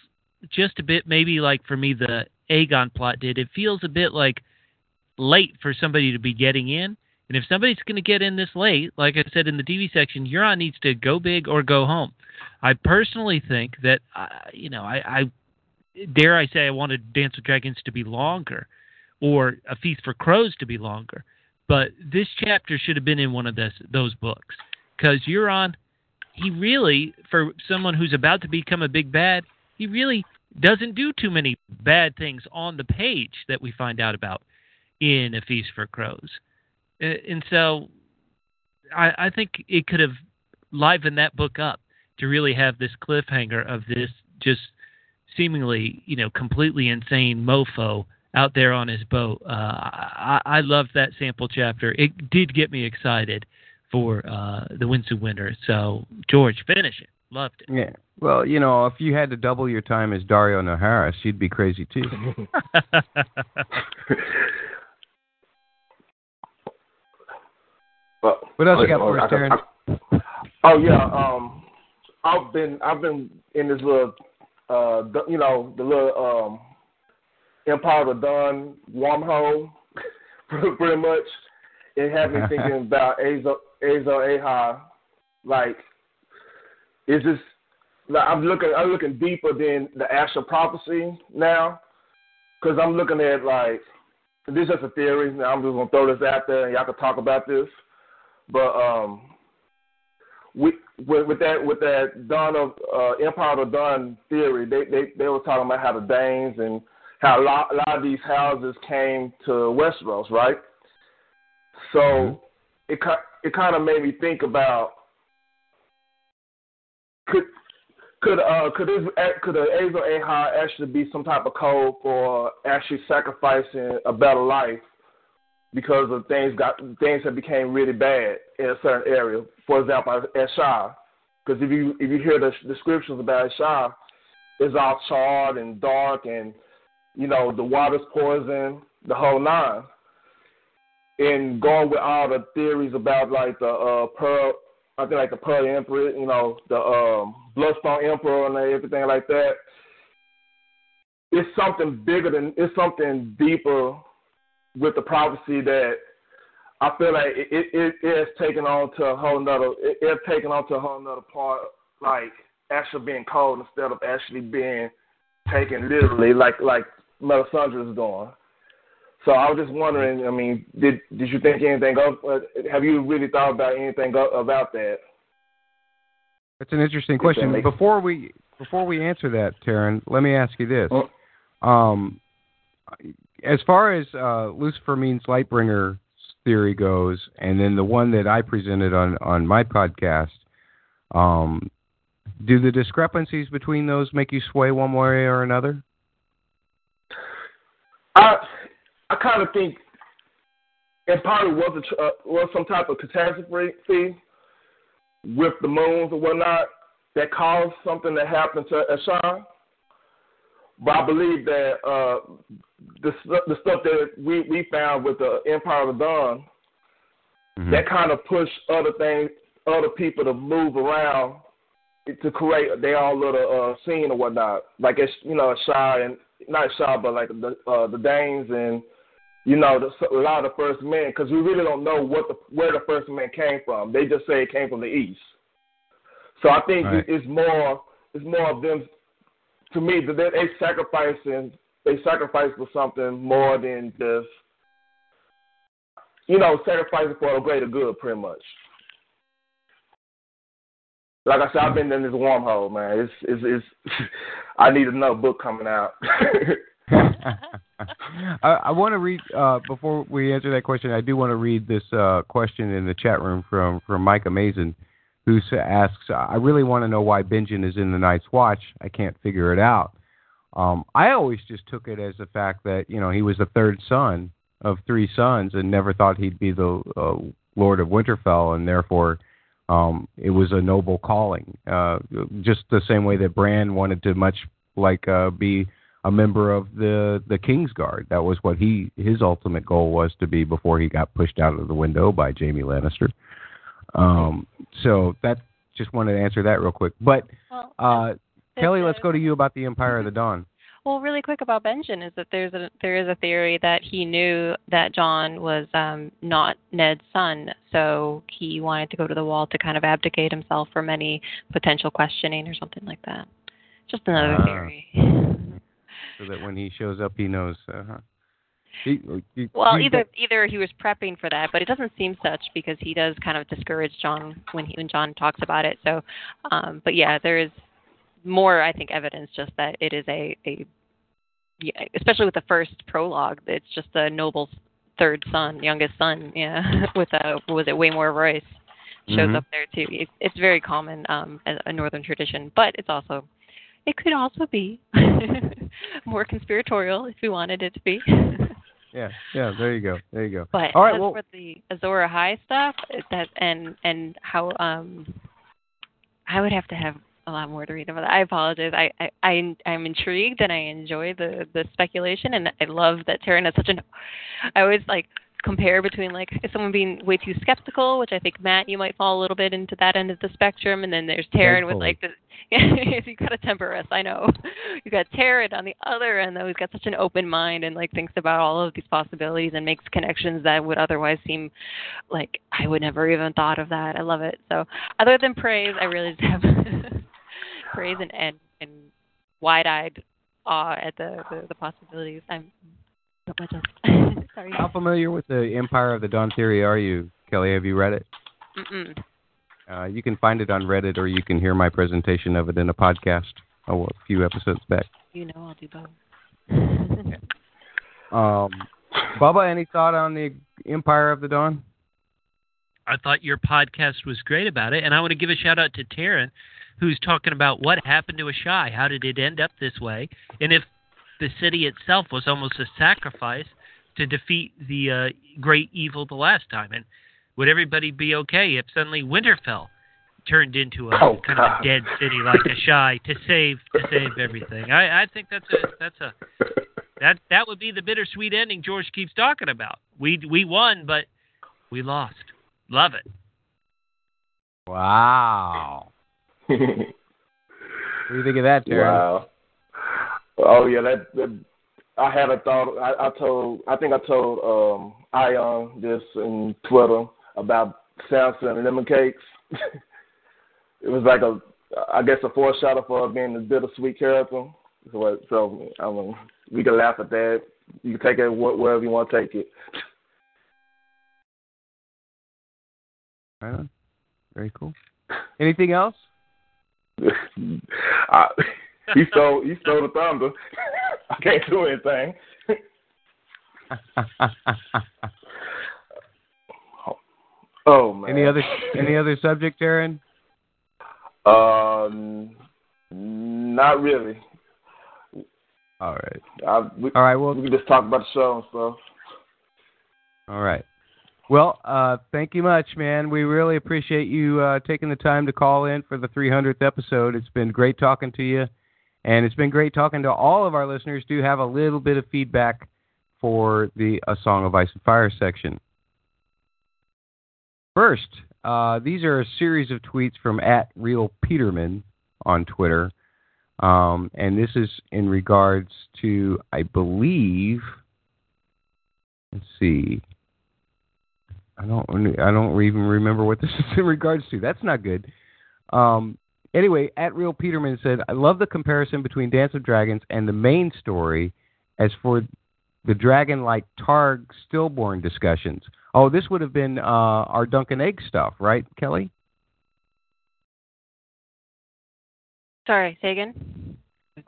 just a bit maybe like for me the Aegon plot did. It feels a bit like late for somebody to be getting in. And if somebody's going to get in this late, like I said in the TV section, Euron needs to go big or go home. I personally think that, uh, you know, I, I dare I say I wanted Dance with Dragons to be longer or A Feast for Crows to be longer. But this chapter should have been in one of this, those books because Euron, he really, for someone who's about to become a big bad, he really doesn't do too many bad things on the page that we find out about in A Feast for Crows. And so I, I think it could have livened that book up to really have this cliffhanger of this just seemingly, you know, completely insane mofo out there on his boat. Uh, I, I loved that sample chapter. It did get me excited for uh, the of Winter. So, George, finish it. Loved it. Yeah. Well, you know, if you had to double your time as Daario Naharis, you'd be crazy too. But, What else you got oh, for us, I- I- Terrence? Oh yeah, um, I've been I've been in this little, uh, you know, the little um, Empire of the Dawn wormhole, pretty much. It had me thinking about Azo Azo Ahai, like, is this? Like, I'm looking I'm looking deeper than the actual prophecy now, because I'm looking at like this is just a theory. Now I'm just gonna throw this out there, and y'all can talk about this. But um, with, with with that with that Dawn of uh, Empire of the Dawn theory, they, they they were talking about how the Daynes and how a lot, a lot of these houses came to Westeros, right? So it ki- it kind of made me think about could could uh could this could a Azor Ahai actually be some type of code for actually sacrificing a better life because of things got things have became really bad in a certain area. For example, Asshai, because if you if you hear the descriptions about Shire, it's all charred and dark, and you know the water's poison, the whole nine. And going with all the theories about like the uh, Pearl, I think like the Pearl Emperor, you know, the um, Bloodstone Emperor and everything like that. It's something bigger than it's something deeper with the prophecy that I feel like it it, it has taken on to a whole nother it, it's taken on to a whole nother part like actually being called instead of actually being taken literally like like Melisandre is doing. So I was just wondering. I mean, did did you think anything of? Uh, have you really thought about anything about that? That's an interesting question. Before we before we answer that, Taryn, let me ask you this. Um, as far as uh, Lucifer means Lightbringer theory goes, and then the one that I presented on on my podcast, um, do the discrepancies between those make you sway one way or another? I I kind of think it probably was a, uh, was some type of catastrophe with the moons and whatnot that caused something to happen to Ashan. But I believe that uh, the the stuff that we we found with the Empire of the Dawn that kind of pushed other things, other people to move around to create their own little uh, scene or whatnot. Like it's you know Shah and not Shah, but like the uh, the Daynes and you know the, a lot of the first men because we really don't know what the where the first men came from. They just say it came from the east. So I think Right. it's more it's more of them to me that they they sacrificing they sacrifice for something more than just you know sacrificing for a greater good, pretty much. Like I said, I've been in this wormhole, man. It's it's it's. I need another book coming out. I, I want to read uh, before we answer that question. I do want to read this uh, question in the chat room from from Mike Amazin, who asks, "I really want to know why Benjamin is in the Night's Watch. I can't figure it out." Um, I always just took it as the fact that you know he was the third son of three sons, and never thought he'd be the uh, Lord of Winterfell, and therefore um, it was a noble calling. Uh, just the same way that Bran wanted to much like uh, be a member of the the Kingsguard. That was what he his ultimate goal was to be before he got pushed out of the window by Jaime Lannister. Um, so that just wanted to answer that real quick. But Well, uh, Kelly, let's go to you about the Empire of the Dawn. Well, really quick about Benjen is that there's a there is a theory that he knew that Jon was um not Ned's son, so he wanted to go to the wall to kind of abdicate himself from any potential questioning or something like that. Just another Ah. theory. so that when he shows up, he knows. Uh-huh. He, he, Well, he- either either he was prepping for that, but it doesn't seem such because he does kind of discourage Jon when he when Jon talks about it. So, um, but yeah, there is more I think evidence just that it is a a yeah, especially with the first prologue, it's just a noble's third son, youngest son, yeah, with a what was it Waymar Royce shows Mhm. up there too. It, it's very common um as a northern tradition, but it's also it could also be more conspiratorial if we wanted it to be. yeah, yeah. There you go. There you go. But all right. as Well, for the Azor Ahai stuff, that and and how um, I would have to have a lot more to read about that. I apologize. I I I- I'm intrigued and I enjoy the the speculation and I love that Taryn has such an. I always like compare between like is someone being way too skeptical, which I think Matt you might fall a little bit into that end of the spectrum, and then there's Taryn with like the. you got to temper us. I know. You got Taryn on the other end though. He's got such an open mind and like thinks about all of these possibilities and makes connections that would otherwise seem like I would never even thought of that. I love it. So other than praise, I really just have praise and and, and wide-eyed awe at the the, the possibilities. I'm not much else. Sorry. how familiar with the Empire of the Dawn theory are you, Kelly? Have you read it? Mm-mm. Uh, you can find it on Reddit, or you can hear my presentation of it in a podcast oh, a few episodes back. You know I'll do both. Um, Bubba, any thought on the Empire of the Dawn? I thought your podcast was great about it, and I want to give a shout out to Taryn, who's talking about what happened to Asshai. How did it end up this way? And if the city itself was almost a sacrifice to defeat the uh, great evil the last time, and would everybody be okay if suddenly Winterfell turned into a Oh, kind of a dead city like Asshai to save to save everything? I, I think that's a that's a that that would be the bittersweet ending George keeps talking about. We we won, but we lost. Love it. Wow. what do you think of that, Taryn? Wow. Oh yeah, that, that I had a thought. I, I told. I think I told um Ion this in Twitter about Sansa and lemon cakes. it was like a, I guess a foreshadow for being the bittersweet character. So, so I mean, we can laugh at that. You can take it wherever you want to take it. Right on. Very cool. Anything else? I, he stole he stole the thunder. I can't do anything. oh man. Any other any other subject, Aaron? Um, not really. All right. I, we, All right. Well, we can just talk about the show and stuff. All right. Well, uh, thank you much, man. We really appreciate you uh, taking the time to call in for the 300th episode. It's been great talking to you, and it's been great talking to all of our listeners. Do have a little bit of feedback for the A Song of Ice and Fire section. First, uh, these are a series of tweets from at Real Peterman on Twitter, um, and this is in regards to, I believe. Let's see. I don't. I don't even remember what this is in regards to. That's not good. Um, anyway, at Real Peterman said, "I love the comparison between Dance of Dragons and the main story. As for the dragon-like Targ stillborn discussions, oh, this would have been uh, our Dunk and Egg stuff, right, Kelly? Sorry, say again.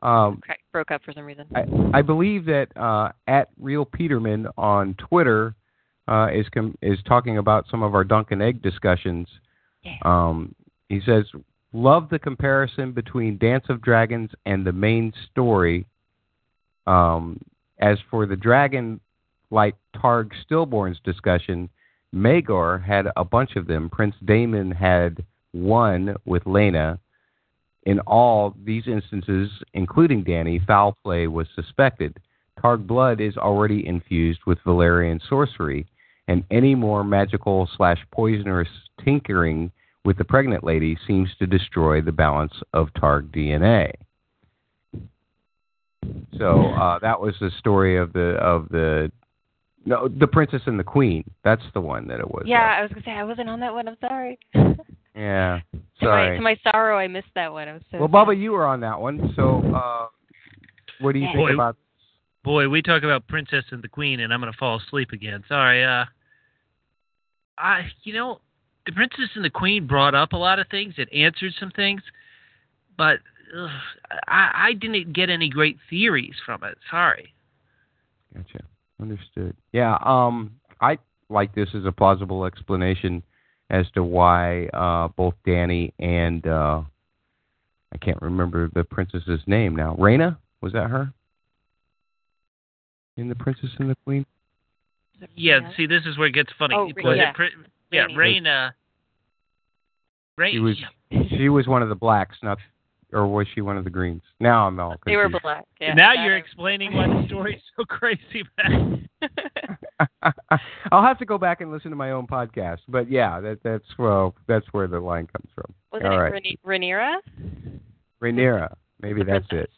Um, Crack- broke up for some reason. I, I believe that uh, at Real Peterman on Twitter uh, is com- is talking about some of our Dunk and Egg discussions. Um, he says, "Love the comparison between Dance of Dragons and the main story. Um, as for the dragon like Targ Stillborn's discussion, Maegor had a bunch of them. Prince Daemon had one with Laena. In all these instances, including Dany, foul play was suspected. Targ blood is already infused with Valyrian sorcery, and any more magical slash poisonous tinkering with the pregnant lady seems to destroy the balance of Targ DNA. So uh, that was the story of the of the no the princess and the queen. That's the one that it was. yeah, I was gonna say I wasn't on that one. I'm sorry. Yeah. To Sorry. my, to my sorrow, I missed that one. I was so. well, Bubba, you were on that one. So, uh, what do you think Boy, about? Boy, we talk about Princess and the Queen, and I'm going to fall asleep again. Sorry. Uh, I, you know, the Princess and the Queen brought up a lot of things. It answered some things, but ugh, I, I didn't get any great theories from it. Sorry. Gotcha. Understood. Yeah. Um, I like this as a plausible explanation as to why uh, both Dany and uh, I can't remember the princess's name now. Raina was that her? In the Princess and the Queen. Yeah. See, this is where it gets funny. Oh, Was yeah. Pri- yeah, Raina. She was she was one of the blacks, not or was she one of the greens? Now I'm all They were black. Yeah. now you're I- explaining why the story's so crazy. I'll have to go back and listen to my own podcast, but yeah, that that's well, that's where the line comes from. Wasn't All it right, Rhaenyra? Rhaenyra, maybe that's it.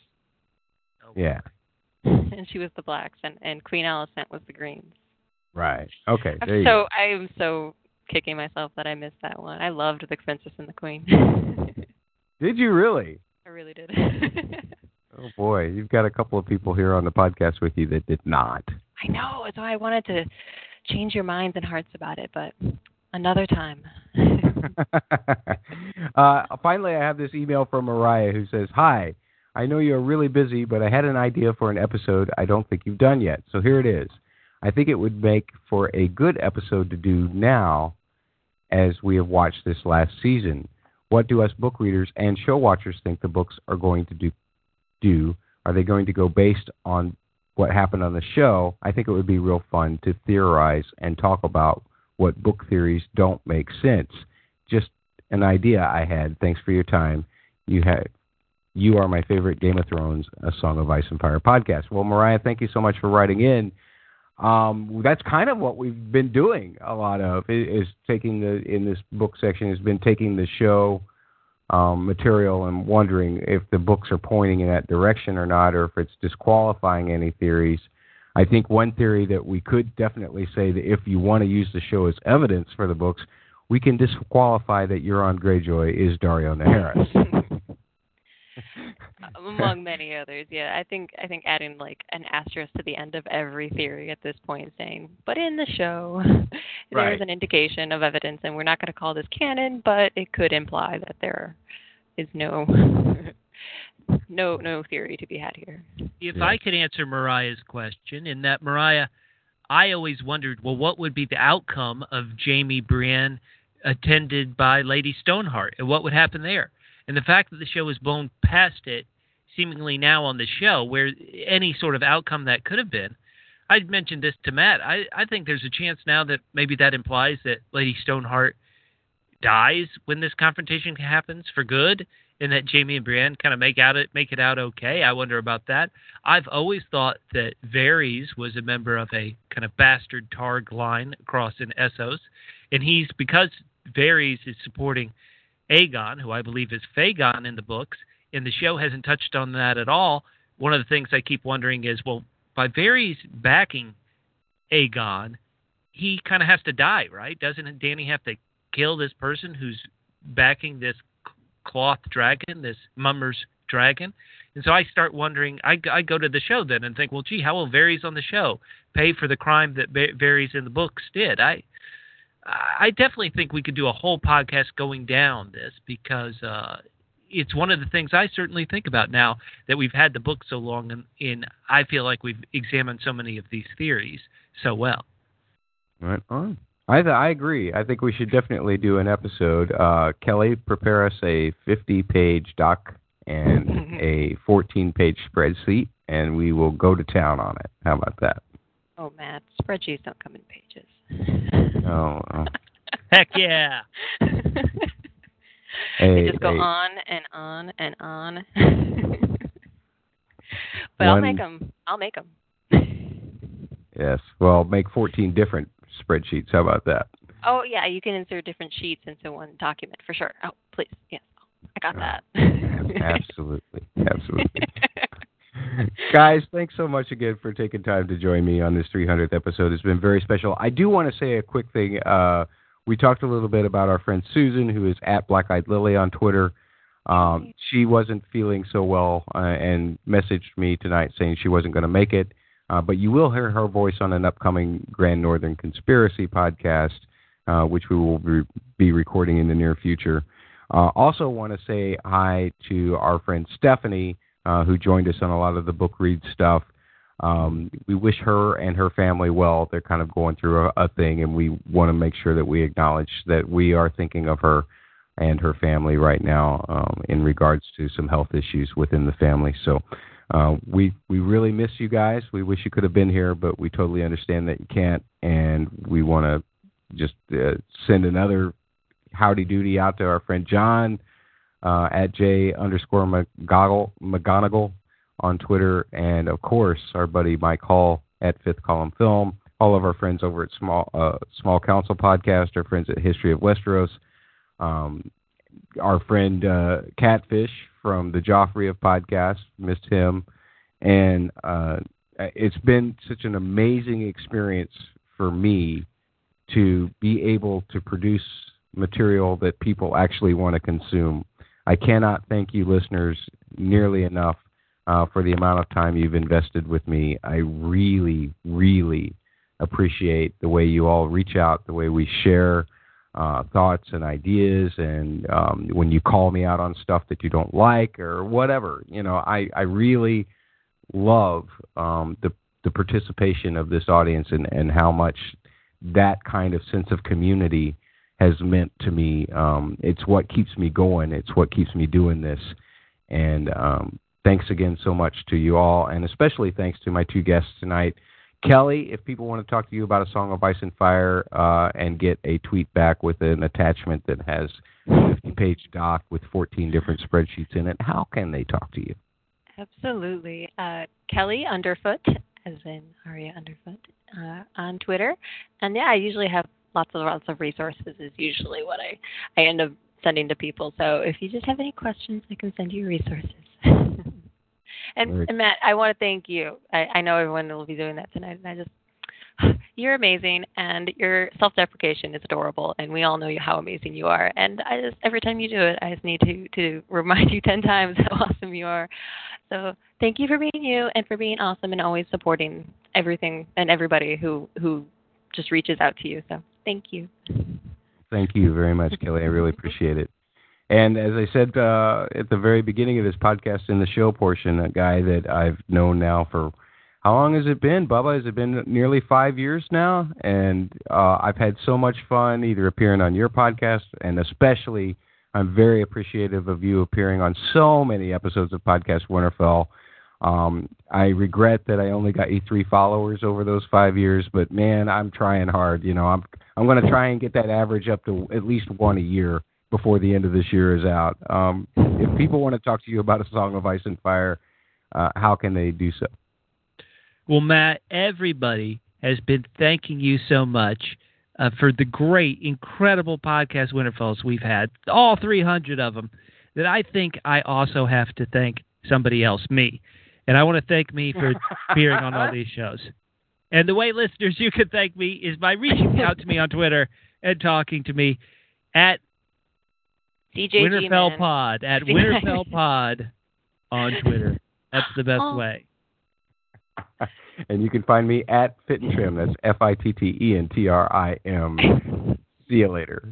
Yeah, and she was the blacks, and and Queen Alicent was the greens. right. Okay, I'm you so go. I am so kicking myself that I missed that one. I loved the Princess and the Queen. Did you really? I really did. Oh boy, you've got a couple of people here on the podcast with you that did not. I know. That's why I wanted to change your minds and hearts about it, but another time. uh, finally, I have this email from Mariah who says, "Hi, I know you're really busy, but I had an idea for an episode I don't think you've done yet. So here it is. I think it would make for a good episode to do now, as we have watched this last season. What do us book readers and show watchers think the books are going to do? Do are they going to go based on what happened on the show? I think it would be real fun to theorize and talk about what book theories don't make sense. Just an idea I had. Thanks for your time. You had you are my favorite Game of Thrones, A Song of Ice and Fire podcast. Well, Mariah, thank you so much for writing in. Um, that's kind of what we've been doing a lot of is taking the in this book section has been taking the show um, material and wondering if the books are pointing in that direction or not, or if it's disqualifying any theories. I think one theory that we could definitely say that if you want to use the show as evidence for the books, we can disqualify that Euron Greyjoy is Daario Naharis. among many others. Yeah, I think I think adding like an asterisk to the end of every theory at this point, saying, "But in the show, there is Right. an indication of evidence, and we're not going to call this canon, but it could imply that there is no no no theory to be had here." If I could answer Mariah's question, in that Mariah, I always wondered, well, what would be the outcome of Jaime Brienne attended by Lady Stoneheart, and what would happen there? And the fact that the show has blown past it, seemingly now on the show, where any sort of outcome that could have been. I mentioned this to Matt. I, I think there's a chance now that maybe that implies that Lady Stoneheart dies when this confrontation happens for good, and that Jaime and Brienne kind of make out it make it out okay. I wonder about that. I've always thought that Varys was a member of a kind of bastard Targ line across in Essos, and he's because Varys is supporting Aegon, who I believe is Fagon in the books, and the show hasn't touched on that at all. One of the things I keep wondering is, well, by Varys backing Aegon, he kind of has to die, right? Doesn't Dany have to kill this person who's backing this cloth dragon, this Mummer's dragon? And so I start wondering. I, I go to the show then and think, well, gee, how will Varys on the show pay for the crime that Va- Varys in the books did? I I definitely think we could do a whole podcast going down this because uh, it's one of the things I certainly think about now that we've had the book so long, and, and I feel like we've examined so many of these theories so well. Right on. I th- I agree. I think we should definitely do an episode. Uh, Kelly, prepare us a 50-page doc and a 14-page spreadsheet, and we will go to town on it. How about that? Oh, Matt, spreadsheets don't come in pages. Oh, oh. Heck yeah! they A- just go a- on and on and on. but I'll make them. I'll make them. Yes. Well, make 14 different spreadsheets. How about that? Oh yeah, you can insert different sheets into one document for sure. Oh, please, yes, I got oh, that. Absolutely. Absolutely. Guys, thanks so much again for taking time to join me on this 300th episode. It's been very special. I do want to say a quick thing. Uh, we talked a little bit about our friend Susan, who is at Black Eyed Lily on Twitter. Um, she wasn't feeling so well uh, and messaged me tonight saying she wasn't going to make it. Uh, but you will hear her voice on an upcoming Grand Northern Conspiracy podcast, uh, which we will be, recording in the near future. Uh, also, want to say hi to our friend Stephanie, uh, who joined us on a lot of the book read stuff. Um, we wish her and her family well. They're kind of going through a, a thing, and we want to make sure that we acknowledge that we are thinking of her and her family right now um, in regards to some health issues within the family. So uh, we we really miss you guys. We wish you could have been here, but we totally understand that you can't, and we want to just uh, send another howdy doody out to our friend John uh, at J underscore McGonigal on Twitter, and of course our buddy Mike Hall at Fifth Column Film. All of our friends over at Small uh, Small Council Podcast, our friends at History of Westeros, um, our friend uh, Catfish from the Joffrey of Podcast, missed him, and uh, it's been such an amazing experience for me to be able to produce material that people actually want to consume. I cannot thank you, listeners, nearly enough uh, for the amount of time you've invested with me. I really, really appreciate the way you all reach out, the way we share uh, thoughts and ideas, and um, when you call me out on stuff that you don't like or whatever. You know, I, I really love um, the the participation of this audience and, and how much that kind of sense of community has meant to me. Um, it's what keeps me going. It's what keeps me doing this. And um, thanks again so much to you all, and especially thanks to my two guests tonight. Kelly, if people want to talk to you about a song of ice and fire uh, and get a tweet back with an attachment that has a 50 page doc with 14 different spreadsheets in it, how can they talk to you? Absolutely. Uh, Kelly Underfoot, as in Arya Underfoot, uh, on Twitter. And yeah, I usually have lots of lots of resources. Is usually what I I end up sending to people. So if you just have any questions, I can send you resources. and, Right. and Matt, I want to thank you. I, I know everyone will be doing that tonight, and I just you're amazing, and your self-deprecation is adorable, and we all know you how amazing you are. And I just every time you do it, I just need to to remind you ten times how awesome you are. So thank you for being you and for being awesome and always supporting everything and everybody who who just reaches out to you. So thank you. Thank you very much, Kelly. I really appreciate it. And as I said uh, at the very beginning of this podcast, in the show portion, a guy that I've known now for how long has it been, Bubba? Has it been nearly five years now? And uh, I've had so much fun either appearing on your podcast, and especially I'm very appreciative of you appearing on so many episodes of Podcast Winterfell. Um, I regret that I only got you three followers over those five years, but man, I'm trying hard. You know, I'm I'm going to try and get that average up to at least one a year before the end of this year is out. Um, if people want to talk to you about a Song of Ice and Fire, uh, how can they do so? Well, Matt, everybody has been thanking you so much uh, for the great, incredible podcast Winterfells we've had, all 300 of them, that I think I also have to thank somebody else, me. And I want to thank me for appearing on all these shows. And the way listeners you can thank me is by reaching out to me on Twitter and talking to me at DJ Winterfell G-Man. Pod at Winterfell Pod on Twitter. That's the best Oh. way. and you can find me at Fittentrim. That's F I T T E N T R I M. See you later.